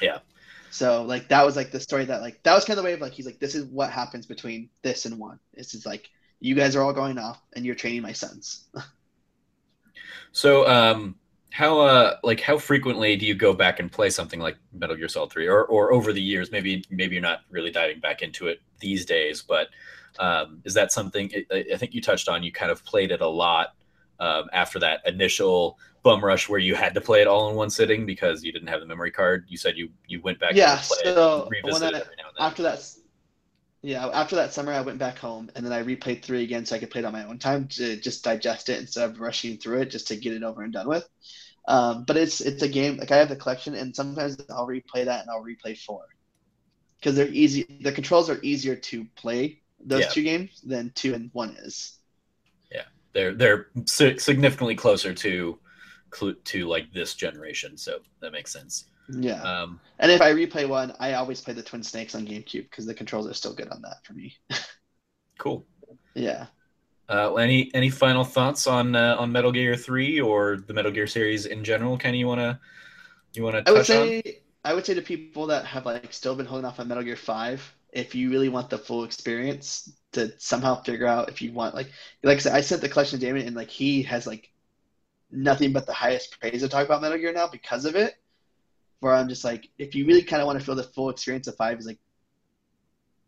Yeah. So like that was like the story that like that was kind of the way of like he's like this is what happens between this and one. This is like you guys are all going off and you're training my sons. so um how uh like how frequently do you go back and play something like Metal Gear Solid 3 or or over the years maybe maybe you're not really diving back into it these days but um, is that something I think you touched on you kind of played it a lot um, after that initial bum rush where you had to play it all in one sitting because you didn't have the memory card you said you you went back yeah so when I, after that yeah, after that summer, I went back home and then I replayed three again so I could play it on my own time to just digest it instead of rushing through it just to get it over and done with. Um, but it's it's a game like I have the collection and sometimes I'll replay that and I'll replay four because they're easy. The controls are easier to play those yeah. two games than two and one is. Yeah, they're they're significantly closer to to like this generation, so that makes sense. Yeah. Um, and if I replay one, I always play the Twin Snakes on GameCube because the controls are still good on that for me. cool. Yeah. Uh, any any final thoughts on uh, on Metal Gear Three or the Metal Gear series in general? Of you wanna you wanna touch I would say, on? I would say to people that have like still been holding off on Metal Gear Five, if you really want the full experience, to somehow figure out if you want like like I said, I sent the collection to Damon and like he has like nothing but the highest praise to talk about Metal Gear now because of it where I'm just like, if you really kind of want to feel the full experience of five, is like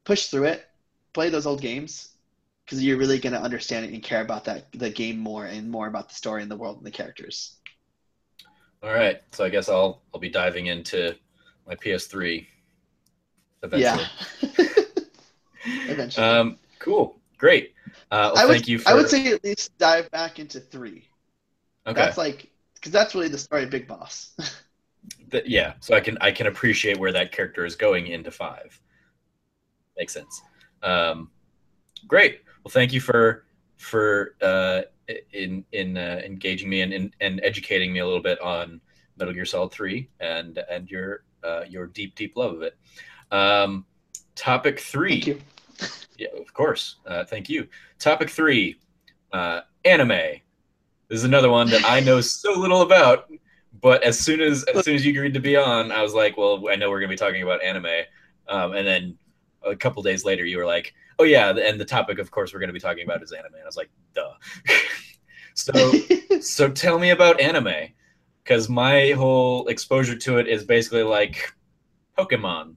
push through it, play those old games, because you're really going to understand it and care about that the game more and more about the story and the world and the characters. All right, so I guess I'll I'll be diving into my PS3 eventually. Yeah. eventually. Um, cool, great. Uh, well, I would, thank you. For... I would say at least dive back into three. Okay. That's like because that's really the story of Big Boss. yeah so i can i can appreciate where that character is going into five. Makes sense. Um, great. Well thank you for for uh, in in uh, engaging me and, and, and educating me a little bit on metal gear solid 3 and and your uh, your deep deep love of it. Um, topic three. Thank you. yeah of course. Uh, thank you. Topic three uh, anime this is another one that i know so little about but as soon as as soon as you agreed to be on, I was like, well, I know we're gonna be talking about anime. Um, and then a couple days later, you were like, oh yeah, and the topic, of course, we're gonna be talking about is anime. And I was like, duh. so so tell me about anime, because my whole exposure to it is basically like Pokemon,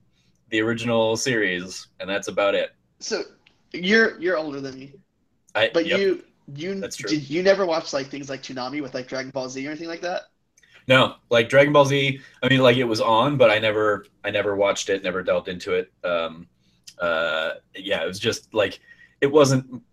the original series, and that's about it. So you're you're older than me, I, but yep, you you did you never watch like things like Toonami with like Dragon Ball Z or anything like that? No, like Dragon Ball Z. I mean, like it was on, but I never, I never watched it, never delved into it. Um, uh, yeah, it was just like it wasn't.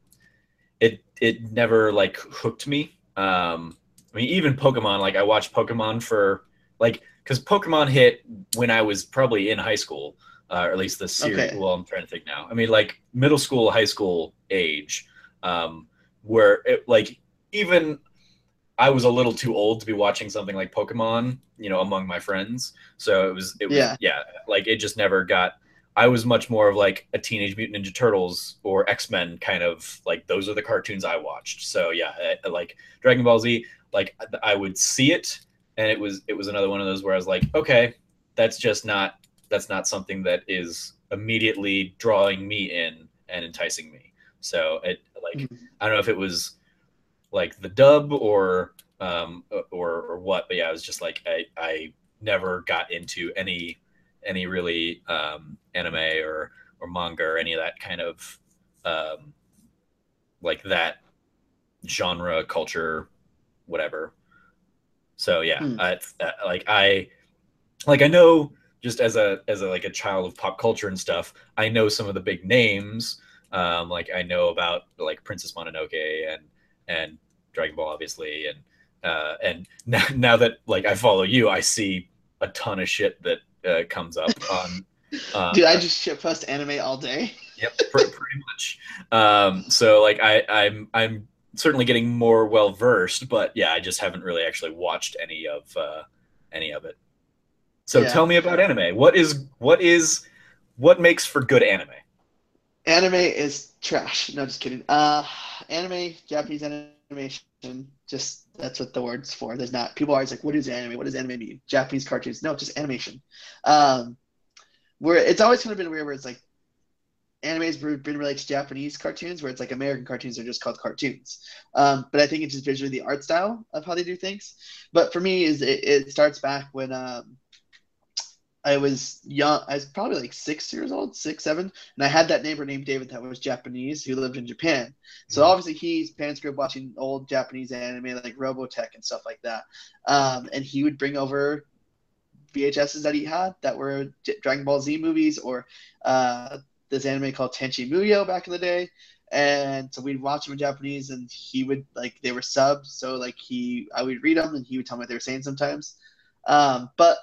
It it never like hooked me. Um, I mean, even Pokemon. Like I watched Pokemon for like because Pokemon hit when I was probably in high school, uh, or at least the series. Okay. Well, I'm trying to think now. I mean, like middle school, high school age, um, where it like even I was a little too old to be watching something like Pokemon, you know, among my friends. So it was, it was, yeah, yeah like it just never got. I was much more of like a Teenage Mutant Ninja Turtles or X Men kind of like those are the cartoons I watched. So yeah, I, like Dragon Ball Z, like I would see it, and it was it was another one of those where I was like, okay, that's just not that's not something that is immediately drawing me in and enticing me. So it like mm-hmm. I don't know if it was like the dub or um or or what but yeah i was just like i i never got into any any really um anime or or manga or any of that kind of um like that genre culture whatever so yeah hmm. I, like i like i know just as a as a like a child of pop culture and stuff i know some of the big names um like i know about like princess mononoke and and Dragon Ball, obviously, and uh, and now, now that like I follow you, I see a ton of shit that uh, comes up on. Uh, Dude, I just shit post anime all day. yep, pretty, pretty much. Um, so like I, I'm I'm certainly getting more well versed, but yeah, I just haven't really actually watched any of uh, any of it. So yeah. tell me about anime. What is what is what makes for good anime? Anime is trash. No, just kidding. Uh, anime, Japanese animation. Just that's what the word's for. There's not people are always like, what is anime? What does anime mean? Japanese cartoons? No, just animation. Um, where it's always kind of been weird where it's like anime has been related to Japanese cartoons, where it's like American cartoons are just called cartoons. Um, but I think it's just visually the art style of how they do things. But for me, is it, it starts back when um, I was young. I was probably like six years old, six, seven, and I had that neighbor named David that was Japanese who lived in Japan. So mm-hmm. obviously, he's parents grew up watching old Japanese anime like Robotech and stuff like that. Um, and he would bring over VHSs that he had that were Dragon Ball Z movies or uh, this anime called Tenchi Muyo back in the day. And so we'd watch them in Japanese, and he would like they were subs, so like he I would read them, and he would tell me what they were saying sometimes. Um, but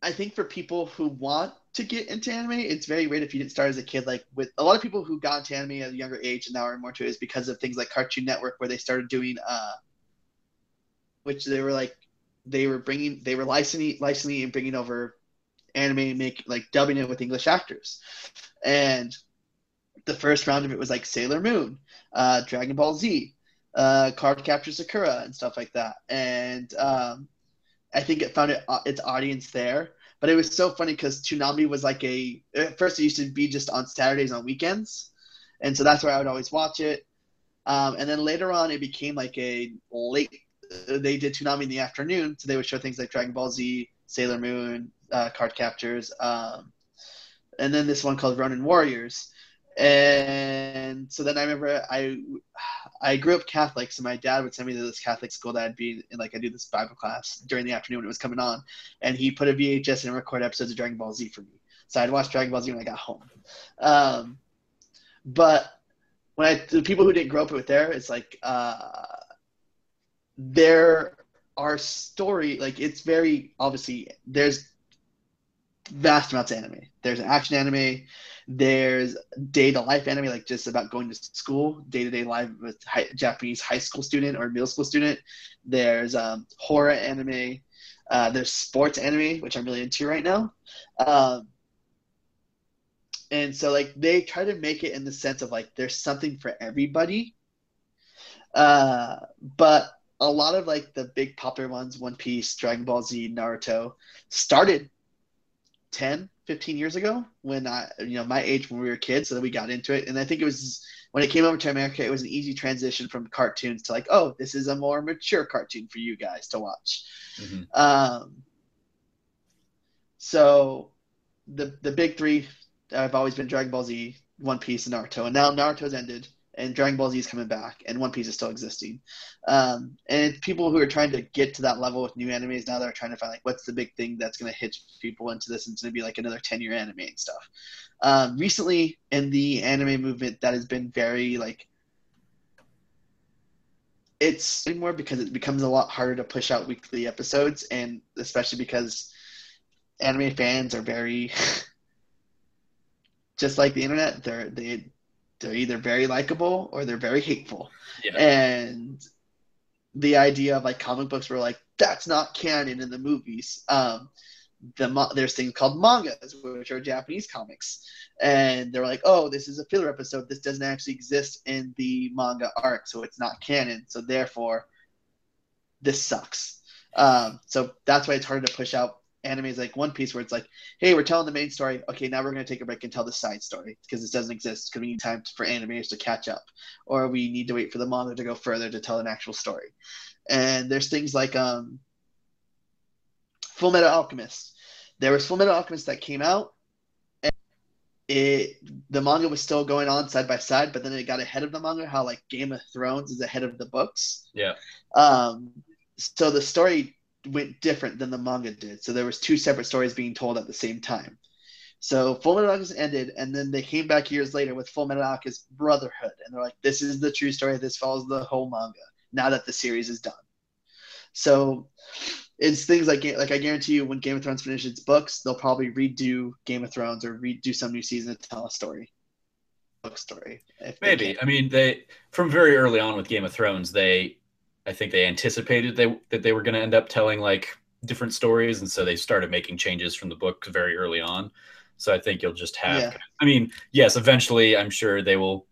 I think for people who want to get into anime, it's very great if you didn't start as a kid. Like with a lot of people who got into anime at a younger age and now are more to it is because of things like Cartoon Network, where they started doing, uh, which they were like, they were bringing, they were licensing, licensing and bringing over anime make like dubbing it with English actors. And the first round of it was like Sailor Moon, uh, Dragon Ball Z, uh, Cardcaptor Sakura, and stuff like that. And um, I think it found it, uh, its audience there. But it was so funny because Toonami was like a at first it used to be just on Saturdays on weekends, and so that's where I would always watch it. Um, and then later on, it became like a late. Uh, they did Toonami in the afternoon, so they would show things like Dragon Ball Z, Sailor Moon, uh, Cardcaptors, um, and then this one called Ronin Warriors. And so then I remember I I grew up Catholic, so my dad would send me to this Catholic school that I'd be in, like I do this Bible class during the afternoon when it was coming on, and he put a VHS and record episodes of Dragon Ball Z for me. So I'd watch Dragon Ball Z when I got home. Um, but when I the people who didn't grow up with there, it's like uh, there are story like it's very obviously there's vast amounts of anime. There's an action anime. There's day to life anime, like just about going to school, day to day life with high, Japanese high school student or middle school student. There's um, horror anime. Uh, there's sports anime, which I'm really into right now. Um, and so like they try to make it in the sense of like there's something for everybody. Uh, but a lot of like the big popular ones, One Piece, Dragon Ball Z, Naruto, started 10, 15 years ago when I, you know, my age when we were kids, so that we got into it. And I think it was when it came over to America, it was an easy transition from cartoons to like, oh, this is a more mature cartoon for you guys to watch. Mm-hmm. Um, so the the big three I've always been Dragon Ball Z, One Piece, and Naruto. And now Naruto's ended and Dragon Ball Z is coming back, and One Piece is still existing. Um, and people who are trying to get to that level with new animes now, they're trying to find like what's the big thing that's going to hit people into this, and it's going to be like another ten year anime and stuff. Um, recently, in the anime movement, that has been very like it's more because it becomes a lot harder to push out weekly episodes, and especially because anime fans are very just like the internet. They're they they're either very likable or they're very hateful. Yeah. And the idea of like comic books were like that's not canon in the movies. Um, the there's things called mangas, which are Japanese comics, and they're like, oh, this is a filler episode. This doesn't actually exist in the manga arc, so it's not canon. So therefore, this sucks. Um, so that's why it's harder to push out animes like One Piece, where it's like, hey, we're telling the main story. Okay, now we're going to take a break and tell the side story because this doesn't exist because we need time for animators to catch up, or we need to wait for the manga to go further to tell an actual story. And there's things like um, Full Metal Alchemist. There was Full Metal Alchemist that came out. And it the manga was still going on side by side, but then it got ahead of the manga. How like Game of Thrones is ahead of the books. Yeah. Um. So the story went different than the manga did. So there was two separate stories being told at the same time. So Full Metal Alchemist ended, and then they came back years later with Full Metal Alchemist Brotherhood, and they're like, "This is the true story. This follows the whole manga. Now that the series is done." So it's things like like I guarantee you, when Game of Thrones finishes its books, they'll probably redo Game of Thrones or redo some new season to tell a story, book story. Maybe I mean they from very early on with Game of Thrones, they I think they anticipated they that they were going to end up telling like different stories, and so they started making changes from the book very early on. So I think you'll just have. Yeah. I mean, yes, eventually I'm sure they will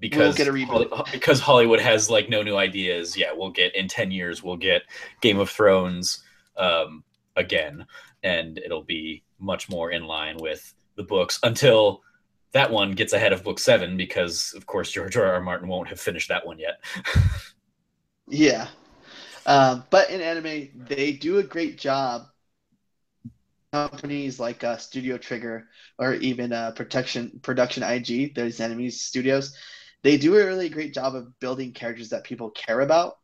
because we'll because Hollywood has like no new ideas. Yeah, we'll get in ten years we'll get Game of Thrones um, again, and it'll be much more in line with the books until that one gets ahead of book seven because, of course, George R. R. Martin won't have finished that one yet. yeah, um, but in anime, they do a great job. Companies like uh, Studio Trigger or even uh, Protection Production IG, those enemies studios, they do a really great job of building characters that people care about,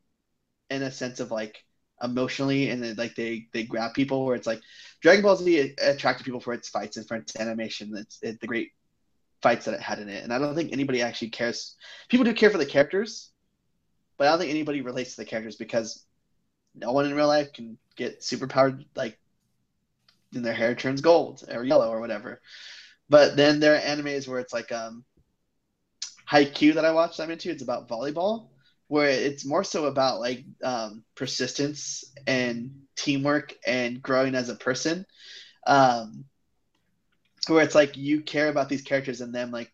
in a sense of like emotionally, and then, like they they grab people. Where it's like Dragon Ball Z attracted people for its fights and for its animation. It's it, the great fights that it had in it, and I don't think anybody actually cares. People do care for the characters, but I don't think anybody relates to the characters because no one in real life can get superpowered like and their hair turns gold or yellow or whatever. But then there are animes where it's like um Haikyuu that I watched I'm into, it's about volleyball, where it's more so about like um, persistence and teamwork and growing as a person. Um, where it's like you care about these characters and them like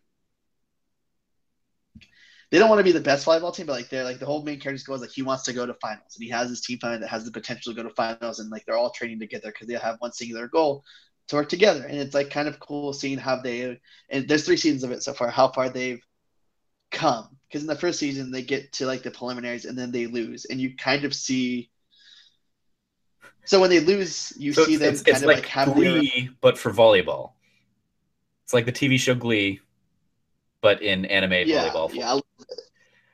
they don't want to be the best volleyball team, but like they're like the whole main character's goal is like he wants to go to finals and he has his team plan that has the potential to go to finals and like they're all training together because they have one singular goal to work together and it's like kind of cool seeing how they and there's three seasons of it so far how far they've come because in the first season they get to like the preliminaries and then they lose and you kind of see so when they lose you so see it's, them it's, kind it's of like, like have Glee, their... but for volleyball. It's like the TV show Glee but in anime yeah, volleyball. Yeah,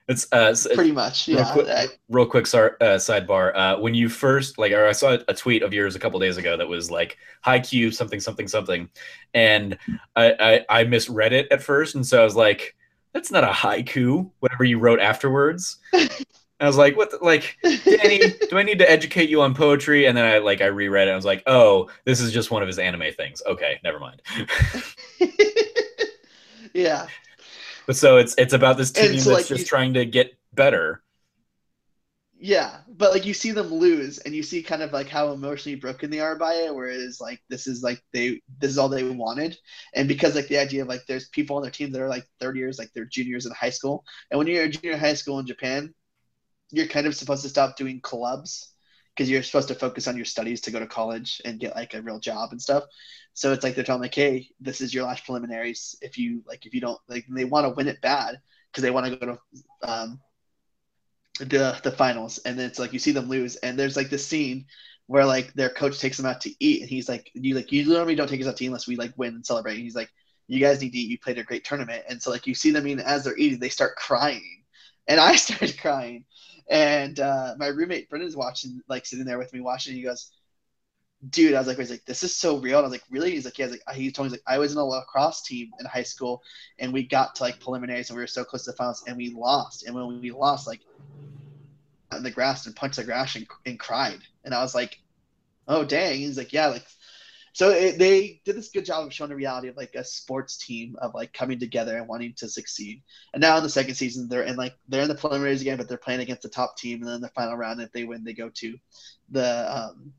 it's uh, pretty much. Yeah. Real quick, real quick uh, sidebar. Uh, when you first like, or I saw a tweet of yours a couple days ago that was like Haikyuu something something something, and I, I I misread it at first, and so I was like, that's not a haiku. Whatever you wrote afterwards. I was like, what? The, like, Danny, do I need to educate you on poetry? And then I like I reread it. I was like, oh, this is just one of his anime things. Okay, never mind. yeah, but so it's it's about this team so, that's like, just you, trying to get better. Yeah, but like you see them lose, and you see kind of like how emotionally broken they are by it. Whereas like this is like they this is all they wanted, and because like the idea of like there's people on their team that are like third years, like they're juniors in high school, and when you're a junior high school in Japan, you're kind of supposed to stop doing clubs because you're supposed to focus on your studies to go to college and get like a real job and stuff. So it's like they're telling like, hey, this is your last preliminaries. If you like, if you don't like, they want to win it bad because they want to go to um, the the finals. And then it's like you see them lose, and there's like this scene where like their coach takes them out to eat, and he's like, you like you normally don't take us out to eat unless we like win and celebrate. And he's like, you guys need to eat. You played a great tournament, and so like you see them eating as they're eating, they start crying, and I started crying. And uh, my roommate Brendan's watching, like sitting there with me watching. He goes, dude, I was like, he's like, this is so real. And I was like, really? He's like, yeah. He's like, he told me, like, I was in a lacrosse team in high school, and we got to like preliminaries, and we were so close to the finals, and we lost. And when we lost, like, in the grass and punched the grass and, and cried. And I was like, oh dang. He's like, yeah, like. So it, they did this good job of showing the reality of like a sports team of like coming together and wanting to succeed. And now in the second season, they're in like they're in the preliminaries again, but they're playing against the top team, and then the final round, if they win, they go to the um,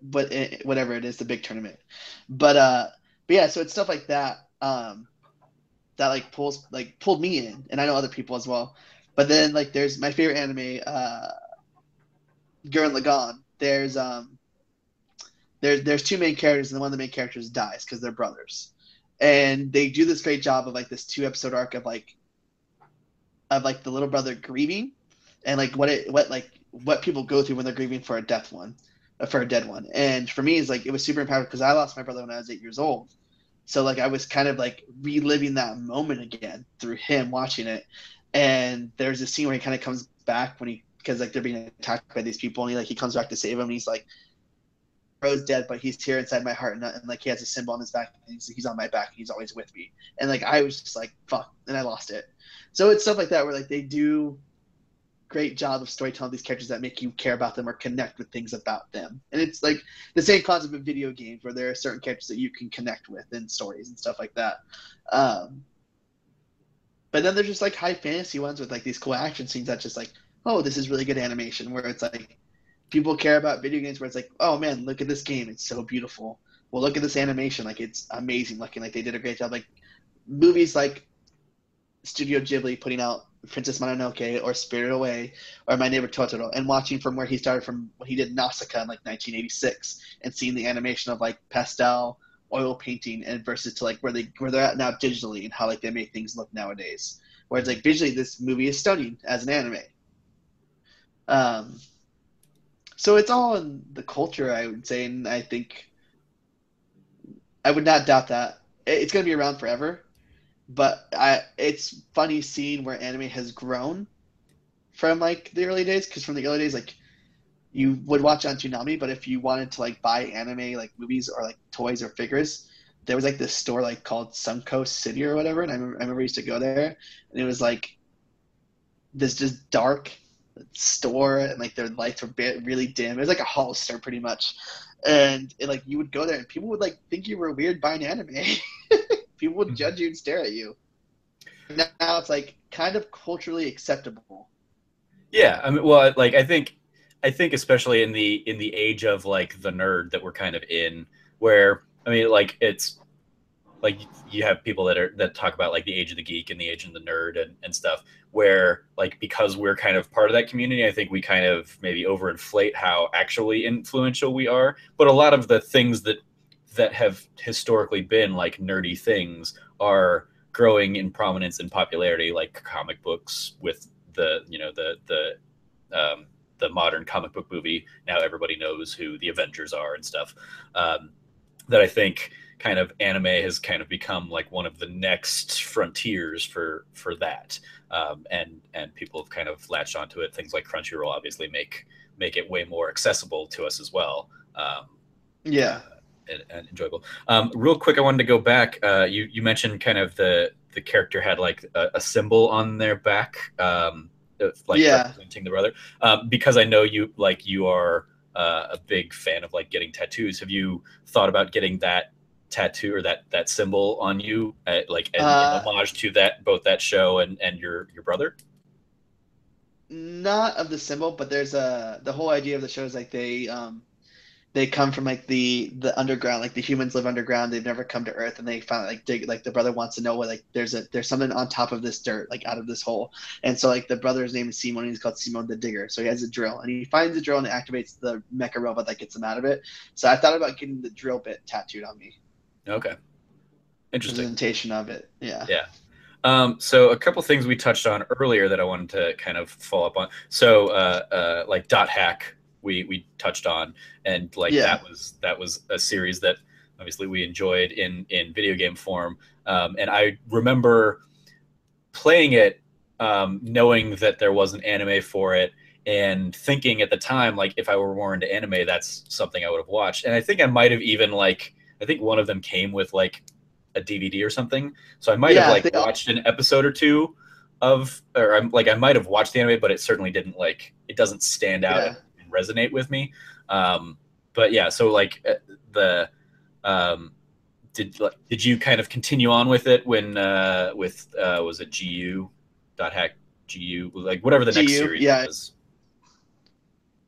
but it, whatever it is, the big tournament. But uh, but yeah, so it's stuff like that um, that like pulls like pulled me in, and I know other people as well. But then like there's my favorite anime, uh, Gurren Lagann. There's um, there's there's two main characters, and one of the main characters dies because they're brothers, and they do this great job of like this two episode arc of like of like the little brother grieving, and like what it what like what people go through when they're grieving for a death one for a dead one. And for me, it's like it was super empowering because I lost my brother when I was eight years old. So like I was kind of like reliving that moment again through him watching it. And there's a scene where he kind of comes back when he because like they're being attacked by these people and he like he comes back to save him and he's like bro's dead but he's here inside my heart and, and like he has a symbol on his back and he's, he's on my back and he's always with me and like i was just like fuck and i lost it so it's stuff like that where like they do great job of storytelling these characters that make you care about them or connect with things about them. And it's like the same concept of video games where there are certain characters that you can connect with in stories and stuff like that. Um, but then there's just like high fantasy ones with like these cool action scenes that just like, oh, this is really good animation. Where it's like people care about video games where it's like, oh man, look at this game, it's so beautiful. Well, look at this animation, like it's amazing looking. Like they did a great job. Like movies like Studio Ghibli putting out Princess Mononoke or Spirited Away or My Neighbor Totoro and watching from where he started from when he did Nausicaa in like 1986 and seeing the animation of like pastel oil painting and versus to like where they where they're at now digitally and how like they make things look nowadays. Whereas like visually, this movie is stunning as an anime. Um, so it's all in the culture, I would say, and I think I would not doubt that it's going to be around forever. But I, it's funny seeing where anime has grown from like the early days, because from the early days, like you would watch on Toonami, but if you wanted to like buy anime like movies or like toys or figures, there was like this store like called Suncoast City or whatever, and I remember, I remember used to go there, and it was like this just dark store, and like their lights were really dim. It was like a Hollister pretty much, and it, like you would go there, and people would like think you were weird buying anime. people would mm-hmm. judge you and stare at you. Now it's like kind of culturally acceptable. Yeah, I mean, well, like I think, I think especially in the in the age of like the nerd that we're kind of in, where I mean, like it's like you have people that are that talk about like the age of the geek and the age of the nerd and, and stuff where like because we're kind of part of that community i think we kind of maybe overinflate how actually influential we are. But a lot of the things that that have historically been like nerdy things are growing in prominence and popularity like comic books with the you know the the um, the modern comic book movie now everybody knows who the avengers are and stuff um, that I think kind of anime has kind of become like one of the next frontiers for for that. Um, and and people have kind of latched onto it. Things like crunchyroll obviously make make it way more accessible to us as well um, yeah. and, and enjoyable. Um, real quick i wanted to go back. Uh, you you mentioned kind of the the character had like a, a symbol on their back um, like yeah. representing the brother. Um, because i know you like you are uh, a big fan of like getting tattoos. Have you thought about getting that tattoo or that that symbol on you, at, like an, uh, homage to that both that show and and your your brother? Not of the symbol, but there's a the whole idea of the show is like they um they come from like the the underground like the humans live underground they've never come to earth and they find like dig like the brother wants to know what like there's a there's something on top of this dirt like out of this hole. And so like the brother's name is simon and he's called simon the digger. So he has a drill and he finds the drill and it activates the mecha robot that gets him out of it. So i thought about getting the drill bit tattooed on me okay interesting presentation of it yeah yeah um, so a couple things we touched on earlier that I wanted to kind of follow up on. So uh, uh, like dot hack we we touched on, and like yeah. that was that was a series that obviously we enjoyed in in video game form. Um, and I remember playing it, um, knowing that there was an anime for it, and thinking at the time like if I were more into anime, that's something I would have watched. And I think I might have even like I think one of them came with like a DVD or something, so I might yeah, have like watched an episode or two of or I'm like I might have watched the anime, but it certainly didn't like it doesn't stand out yeah resonate with me. Um, but yeah, so like uh, the um, did did you kind of continue on with it when uh, with uh, was it GU dot hack GU like whatever the GU, next series yeah. was?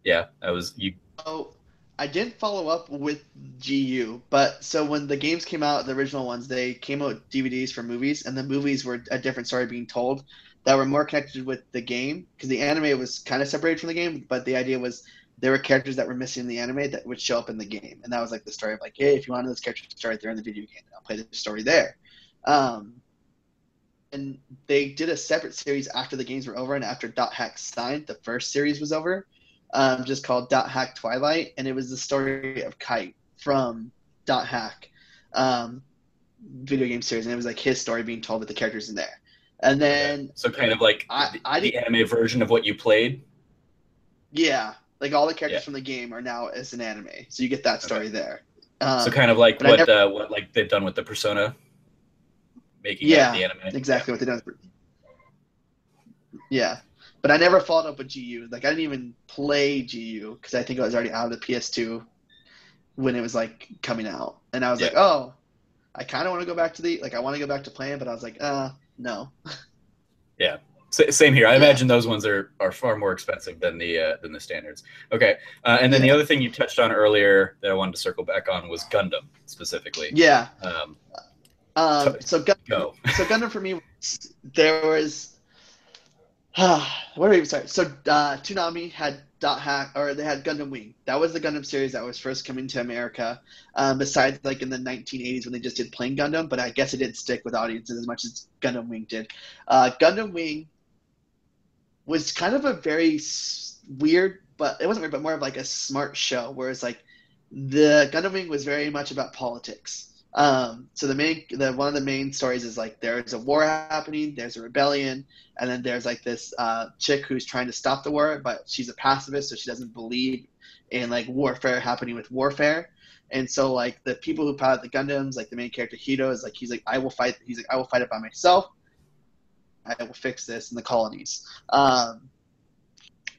Yeah, that was you. Oh, I didn't follow up with GU, but so when the games came out, the original ones, they came out DVDs for movies, and the movies were a different story being told that were more connected with the game because the anime was kind of separated from the game, but the idea was there were characters that were missing in the anime that would show up in the game, and that was like the story of like, hey, if you wanted this character to start there in the video game, I'll play the story there. Um, and they did a separate series after the games were over and after Dot Hack Sign, the first series was over, um, just called Dot Hack Twilight, and it was the story of Kite from Dot Hack um, video game series, and it was like his story being told with the characters in there. And then so kind of like I, the, I the anime version of what you played. Yeah, like all the characters yeah. from the game are now as an anime, so you get that story okay. there. Um, so kind of like what never, uh, what like they've done with the Persona, making yeah, the anime. Exactly yeah. what they done. Yeah, but I never followed up with GU. Like I didn't even play GU because I think I was already out of the PS2 when it was like coming out, and I was yeah. like, oh, I kind of want to go back to the like I want to go back to playing, but I was like, uh, no. Yeah. same here. I imagine those ones are, are far more expensive than the uh, than the standards. Okay, uh, and then yeah. the other thing you touched on earlier that I wanted to circle back on was Gundam specifically. Yeah. Um, um, so Gundam, go. so Gundam for me, there was. Where do we even start? So uh, Toonami had Dot Hack, or they had Gundam Wing. That was the Gundam series that was first coming to America. Um, besides, like in the 1980s when they just did plain Gundam, but I guess it didn't stick with audiences as much as Gundam Wing did. Uh, Gundam Wing was kind of a very weird, but it wasn't weird, but more of like a smart show. Whereas like the Gundam Wing was very much about politics. Um, so the main, the one of the main stories is like there's a war happening, there's a rebellion, and then there's like this uh, chick who's trying to stop the war, but she's a pacifist, so she doesn't believe in like warfare happening with warfare. And so like the people who pilot the Gundams, like the main character Heero is like he's like I will fight. He's like I will fight it by myself. I will fix this in the colonies. Um,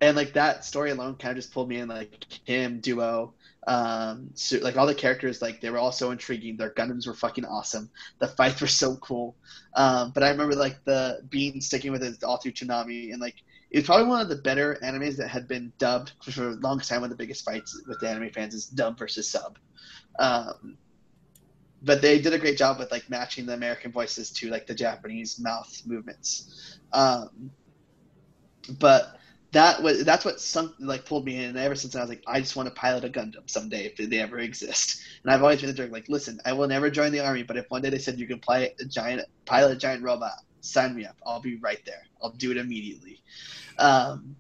and like that story alone kind of just pulled me in. Like him, Duo, um so, like all the characters like they were all so intriguing. Their gundams were fucking awesome. The fights were so cool. Um but i remember like the being sticking with it all through Toonami and like it was probably one of the better animes that had been dubbed for the longest time. One of the biggest fights with the anime fans is dub versus sub. Um but they did a great job with like matching the american voices to like the japanese mouth movements. Um but that was that's what some like pulled me in and ever since i was like i just want to pilot a gundam someday if they ever exist. And i've always been the jerk like listen i will never join the army but if one day they said you can play a giant pilot a giant robot sign me up. I'll be right there. I'll do it immediately. Um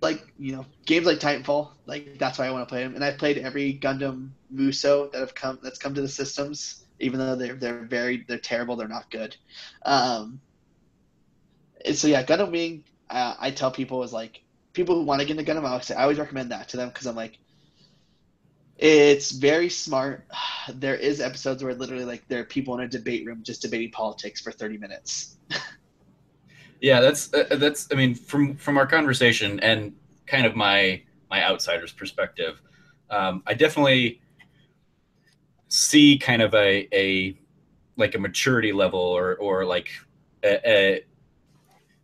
like you know games like titanfall like that's why i want to play them and i've played every gundam Muso that have come that's come to the systems even though they're they're very they're terrible they're not good. Um so yeah gundam wing uh, I tell people is like people who want to get into Gundam Galaxy, I always recommend that to them because I'm like, it's very smart. There is episodes where literally like there are people in a debate room just debating politics for 30 minutes. yeah, that's uh, that's. I mean, from from our conversation and kind of my my outsider's perspective, um, I definitely see kind of a a like a maturity level or or like a, a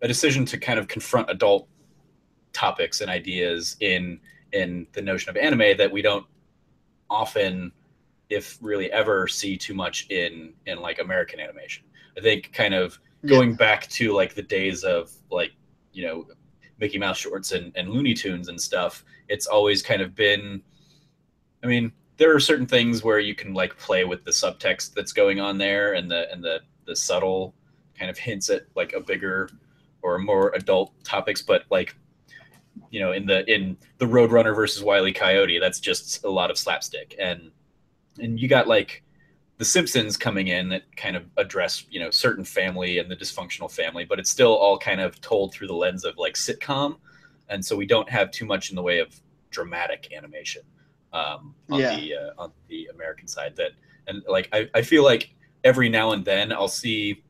a decision to kind of confront adult topics and ideas in in the notion of anime that we don't often if really ever see too much in in like american animation i think kind of going yeah. back to like the days of like you know mickey mouse shorts and, and looney tunes and stuff it's always kind of been i mean there are certain things where you can like play with the subtext that's going on there and the and the the subtle kind of hints at like a bigger or more adult topics, but like you know in the in the Roadrunner versus Wiley Coyote, that's just a lot of slapstick and and you got like the Simpsons coming in that kind of address you know certain family and the dysfunctional family, but it's still all kind of told through the lens of like sitcom, and so we don't have too much in the way of dramatic animation um, on yeah. the uh, on the American side. That and like I, I feel like every now and then I'll see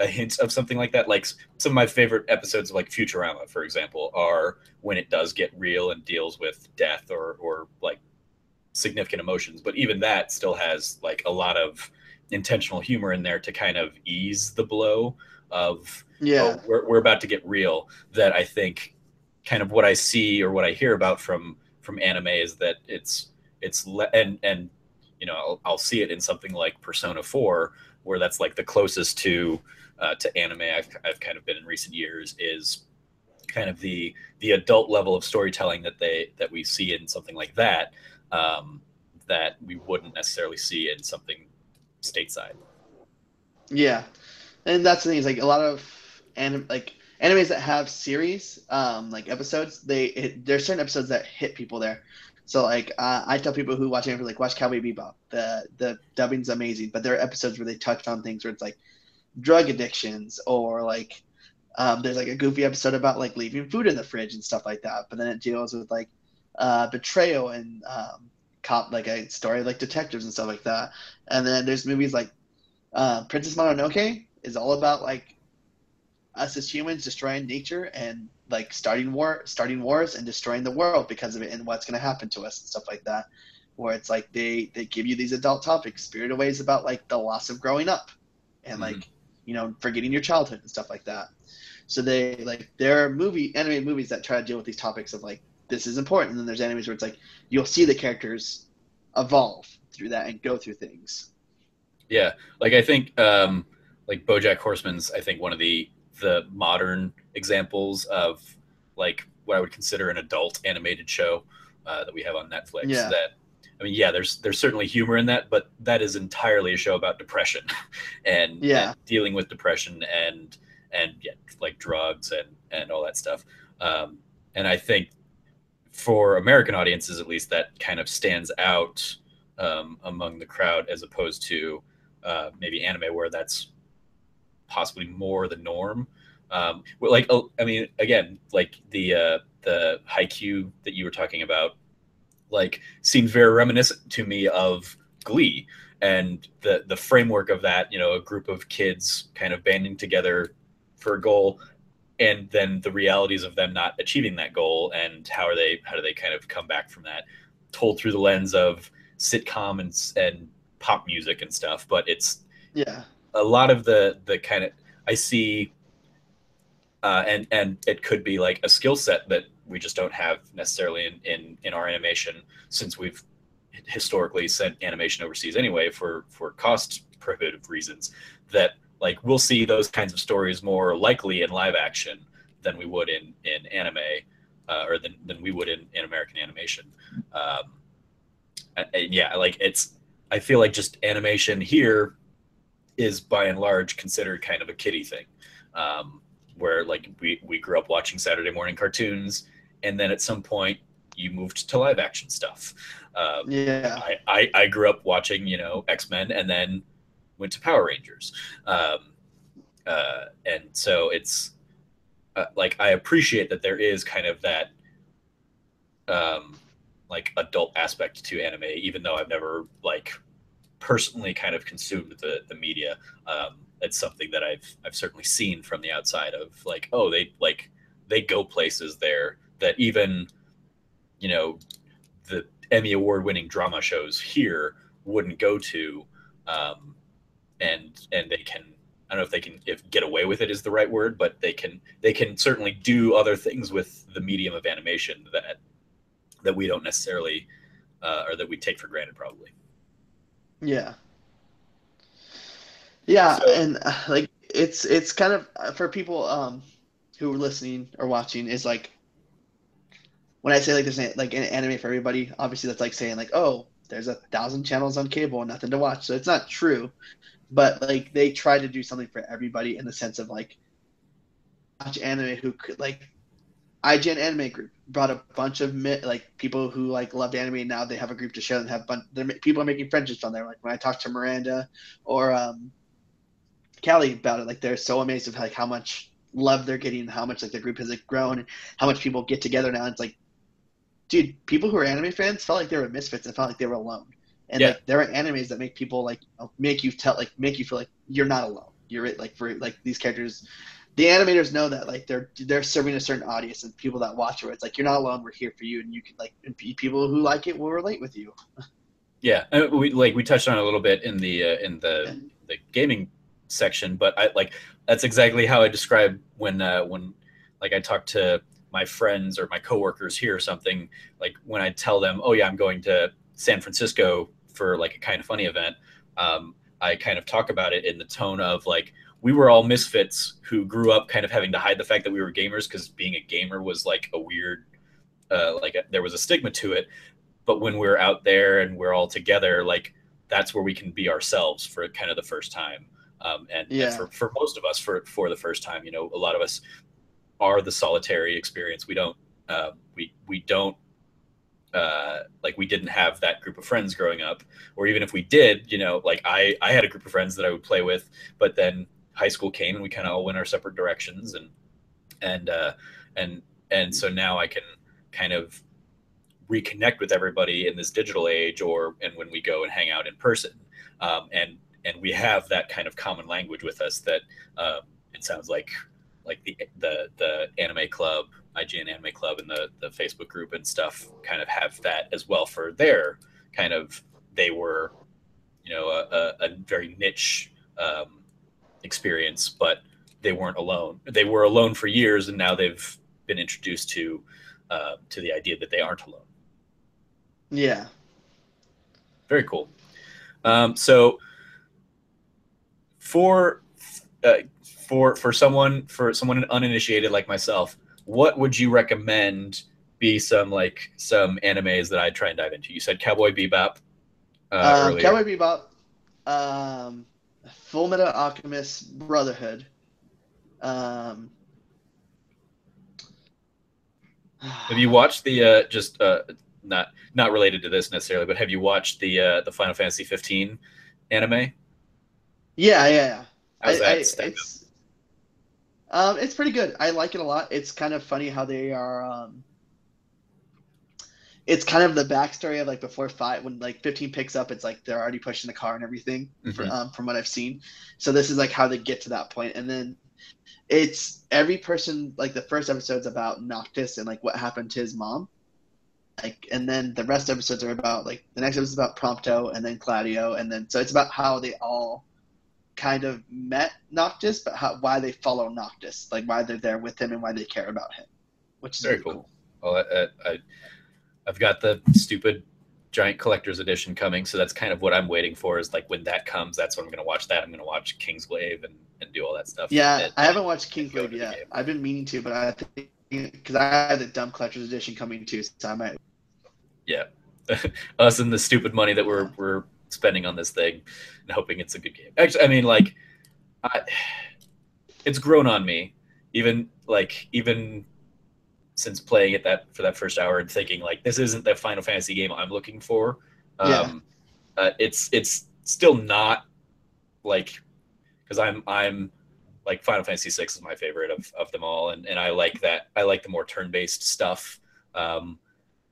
a hint of something like that. Like some of my favorite episodes of like Futurama, for example, are when it does get real and deals with death or or like significant emotions. But even that still has like a lot of intentional humor in there to kind of ease the blow of yeah oh, we're, we're about to get real that i think kind of what i see or what i hear about from from anime is that it's it's le- and and you know I'll, I'll see it in something like persona 4 where that's like the closest to uh, to anime I've, I've kind of been in recent years is kind of the the adult level of storytelling that they that we see in something like that um, that we wouldn't necessarily see in something stateside. Yeah, and that's the thing is like a lot of anim- like animes that have series um, like episodes they it, there's certain episodes that hit people there. So like uh, I tell people who watch anime like watch Cowboy Bebop. The the dubbing's amazing, but there are episodes where they touch on things where it's like drug addictions or like um, there's like a goofy episode about like leaving food in the fridge and stuff like that. But then it deals with like uh, betrayal and um, cop like a story like detectives and stuff like that. And then there's movies like uh, Princess Mononoke is all about like us as humans destroying nature and like starting war, starting wars and destroying the world because of it and what's going to happen to us and stuff like that. Where it's like they they give you these adult topics. Spirited Away is about like the loss of growing up and mm-hmm. You know, forgetting your childhood and stuff like that. So they like there are movie animated movies that try to deal with these topics of like this is important. And then there's animes where it's like you'll see the characters evolve through that and go through things. Yeah, like I think um, like BoJack Horseman's I think one of the the modern examples of like what I would consider an adult animated show uh, that we have on Netflix. Yeah. That I mean, yeah, there's there's certainly humor in that, but that is entirely a show about depression and, Yeah. and dealing with depression and and yeah, like drugs and and all that stuff. Um, and I think for American audiences, at least, that kind of stands out um, among the crowd as opposed to uh, maybe anime where that's possibly more the norm. Um, like, oh, I mean, again, like the uh, the haiku that you were talking about, like, seemed very reminiscent to me of Glee and the the framework of that. You know, a group of kids kind of banding together for a goal, and then the realities of them not achieving that goal, and how are they how do they kind of come back from that, told through the lens of sitcom and and pop music and stuff. But it's Yeah. a lot of the the kind of I see, uh, and and it could be like a skill set that we just don't have necessarily in in in our animation since we've historically sent animation overseas anyway for for cost prohibitive reasons that like we'll see those kinds of stories more likely in live action than we would in in anime uh, or than, than we would in, in American animation. Um, and- yeah, like it's I feel like just animation here is by and large considered kind of a kiddie thing, um, where like we we grew up watching Saturday morning cartoons, and then at some point you moved to live action stuff. Um, Yeah. I, I I grew up watching you know X Men, and then went to Power Rangers, um, uh, and so it's uh, like I appreciate that there is kind of that um, like adult aspect to anime, even though I've never like personally kind of consumed the the media. Um, it's something that I've I've certainly seen from the outside of like oh they like they go places there that even you know the Emmy award winning drama shows here wouldn't go to, um, and and they can I don't know if they can if get away with it is the right word, but they can they can certainly do other things with the medium of animation that that we don't necessarily uh, or that we take for granted probably. Yeah. Yeah, So- and uh, like it's it's kind of uh, for people um who are listening or watching is like when I say like there's an, like an anime for everybody, obviously that's like saying like oh there's a thousand channels on cable and nothing to watch, so it's not true. But like they try to do something for everybody in the sense of like watch anime who could like IGN Anime Group brought a bunch of like people who like loved anime. And now they have a group to share and have bun- they're, people are making friendships on there. Like when I talked to Miranda or um, Callie about it, like they're so amazed of like how much love they're getting, how much like the group has like grown, and how much people get together now. It's like, dude, people who are anime fans felt like they were misfits and felt like they were alone. And Yeah. like there are animes that make people like you know, make you tell like make you feel like you're not alone. You're it like for like these characters the animators know that like they're they're serving a certain audience and people that watch it. It's like you're not alone. We're here for you, and you can like and people who like it will relate with you. Yeah, uh, we like we touched on it a little bit in the uh, in the the gaming section, but I like that's exactly how I describe when uh, when like I talk to my friends or my coworkers here or something. Like when I tell them, "Oh yeah, I'm going to San Francisco for like a kind of funny event," um, I kind of talk about it in the tone of like we were all misfits who grew up kind of having to hide the fact that we were gamers because being a gamer was like a weird uh, like a, there was a stigma to it but when we're out there and we're all together like that's where we can be ourselves for kind of the first time um, and, and for, for most of us for for the first time you know a lot of us are the solitary experience. We don't uh, we we don't uh, like we didn't have that group of friends growing up. Or even if we did you know like i i had a group of friends that i would play with but then high school came and we kind of all went our separate directions and and uh and and so now i can kind of reconnect with everybody in this digital age or and when we go and hang out in person. Um, and and we have that kind of common language with us that um, it sounds like like the the the anime club IGN anime club and the the Facebook group and stuff kind of have that as well for their kind of they were you know a, a, a very niche um, experience but they weren't alone. They were alone for years and now they've been introduced to uh, to the idea that they aren't alone. Yeah, very cool. Um, so for uh, for for someone for someone uninitiated like myself, what would you recommend be some like some animes that I try and dive into? You said Cowboy Bebop. Uh, um, Cowboy Bebop, um, Full Metal Alchemist Brotherhood. Um, have you watched the uh, just uh, not not related to this necessarily, but have you watched the uh, the Final Fantasy 15 anime? Yeah, yeah, yeah. How's I, that I, it's, um, it's pretty good. I like it a lot. It's kind of funny how they are. Um, it's kind of the backstory of like before five when like 15 picks up it's like they're already pushing the car and everything mm-hmm. um, from what i've seen so this is like how they get to that point and then it's every person like the first episode's about noctis and like what happened to his mom like and then the rest episodes are about like the next episode is about prompto and then Gladio and then so it's about how they all kind of met noctis but how why they follow noctis like why they're there with him and why they care about him which is very cool. cool. well I, I I've got the stupid giant collector's edition coming, so that's kind of what I'm waiting for. Is like when that comes, that's when I'm going to watch that. I'm going to watch Kingsglaive and, and do all that stuff. Yeah, and, I haven't watched Kingsglaive yet. I've been meaning to, but I think because I have the dumb collector's edition coming too, so I might. Yeah, us and the stupid money that we're we're spending on this thing, and hoping it's a good game. Actually, I mean, like, I, it's grown on me. Even like even since playing it that for that first hour and thinking like this isn't the Final Fantasy game I'm looking for. Um, yeah. Uh, it's it's still not like because I'm I'm like Final Fantasy VI is my favorite of, of them all, and, and I like that I like the more turn based stuff, um,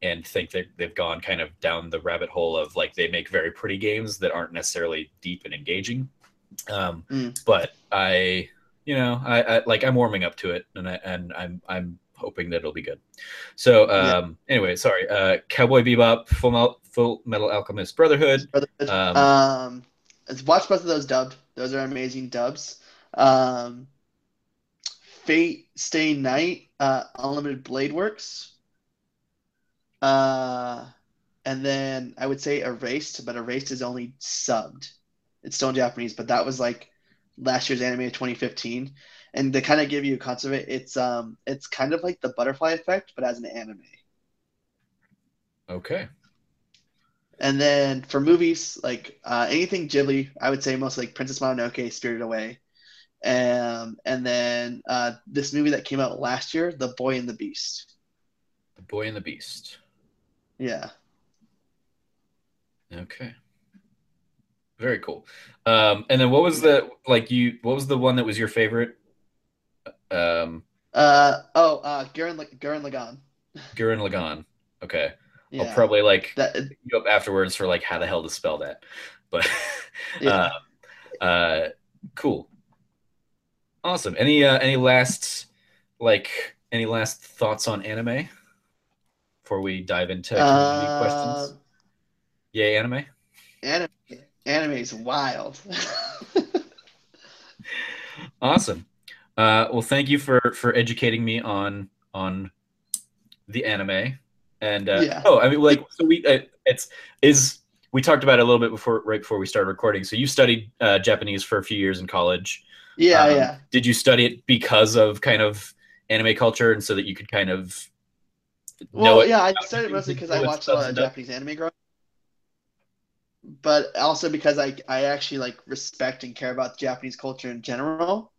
and think that they've gone kind of down the rabbit hole of like they make very pretty games that aren't necessarily deep and engaging. Um, mm. But I, you know, I, I like I'm warming up to it, and I and I'm I'm hoping that it'll be good. So um, yeah. anyway, sorry. Uh, Cowboy Bebop, Full Metal, Full Metal Alchemist Brotherhood. Brotherhood. Um, um, watch both of those dubbed. Those are amazing dubs. Um, Fate Stay Night, uh, Unlimited Blade Works. Uh, and then I would say Erased, but Erased is only subbed. It's still in Japanese, but that was like last year's anime of 2015 and to kind of give you a concept of it, it's um it's kind of like the butterfly effect, but as an anime. Okay. And then for movies, like uh, anything Ghibli, I would say mostly like Princess Mononoke, Spirited Away, um, and then uh, this movie that came out last year, The Boy and the Beast. The Boy and the Beast. Yeah. Okay. Very cool. Um, and then what was the like you? What was the one that was your favorite um, uh oh, uh, Gurren Gurren Lagann. Gurren Lagann. Okay. Yeah. I'll probably like that, you up afterwards for like how the hell to spell that, but yeah. uh, uh, cool, awesome. Any uh, any last like any last thoughts on anime before we dive into community uh, questions? Yay, anime. Anime, anime is wild. awesome. Uh, well, thank you for for educating me on on the anime. And uh, yeah. oh, I mean, like, so we uh, it's is we talked about it a little bit before, right before we started recording. So you studied uh, Japanese for a few years in college. Yeah, um, yeah. Did you study it because of kind of anime culture, and so that you could kind of well, yeah, I studied mostly because I watched a lot of Japanese anime growing but also because I I actually like respect and care about Japanese culture in general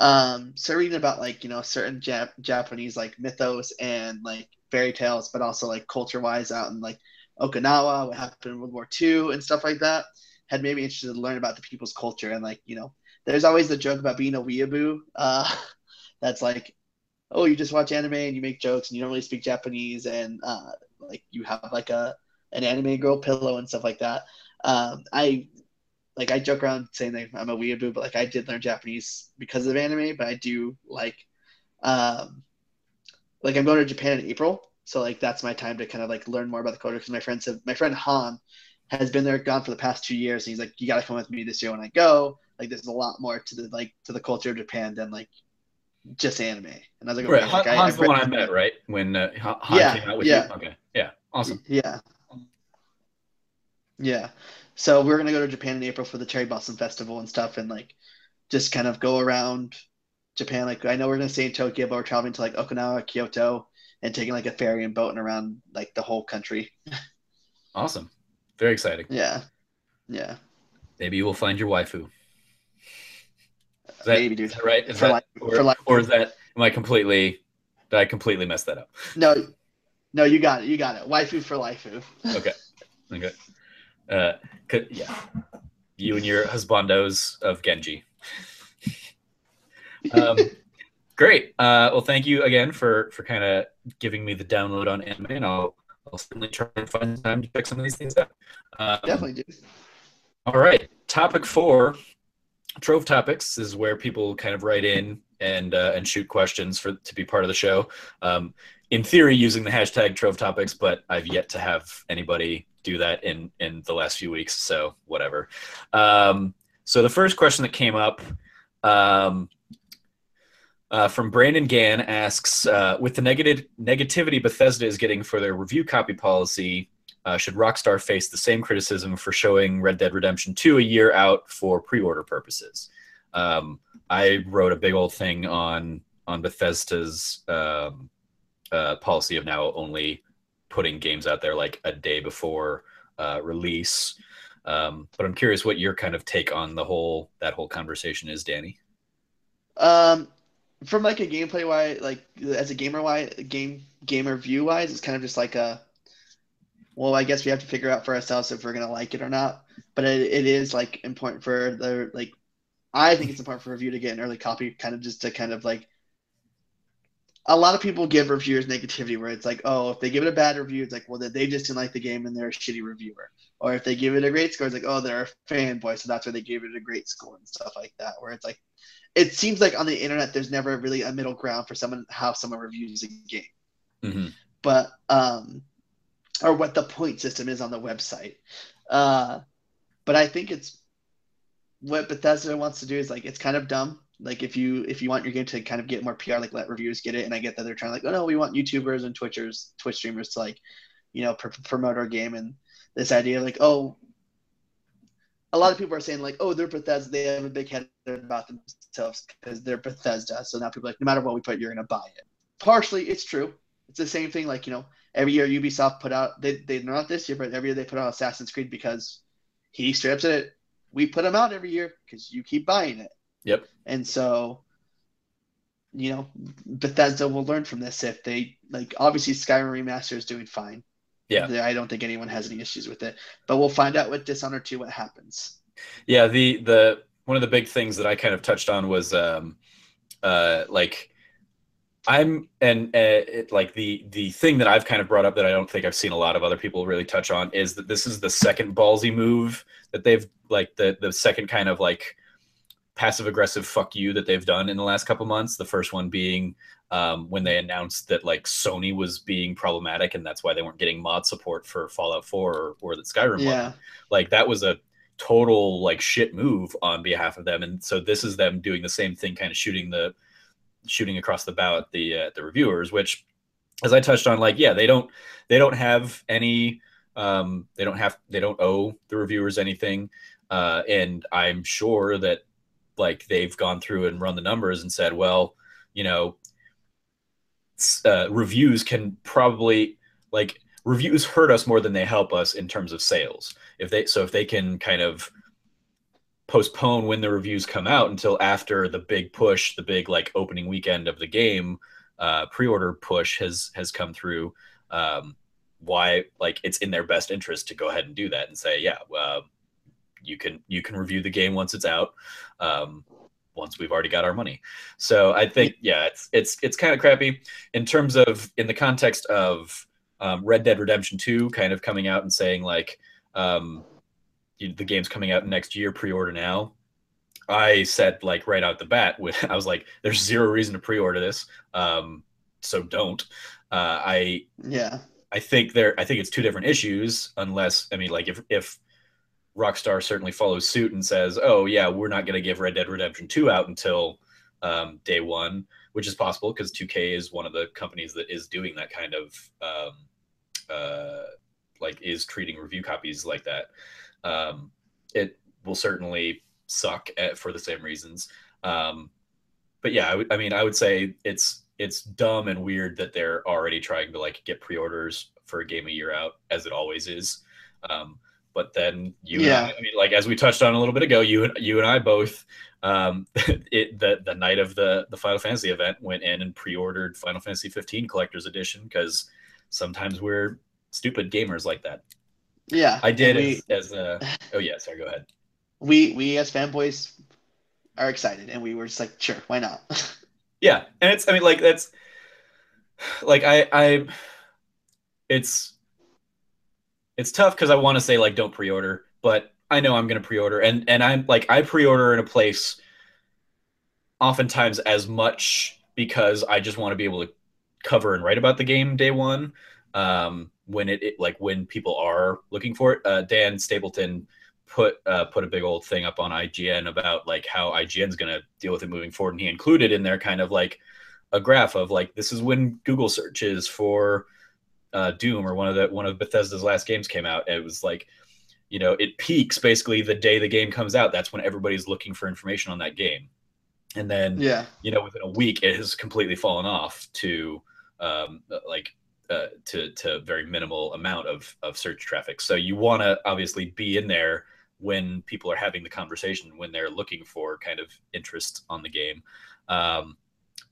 um so reading about like you know certain Jap- japanese like mythos and like fairy tales but also like culture wise out in like okinawa what happened in world war ii and stuff like that had made me interested to learn about the people's culture and like you know there's always the joke about being a weeaboo uh that's like oh you just watch anime and you make jokes and you don't really speak japanese and uh like you have like a an anime girl pillow and stuff like that. Um i like I joke around saying that I'm a weeaboo, but like I did learn Japanese because of anime, but I do like um like I'm going to Japan in April, so like that's my time to kind of like learn more about the culture because my friends have my friend Han has been there gone for the past two years and he's like you got to come with me this year when I go. Like there's a lot more to the like to the culture of Japan than like just anime and I was like, right. like Han's I, the one I met right when uh, Han yeah, came out with yeah. you okay yeah awesome yeah yeah so we're gonna go to Japan in April for the Cherry Blossom Festival and stuff, and like just kind of go around Japan. Like I know we're gonna stay in Tokyo, but we're traveling to like Okinawa, Kyoto, and taking like a ferry and boating around like the whole country. awesome, very exciting. Yeah, yeah. Maybe you will find your waifu. Is that, Maybe, dude. Is that right? Is for that, life, or, life. or is that am I completely did I completely mess that up? No, no, you got it. You got it. Waifu for life. okay, okay. Uh, could, yeah, you and your husbandos of Genji. Um, great. Uh, well, thank you again for for kind of giving me the download on anime, and I'll I'll certainly try and find time to check some of these things out. Um, Definitely do. All right. Topic four, Trove Topics is where people kind of write in and uh, and shoot questions for to be part of the show. Um, in theory, using the hashtag Trove Topics, but I've yet to have anybody do that in in the last few weeks. So whatever. Um, so the first question that came up um, uh, from Brandon Gann asks, uh, with the negative negativity Bethesda is getting for their review copy policy, uh, should Rockstar face the same criticism for showing Red Dead Redemption 2 a year out for pre-order purposes? Um, I wrote a big old thing on on Bethesda's um, uh, policy of now only putting games out there like a day before uh, release. Um, but I'm curious what your kind of take on the whole that whole conversation is, Danny. Um, from like a gameplay wise, like as a gamer wise, game gamer view wise, it's kind of just like a well, I guess we have to figure out for ourselves if we're gonna like it or not. But it, it is like important for the like, I think it's important for review to get an early copy, kind of just to kind of like. A lot of people give reviewers negativity where it's like, oh, if they give it a bad review, it's like, well, they just didn't like the game and they're a shitty reviewer. Or if they give it a great score, it's like, oh, they're a fanboy, so that's why they gave it a great score and stuff like that. Where it's like, it seems like on the internet, there's never really a middle ground for someone how someone reviews a game. Mm-hmm. But um, or what the point system is on the website. Uh, but I think it's what Bethesda wants to do is like it's kind of dumb. Like if you if you want your game to kind of get more PR, like let reviewers get it. And I get that they're trying like, oh no, we want YouTubers and Twitchers, Twitch streamers to like, you know, pr- promote our game. And this idea like, oh, a lot of people are saying like, oh, they're Bethesda. They have a big head about themselves because they're Bethesda. So now people like, no matter what we put, you're gonna buy it. Partially, it's true. It's the same thing. Like you know, every year Ubisoft put out they they not this year, but every year they put out Assassin's Creed because he said it. We put them out every year because you keep buying it. Yep. And so, you know, Bethesda will learn from this if they like. Obviously, Skyrim Remaster is doing fine. Yeah. I don't think anyone has any issues with it, but we'll find out with Dishonored 2 what happens. Yeah. The the one of the big things that I kind of touched on was um uh like I'm and uh, it, like the the thing that I've kind of brought up that I don't think I've seen a lot of other people really touch on is that this is the second ballsy move that they've like the the second kind of like passive aggressive fuck you that they've done in the last couple months. The first one being um, when they announced that like Sony was being problematic and that's why they weren't getting mod support for Fallout 4 or, or that Skyrim. Yeah, like that was a total like shit move on behalf of them, and so this is them doing the same thing, kind of shooting the shooting across the bow at the uh, the reviewers, which, as I touched on, like yeah, they don't they don't have any um, they don't have they don't owe the reviewers anything, uh, and I'm sure that like they've gone through and run the numbers and said, well, you know, uh, reviews can probably like reviews hurt us more than they help us in terms of sales. If they so if they can kind of postpone when the reviews come out until after the big push, the big like opening weekend of the game, uh, pre-order push has has come through. Um, why like it's in their best interest to go ahead and do that and say, yeah, uh, you can you can review the game once it's out. Um, once we've already got our money. So I think yeah, it's it's it's kind of crappy in terms of in the context of um, Red Dead Redemption 2 kind of coming out and saying like um, the game's coming out next year, pre-order now. I said like right out the bat, with I was like, "There's zero reason to pre-order this, um, so don't." Uh, I yeah, I think there, I think it's two different issues. Unless I mean, like if if Rockstar certainly follows suit and says, "Oh yeah, we're not going to give Red Dead Redemption Two out until um, day one," which is possible because 2K is one of the companies that is doing that kind of um, uh, like is treating review copies like that um, it will certainly suck at, for the same reasons. Um, but yeah, I, w- I mean, I would say it's it's dumb and weird that they're already trying to like get pre-orders for a game a year out, as it always is. Um, but then you, yeah. I, I, mean, like as we touched on a little bit ago, you and you and I both, um, it the the night of the the Final Fantasy event went in and pre-ordered Final Fantasy 15 Collector's Edition because sometimes we're stupid gamers like that. Yeah, I did we, as, as a. Oh yeah, sorry. Go ahead. We we as fanboys are excited, and we were just like, sure, why not? yeah, and it's. I mean, like that's. Like I I. It's. It's tough because I want to say like don't pre-order, but I know I'm going to pre-order, and and I'm like I pre-order in a place. Oftentimes, as much because I just want to be able to cover and write about the game day one. Um, when it, it, like when people are looking for it. Uh, Dan Stapleton put uh, put a big old thing up on IGN about like how IGN's going to deal with it moving forward, and he included in there kind of like a graph of like this is when Google searches for uh, Doom or one of the one of Bethesda's last games came out. It was like you know it peaks basically the day the game comes out. That's when everybody's looking for information on that game, and then yeah, you know within a week it has completely fallen off to um, like uh, to to very minimal amount of of search traffic. So you want to obviously be in there when people are having the conversation, when they're looking for kind of interest on the game. Um,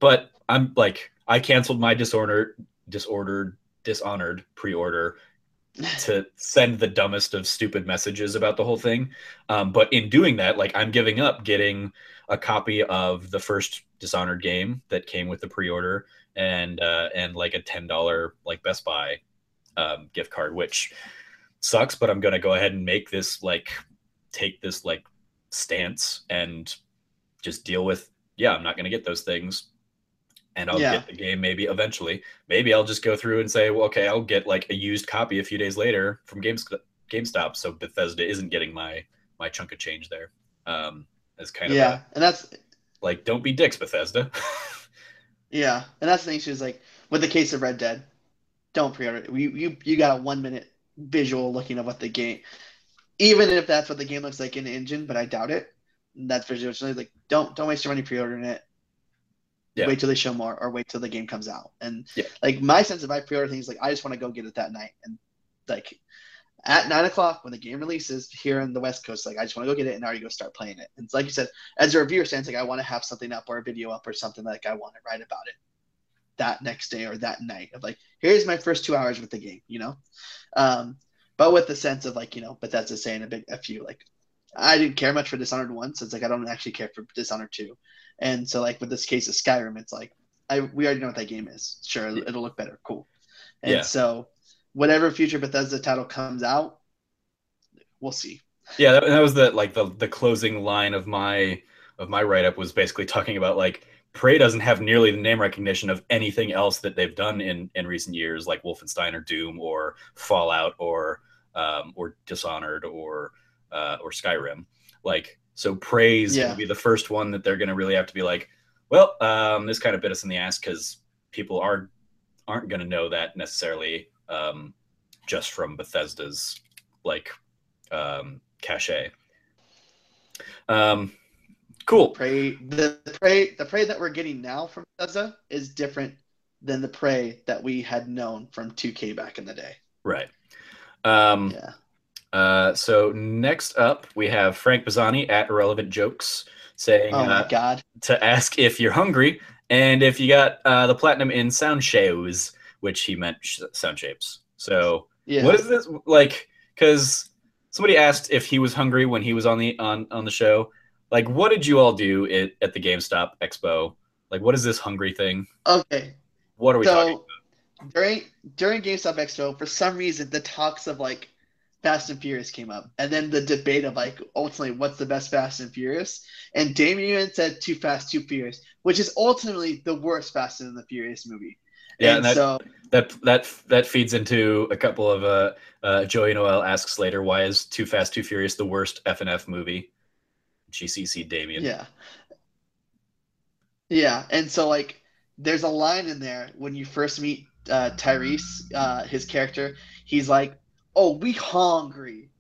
but I'm like, I canceled my disorder, disordered, dishonored pre-order to send the dumbest of stupid messages about the whole thing. Um, but in doing that, like I'm giving up getting a copy of the first Dishonored game that came with the pre-order and uh, and like a ten dollar like Best Buy um, gift card, which sucks. But I'm gonna go ahead and make this like take this like stance and just deal with yeah i'm not to get those things and i'll yeah. get the game maybe eventually maybe i'll just go through and say well okay i'll get like a used copy a few days later from Games, gamestop so bethesda isn't getting my my chunk of change there um as kind of yeah a, and that's like don't be dicks bethesda Yeah, and that's the thing. She was like with the case of Red Dead, don't pre-order it. You you you got a one minute visual looking at what the game, even if that's what the game looks like in the engine, but I doubt it. That's visually like don't don't waste your money pre-ordering it. Yeah. Wait till they show more, or wait till the game comes out. And yeah. like my sense of I pre-order things, like I just want to go get it that night, and like at nine o'clock when the game releases here in the West Coast, like I just want to go get it and already go start playing it. And it's like you said, as a reviewer stands, like I want to have something up or a video up or something like I want to write about it that next day or that night of like, here's my first two hours with the game, you know? Um, but with the sense of like, you know, but that's just saying a big a few like I didn't care much for Dishonored one, so it's like I don't actually care for Dishonored two. And so like with this case of Skyrim, it's like I we already know what that game is. Sure, it'll look better, cool. And yeah. so whatever future Bethesda title comes out, we'll see. Yeah, that, that was the like the the closing line of my of my write up was basically talking about like Prey doesn't have nearly the name recognition of anything else that they've done in in recent years, like Wolfenstein or Doom or Fallout or um, or Dishonored or uh, or Skyrim. Like so, Prey's yeah. gonna be the first one that they're gonna really have to be like, well, um, this kind of bit us in the ass because people are aren't gonna know that necessarily um, just from Bethesda's like um, cachet. Um, cool. Prey the, the prey the prey that we're getting now from Bethesda is different than the prey that we had known from 2K back in the day. Right. Um, yeah. Uh, so next up, we have Frank Bazzani at Irrelevant Jokes saying, "Oh my uh, god!" To ask if you're hungry and if you got uh, the platinum in sound shows which he meant sound shapes. So yeah. what is this like? Because somebody asked if he was hungry when he was on the on on the show. Like, what did you all do at, at the GameStop Expo? Like, what is this hungry thing? Okay. What are we so, talking about? During during GameStop Expo, for some reason, the talks of like Fast and Furious came up, and then the debate of like ultimately what's the best Fast and Furious, and Damien said Too Fast, Too Furious, which is ultimately the worst Fast and the Furious movie. Yeah, and, and that, so that that that feeds into a couple of uh, uh, Joey Noel asks later, why is Too Fast Too Furious the worst FNF movie? GCC Damien. Yeah. Yeah, and so like there's a line in there when you first meet uh, Tyrese, uh, his character. He's like, "Oh, we hungry,"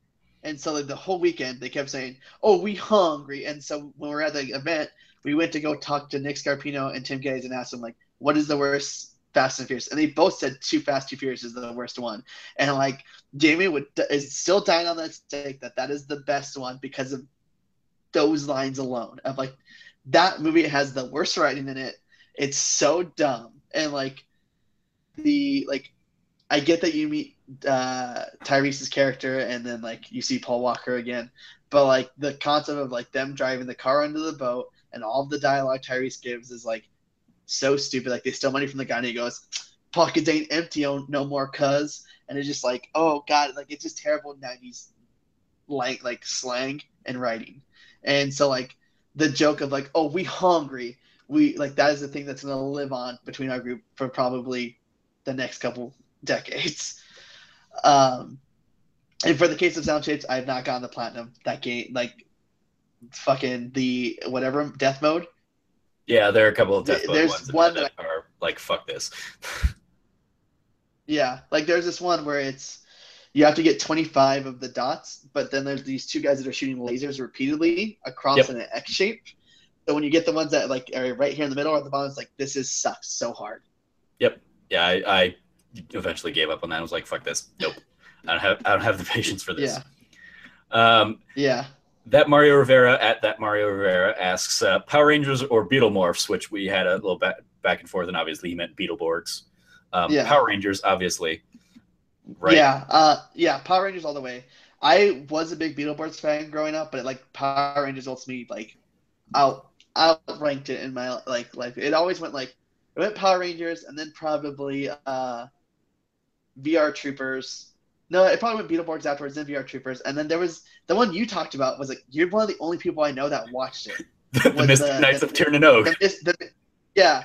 and so like the whole weekend they kept saying, "Oh, we hungry," and so when we're at the event, we went to go talk to Nick Scarpino and Tim Gettys and asked them like, what is the worst Fast and Furious? And they both said Too Fast, Too Furious is the worst one. And like Jamie would is still dying on that stake that that is the best one because of those lines alone. Of like that movie has the worst writing in it. It's so dumb and like the like I get that you meet uh, Tyrese's character and then like you see Paul Walker again, but like the concept of like them driving the car under the boat and all the dialogue Tyrese gives is like so stupid. Like they steal money from the guy and he goes, "Pockets ain't empty no more, cuz," and it's just like, oh god, like it's just terrible '90s like like slang and writing, and so like the joke of like, oh, we hungry, we like that is the thing that's gonna live on between our group for probably the next couple decades. Um, and for the case of sound shapes, I have not gotten the platinum. That game, like, fucking the whatever death mode. Yeah, there are a couple of death there's ones one that, that are like fuck this. yeah, like there's this one where it's you have to get 25 of the dots, but then there's these two guys that are shooting lasers repeatedly across yep. in an X shape. So when you get the ones that like are right here in the middle or at the bottom, it's like this is sucks so hard. Yep. Yeah, I, I eventually gave up on that. I was like, fuck this. Nope. I don't have I don't have the patience for this. Yeah. Um, yeah. That Mario Rivera at that Mario Rivera asks uh, Power Rangers or Beetlemorphs, which we had a little back back and forth, and obviously he meant Beetleborgs. Um, yeah. Power Rangers, obviously. Right. Yeah. Uh, yeah. Power Rangers all the way. I was a big Beetleborgs fan growing up, but like Power Rangers ultimately like out outranked it in my like life. It always went like it went Power Rangers and then probably uh, VR Troopers. No, it probably went Beetleborgs afterwards, then VR Troopers, and then there was the one you talked about was like you're one of the only people I know that watched it. the, the Mystic Knights the, of Tir na nog. yeah,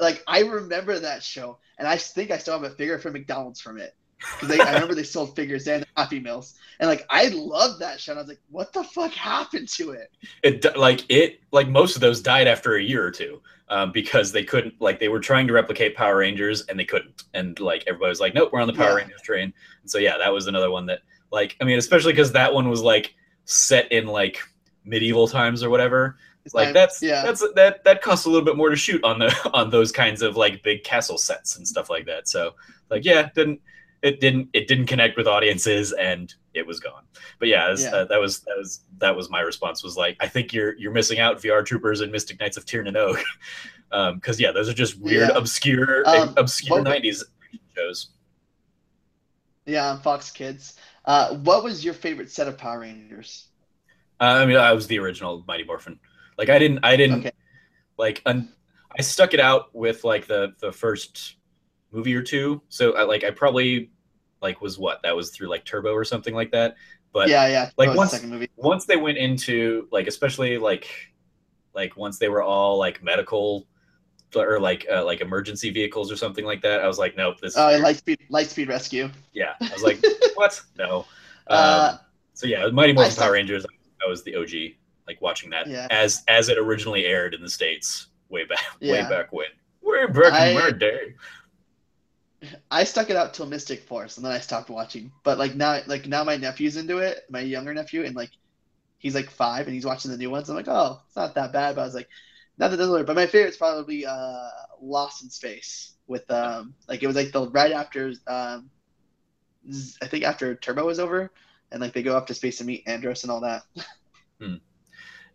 like I remember that show, and I think I still have a figure from McDonald's from it because I remember they sold figures and Happy Meals, and like I loved that show. And I was like, what the fuck happened to it? It like it like most of those died after a year or two um, because they couldn't like they were trying to replicate Power Rangers and they couldn't, and like everybody was like, nope, we're on the Power yeah. Rangers train. And so yeah, that was another one that like I mean, especially because that one was like set in like medieval times or whatever. Like that's yeah. that's that that costs a little bit more to shoot on the on those kinds of like big castle sets and stuff like that. So like yeah, didn't it didn't it didn't connect with audiences and it was gone. But yeah, was, yeah. Uh, that was that was that was my response was like I think you're you're missing out VR Troopers and Mystic Knights of Tir na nog because um, yeah, those are just weird, yeah. obscure, um, obscure '90s shows. Yeah, on Fox Kids. Uh, what was your favorite set of Power Rangers? Uh, I mean, I was the original Mighty Morphin. Like, I didn't, I didn't, okay. like, un- I stuck it out with like the the first movie or two. So, I, like, I probably like was what that was through like Turbo or something like that. But yeah, yeah, like once once they went into like especially like like once they were all like medical or like uh, like emergency vehicles or something like that. I was like, nope, this. Oh, uh, light speed, light speed rescue. Yeah, I was like, what? No. Um, uh, so yeah, Mighty Morphin Power Rangers. I was the OG, like watching that yeah. as as it originally aired in the states way back yeah. way back when. Way back I, in my day. I stuck it out till Mystic Force, and then I stopped watching. But like now, like now my nephew's into it, my younger nephew, and like he's like five, and he's watching the new ones. I'm like, oh, it's not that bad. But I was like, not that doesn't work. But my favorite's probably uh, Lost in Space with um, like it was like the right after um, I think after Turbo was over, and like they go up to space to meet Andros and all that. hmm.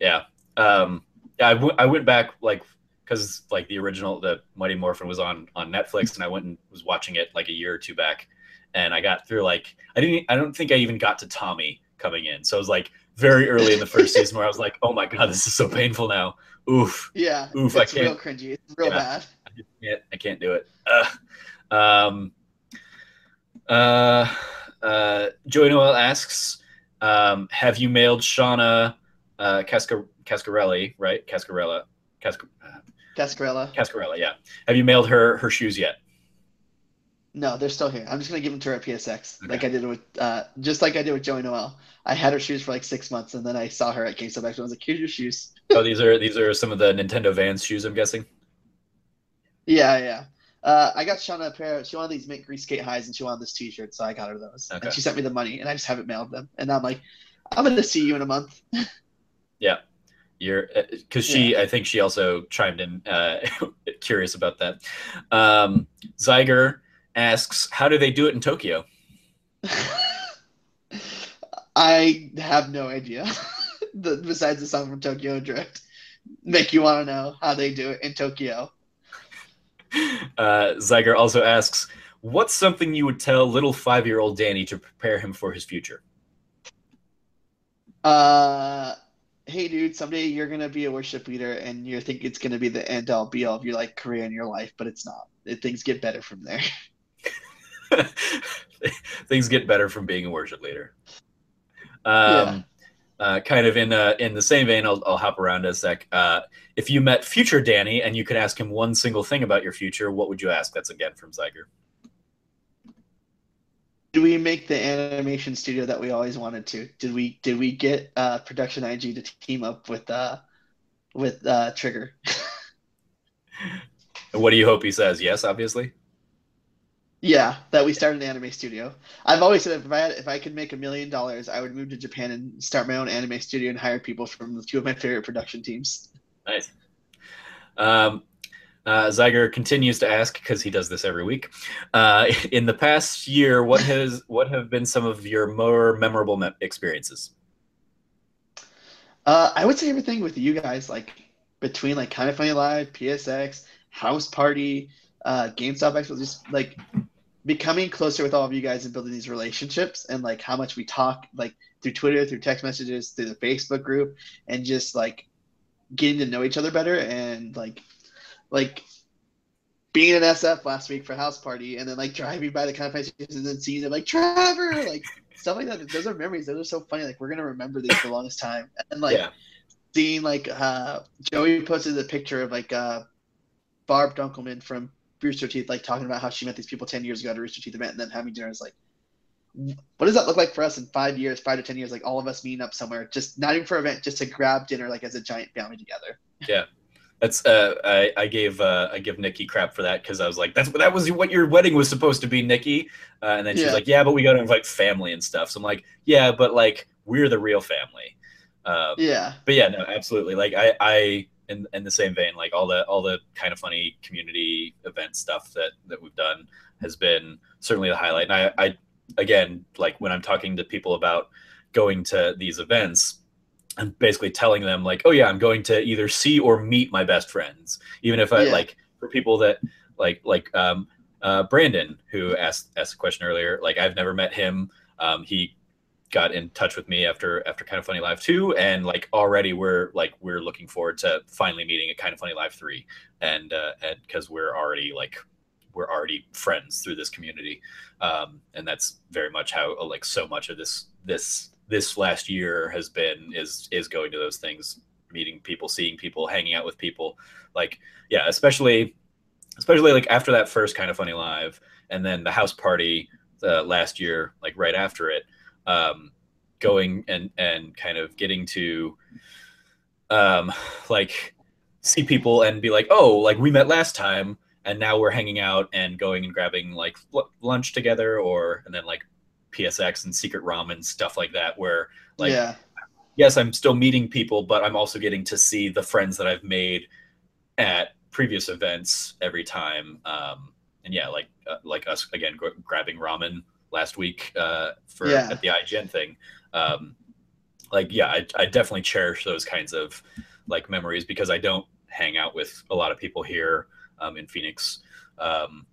Yeah. Um, yeah, I, w- I went back like because like the original the Mighty Morphin was on on Netflix and I went and was watching it like a year or two back. And I got through like I didn't I don't think I even got to Tommy coming in. So it was like very early in the first season where I was like oh my god this is so painful now. Oof. Yeah oof I can't real cringy. It's real yeah, bad. I can't I can't do it. Uh, um uh uh Joey Noel asks um have you mailed Shauna uh Cascar Cascarelli right? Cascarella Cascar Cascarella. Cascarella, yeah. Have you mailed her her shoes yet? No, they're still here. I'm just gonna give them to her at PSX, okay. like I did with, uh, just like I did with Joey Noel. I had her shoes for like six months, and then I saw her at GameStop. Actually, I was like, "Here's your shoes." oh, these are these are some of the Nintendo Vans shoes, I'm guessing. Yeah, yeah. Uh, I got Shauna a pair. She wanted these mint grease skate highs, and she wanted this T-shirt, so I got her those. Okay. And she sent me the money, and I just haven't mailed them. And I'm like, I'm gonna see you in a month. yeah, you're because uh, she, yeah. I think she also chimed in, uh, curious about that. Um, Zyger asks, "How do they do it in Tokyo?" I have no idea. the, besides the song from Tokyo Drift, make you want to know how they do it in Tokyo. Uh, Zyger also asks, "What's something you would tell little five-year-old Danny to prepare him for his future?" Uh, hey, dude, someday you're gonna be a worship leader, and you think it's gonna be the end all be all of your like career in your life, but it's not. It, things get better from there. things get better from being a worship leader. Um, yeah. uh, kind of in uh, in the same vein, I'll, I'll hop around a sec. Uh, if you met future Danny and you could ask him one single thing about your future, what would you ask? That's again from Zyger. Did we make the animation studio that we always wanted to? Did we did we get uh, Production IG to team up with uh, with uh, Trigger? what do you hope he says? Yes, obviously. Yeah, that we start an anime studio. I've always said if I had, if I could make a million dollars, I would move to Japan and start my own anime studio and hire people from the two of my favorite production teams. Nice. Um, uh, Zyger continues to ask because he does this every week. Uh, in the past year, what has what have been some of your more memorable me- experiences? Uh, I would say everything with you guys, like between like Kinda Funny Live, PSX, House Party, uh, GameStop Expo, just like becoming closer with all of you guys and building these relationships and like how much we talk like through Twitter, through text messages, through the Facebook group, and just like getting to know each other better and like like being in SF last week for house party and then like driving by the campfires and then seeing them like Trevor like stuff like that. Those are memories. Those are so funny. Like we're gonna remember these for the longest time. And like yeah. seeing like uh Joey posted a picture of like uh Barb Dunkelman from Rooster Teeth like talking about how she met these people ten years ago at a Rooster Teeth event and then having dinner is like what does that look like for us in five years, five to ten years, like all of us meeting up somewhere, just not even for an event, just to grab dinner like as a giant family together. Yeah. That's uh, I, I gave uh, I give Nikki crap for that because I was like that's that was what your wedding was supposed to be, Nikki, uh, and then she's yeah. like, yeah, but we got to invite family and stuff. So I'm like, yeah, but like we're the real family. Um, yeah. But yeah, no, absolutely. Like I I in in the same vein, like all the all the Kinda Funny community event stuff that that we've done has been certainly the highlight. And I I again like when I'm talking to people about going to these events and basically telling them like, oh yeah, I'm going to either see or meet my best friends, even if I yeah. like for people that like like um, uh, Brandon who asked asked a question earlier. Like I've never met him. Um, he got in touch with me after after Kinda Funny Live two, and like already we're like we're looking forward to finally meeting at Kinda Funny Live three, and uh, and because we're already like we're already friends through this community, um, and that's very much how like so much of this this this last year has been is is going to those things meeting people seeing people hanging out with people. Like yeah especially especially like after that first Kinda Funny Live and then the house party uh, last year like right after it um going and and kind of getting to um like see people and be like oh like we met last time and now we're hanging out and going and grabbing like lunch together or and then like PSX and Secret Ramen stuff like that, where like yeah. yes, I'm still meeting people, but I'm also getting to see the friends that I've made at previous events every time. Um, and yeah, like uh, like us again gr- grabbing ramen last week uh, for yeah. at the IGN thing. Um, like yeah, I, I definitely cherish those kinds of like memories because I don't hang out with a lot of people here um, in Phoenix. Um,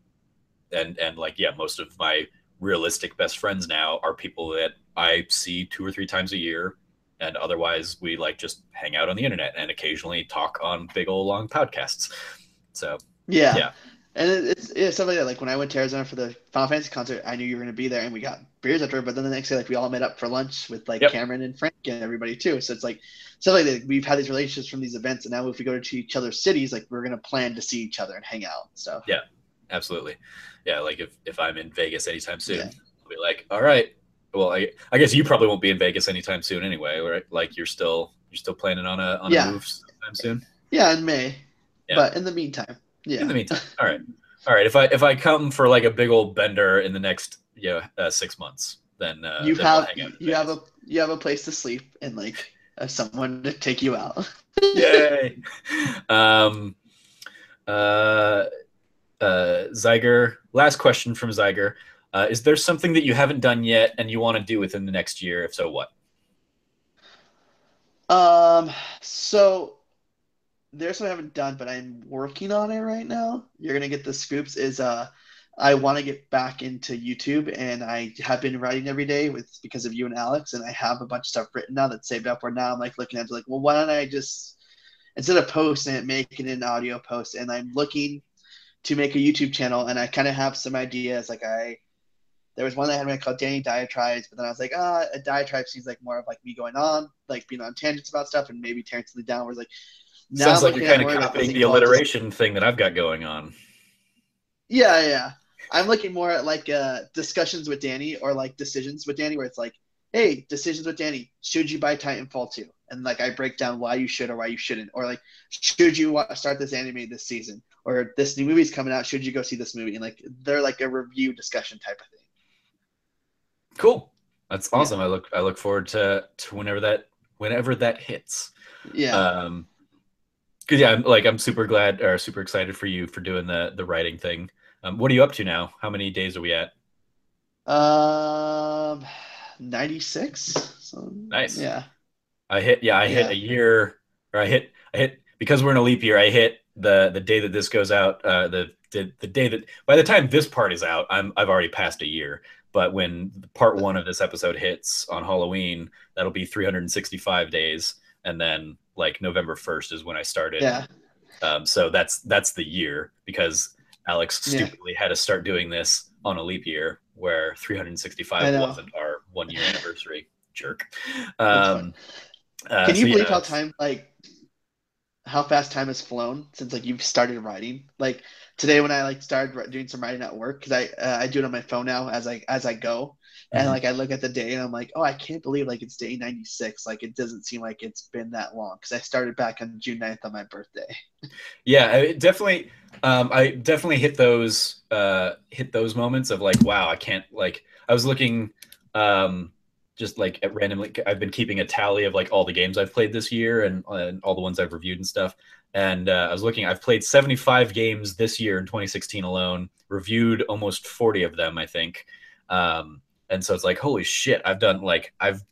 and and like yeah, most of my realistic best friends now are people that I see two or three times a year. And otherwise, we like just hang out on the internet and occasionally talk on big old long podcasts. So, yeah. Yeah. And it's, it's stuff like that. Like when I went to Arizona for the Final Fantasy concert, I knew you were going to be there, and we got beers after. But then the next day, like we all met up for lunch with like yep. Cameron and Frank and everybody too. So it's like stuff like that. We've had these relationships from these events, and now if we go to each other's cities, like we're going to plan to see each other and hang out. So yeah, absolutely. Yeah, like if if I'm in Vegas anytime soon, yeah. I'll be like, all right. Well, I I guess you probably won't be in Vegas anytime soon anyway, right? Like you're still you're still planning on a on yeah. a move sometime soon. Yeah, in May. Yeah. But in the meantime, yeah. In the meantime, all right, all right. If I if I come for like a big old bender in the next you know uh, six months, then uh, you then have we'll you have a you have a place to sleep and like uh, someone to take you out. Yay! Um, uh, uh, Zyger. Last question from Zyger. Uh, is there something that you haven't done yet and you want to do within the next year? If so, what? Um, so there's something I haven't done, but I'm working on it right now. You're gonna get the scoops. Is uh, I want to get back into YouTube, and I have been writing every day with because of you and Alex, and I have a bunch of stuff written now that's saved up. Where now I'm like looking at it like, well, why don't I just instead of posting it, make it an audio post? And I'm looking to make a YouTube channel, and I kind of have some ideas. Like I, there was one that I had called Danny Diatribes, but then I was like, ah, a diatribe seems like more of like me going on, like being on tangents about stuff, and maybe tearing something down. Where like, now Sounds like you're kind of copying the alliteration thing that I've got going on. Yeah, yeah. I'm looking more at like uh, discussions with Danny or like decisions with Danny, where it's like, hey, decisions with Danny, should you buy Titanfall 2? And like I break down why you should or why you shouldn't, or like, should you start this anime this season? Or this new movie's coming out. Should you go see this movie? And like they're like a review discussion type of thing. Cool. That's awesome. Yeah. I look I look forward to to whenever that whenever that hits. Yeah. Um because yeah, I'm like I'm super glad or super excited for you for doing the the writing thing. Um, what are you up to now? How many days are we at? Um, ninety six. So, nice. Yeah. I hit. Yeah, I yeah. hit a year, or I hit. I hit because we're in a leap year. I hit the the day that this goes out, uh, the, the the day that by the time this part is out, I'm I've already passed a year. But when part one of this episode hits on Halloween, that'll be 365 days, and then like November 1st is when I started. Yeah. Um, so that's that's the year because Alex stupidly yeah. had to start doing this on a leap year where 365 wasn't our one year anniversary. Jerk. Um, uh, Can you so, believe yeah. how time like how fast time has flown since like you've started writing. Like today when I like started doing some writing at work because I uh, I do it on my phone now as I as I go, and mm-hmm. like I look at the day and I'm like, oh, I can't believe like it's day 96. Like it doesn't seem like it's been that long because I started back on June 9th on my birthday. yeah, it definitely. Um, I definitely hit those uh, hit those moments of like, wow, I can't like. I was looking. Um, just like at randomly i've been keeping a tally of like all the games i've played this year and, and all the ones i've reviewed and stuff. And uh, i was looking i've played 75 games this year in 2016 alone reviewed almost 40 of them i think. Um, and so it's like holy shit i've done like i've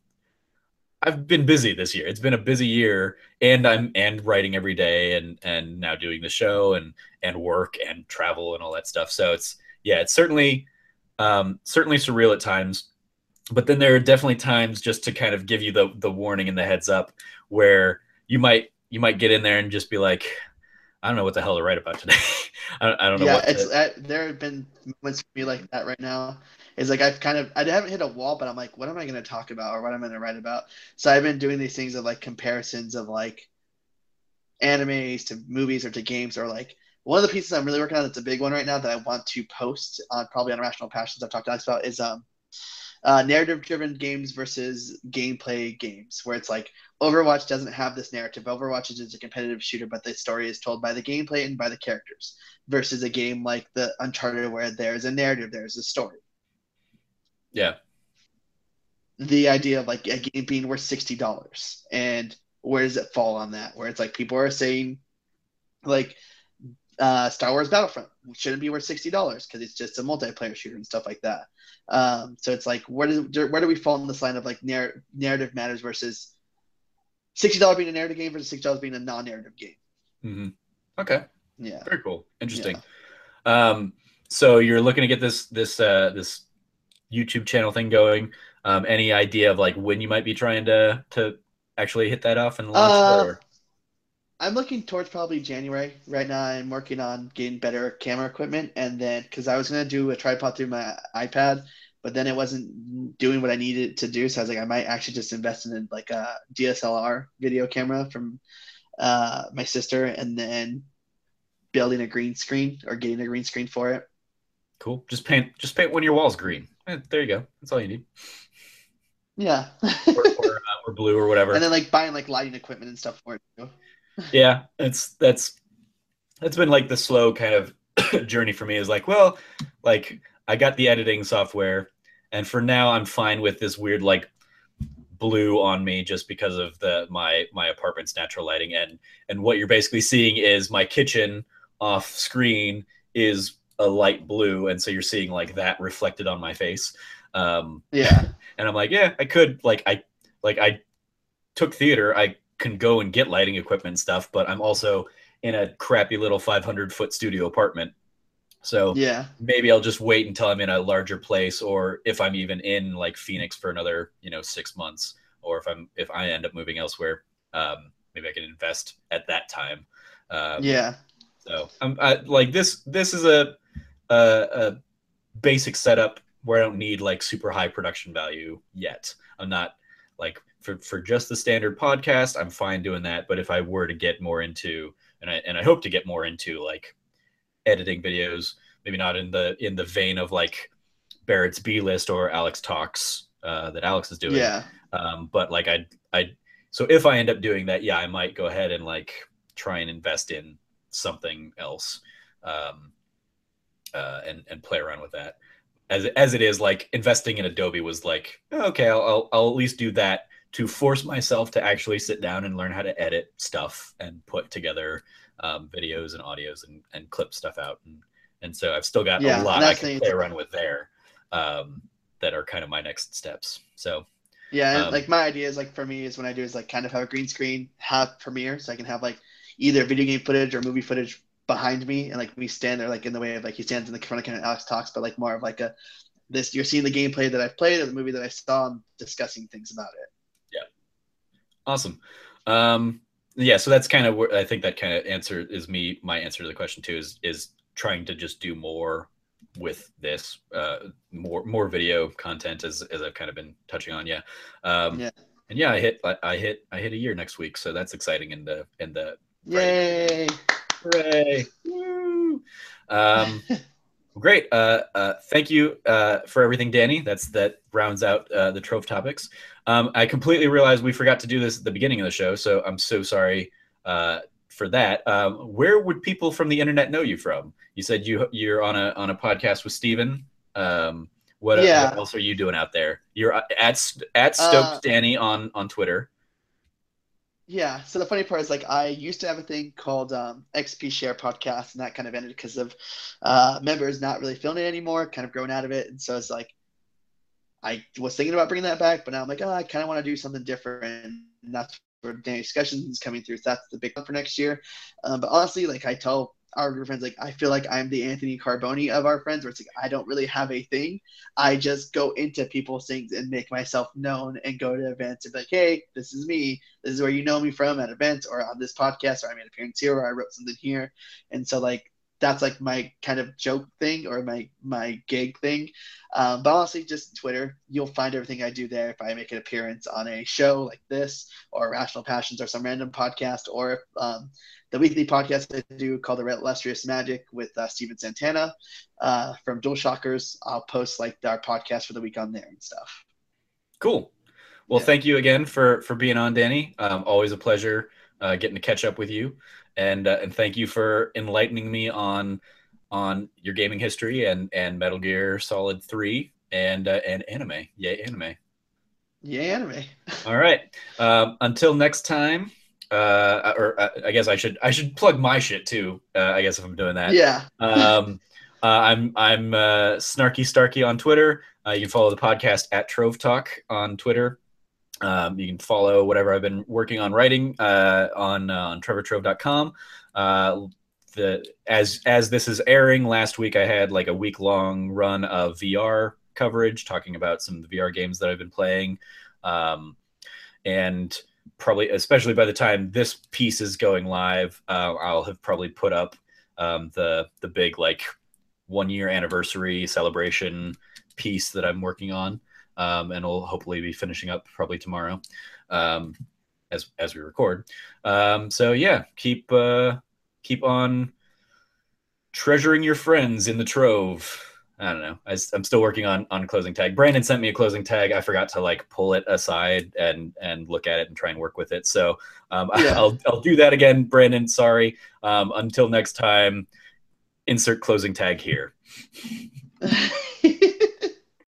i've been busy this year. It's been a busy year and i'm and writing every day and and now doing the show and and work and travel and all that stuff. So it's yeah it's certainly um certainly surreal at times but then there are definitely times just to kind of give you the the warning and the heads up where you might you might get in there and just be like I don't know what the hell to write about today. I, don't, I, don't know. Yeah, it's to... there have been moments for me like that right now. Is like I've kind of I haven't hit a wall, but I'm like, what am I going to talk about or what am I going to write about? So I've been doing these things of like comparisons of like animes to movies or to games or like one of the pieces I'm really working on that's a big one right now that I want to post on probably on Rational Passions I've talked to Alex about is um uh, narrative driven games versus gameplay games, where it's like Overwatch doesn't have this narrative. Overwatch is just a competitive shooter, but the story is told by the gameplay and by the characters, versus a game like the Uncharted, where there's a narrative, there's a story. Yeah. The idea of like a game being worth sixty dollars, and where does it fall on that? Where it's like people are saying, like uh, Star Wars Battlefront shouldn't be worth sixty dollars because it's just a multiplayer shooter and stuff like that. Um, so it's like where do where do we fall in this line of like narr- narrative matters versus sixty dollars being a narrative game versus sixty dollars being a non-narrative game. Mm-hmm. Okay. Yeah. Very cool. Interesting. Yeah. Um, so you're looking to get this this uh, this YouTube channel thing going. Um, any idea of like when you might be trying to to actually hit that off and launch? Uh, I'm looking towards probably January. Right now, I'm working on getting better camera equipment, and then because I was gonna do a tripod through my iPad, but then it wasn't doing what I needed to do. So I was like, I might actually just invest in like a DSLR video camera from uh, my sister, and then building a green screen or getting a green screen for it. Cool. Just paint. Just paint one of your walls green. Eh, there you go. That's all you need. Yeah. or, or, uh, or, blue or whatever. And then like buying like lighting equipment and stuff for it. Too yeah, it's that's that's been like the slow kind of journey for me. Is like, well, like I got the editing software, and for now I'm fine with this weird like blue on me just because of the my my apartment's natural lighting and and what you're basically seeing is my kitchen off screen is a light blue and so you're seeing like that reflected on my face um yeah and i'm like yeah i could like i like i took theater i can go and get lighting equipment and stuff but i'm also in a crappy little 500 foot studio apartment so yeah, maybe I'll just wait until I'm in a larger place, or if I'm even in like Phoenix for another, you know, six months, or if I'm if I end up moving elsewhere, um, maybe I can invest at that time. Um, yeah. So I'm I, like this. This is a, a a basic setup where I don't need like super high production value yet. I'm not like for for just the standard podcast. I'm fine doing that. But if I were to get more into and I and I hope to get more into like editing videos, maybe not in the in the vein of like Barrett's B list or Alex Talks uh, that Alex is doing. Yeah. Um, but like I I so if I end up doing that, yeah, I might go ahead and like try and invest in something else, um, uh, and and play around with that. As as it is, like investing in Adobe was like okay, I'll I'll, I'll at least do that to force myself to actually sit down and learn how to edit stuff and put together um, videos and audios and, and clip stuff out. And, and so I've still got yeah, a lot I can play around with there um, that are kind of my next steps. So yeah, um, like my idea is like for me is when I do is like kind of have a green screen, have Premiere, so I can have like either video game footage or movie footage behind me, and like we stand there like in the way of like he stands in the front of camera, Alex talks, but like more of like a this you're seeing the gameplay that I've played or the movie that I saw and discussing things about it. Awesome. Um, yeah so that's kind of where i think that kind of answer is me my answer to the question too is is trying to just do more with this uh more more video content as as i've kind of been touching on yeah. Um yeah. and yeah i hit I, I hit i hit a year next week so that's exciting in the in the yay! Hooray! Woo! um great. Uh uh thank you uh for everything danny. That's that rounds out uh the trove topics um, I completely realized we forgot to do this at the beginning of the show, so I'm so sorry uh, for that. Um, where would people from the internet know you from? You said you you're on a on a podcast with Steven. Um, what, yeah. what else are you doing out there? You're at at Stoked uh, Danny on on Twitter. Yeah. So the funny part is, like, I used to have a thing called um, XP Share Podcast, and that kind of ended because of uh, members not really feeling it anymore, kind of growing out of it. And so it's like I was thinking about bringing that back, but now I'm like, oh, I kind of want to do something different. And that's where Danny discussions coming through. So that's the big one for next year. Um, but honestly, like I tell our group friends, like I feel like I'm the Anthony Carboni of our friends, where it's like I don't really have a thing. I just go into people's things and make myself known and go to events and be like, hey, this is me. This is where you know me from at events or on this podcast, or I made an appearance here, or I wrote something here. And so like that's like my kind of joke thing or my my gig thing. Um, but honestly, just Twitter, you'll find everything I do there. If I make an appearance on a show like this, or Rational Passions, or some random podcast, or um, the weekly podcast I do called The Illustrious Magic with uh, Steven Santana uh, from DualShockers, I'll post like our podcast for the week on there and stuff. Cool. Well, yeah. thank you again for for being on, Danny. Um, always a pleasure uh, getting to catch up with you and uh, and thank you for enlightening me on on your gaming history and and Metal Gear Solid Three and uh, and anime. Yay, anime. Yay, anime. All right. Um, until next time. Uh, or uh, I guess I should I should plug my shit too. Uh, I guess if I'm doing that. Yeah. um, uh, I'm I'm uh, Snarky Starky on Twitter. Uh, you can follow the podcast at Trove Talk on Twitter. Um, you can follow whatever I've been working on writing uh, on uh, on trevortrove.com. Uh, the as as this is airing, last week I had like a week long run of VR coverage talking about some of the VR games that I've been playing, um, and probably especially by the time this piece is going live, uh, I'll have probably put up um, the the big like one year anniversary celebration piece that I'm working on um, and we'll hopefully be finishing up probably tomorrow um, as as we record. Um, so yeah, keep uh, keep on treasuring your friends in the trove. I don't know. I, am still working on on closing tag. Brandon sent me a closing tag. I forgot to like pull it aside and and look at it and try and work with it. So um, yeah. I'll I'll do that again, Brandon. Sorry. Um, until next time, insert closing tag here.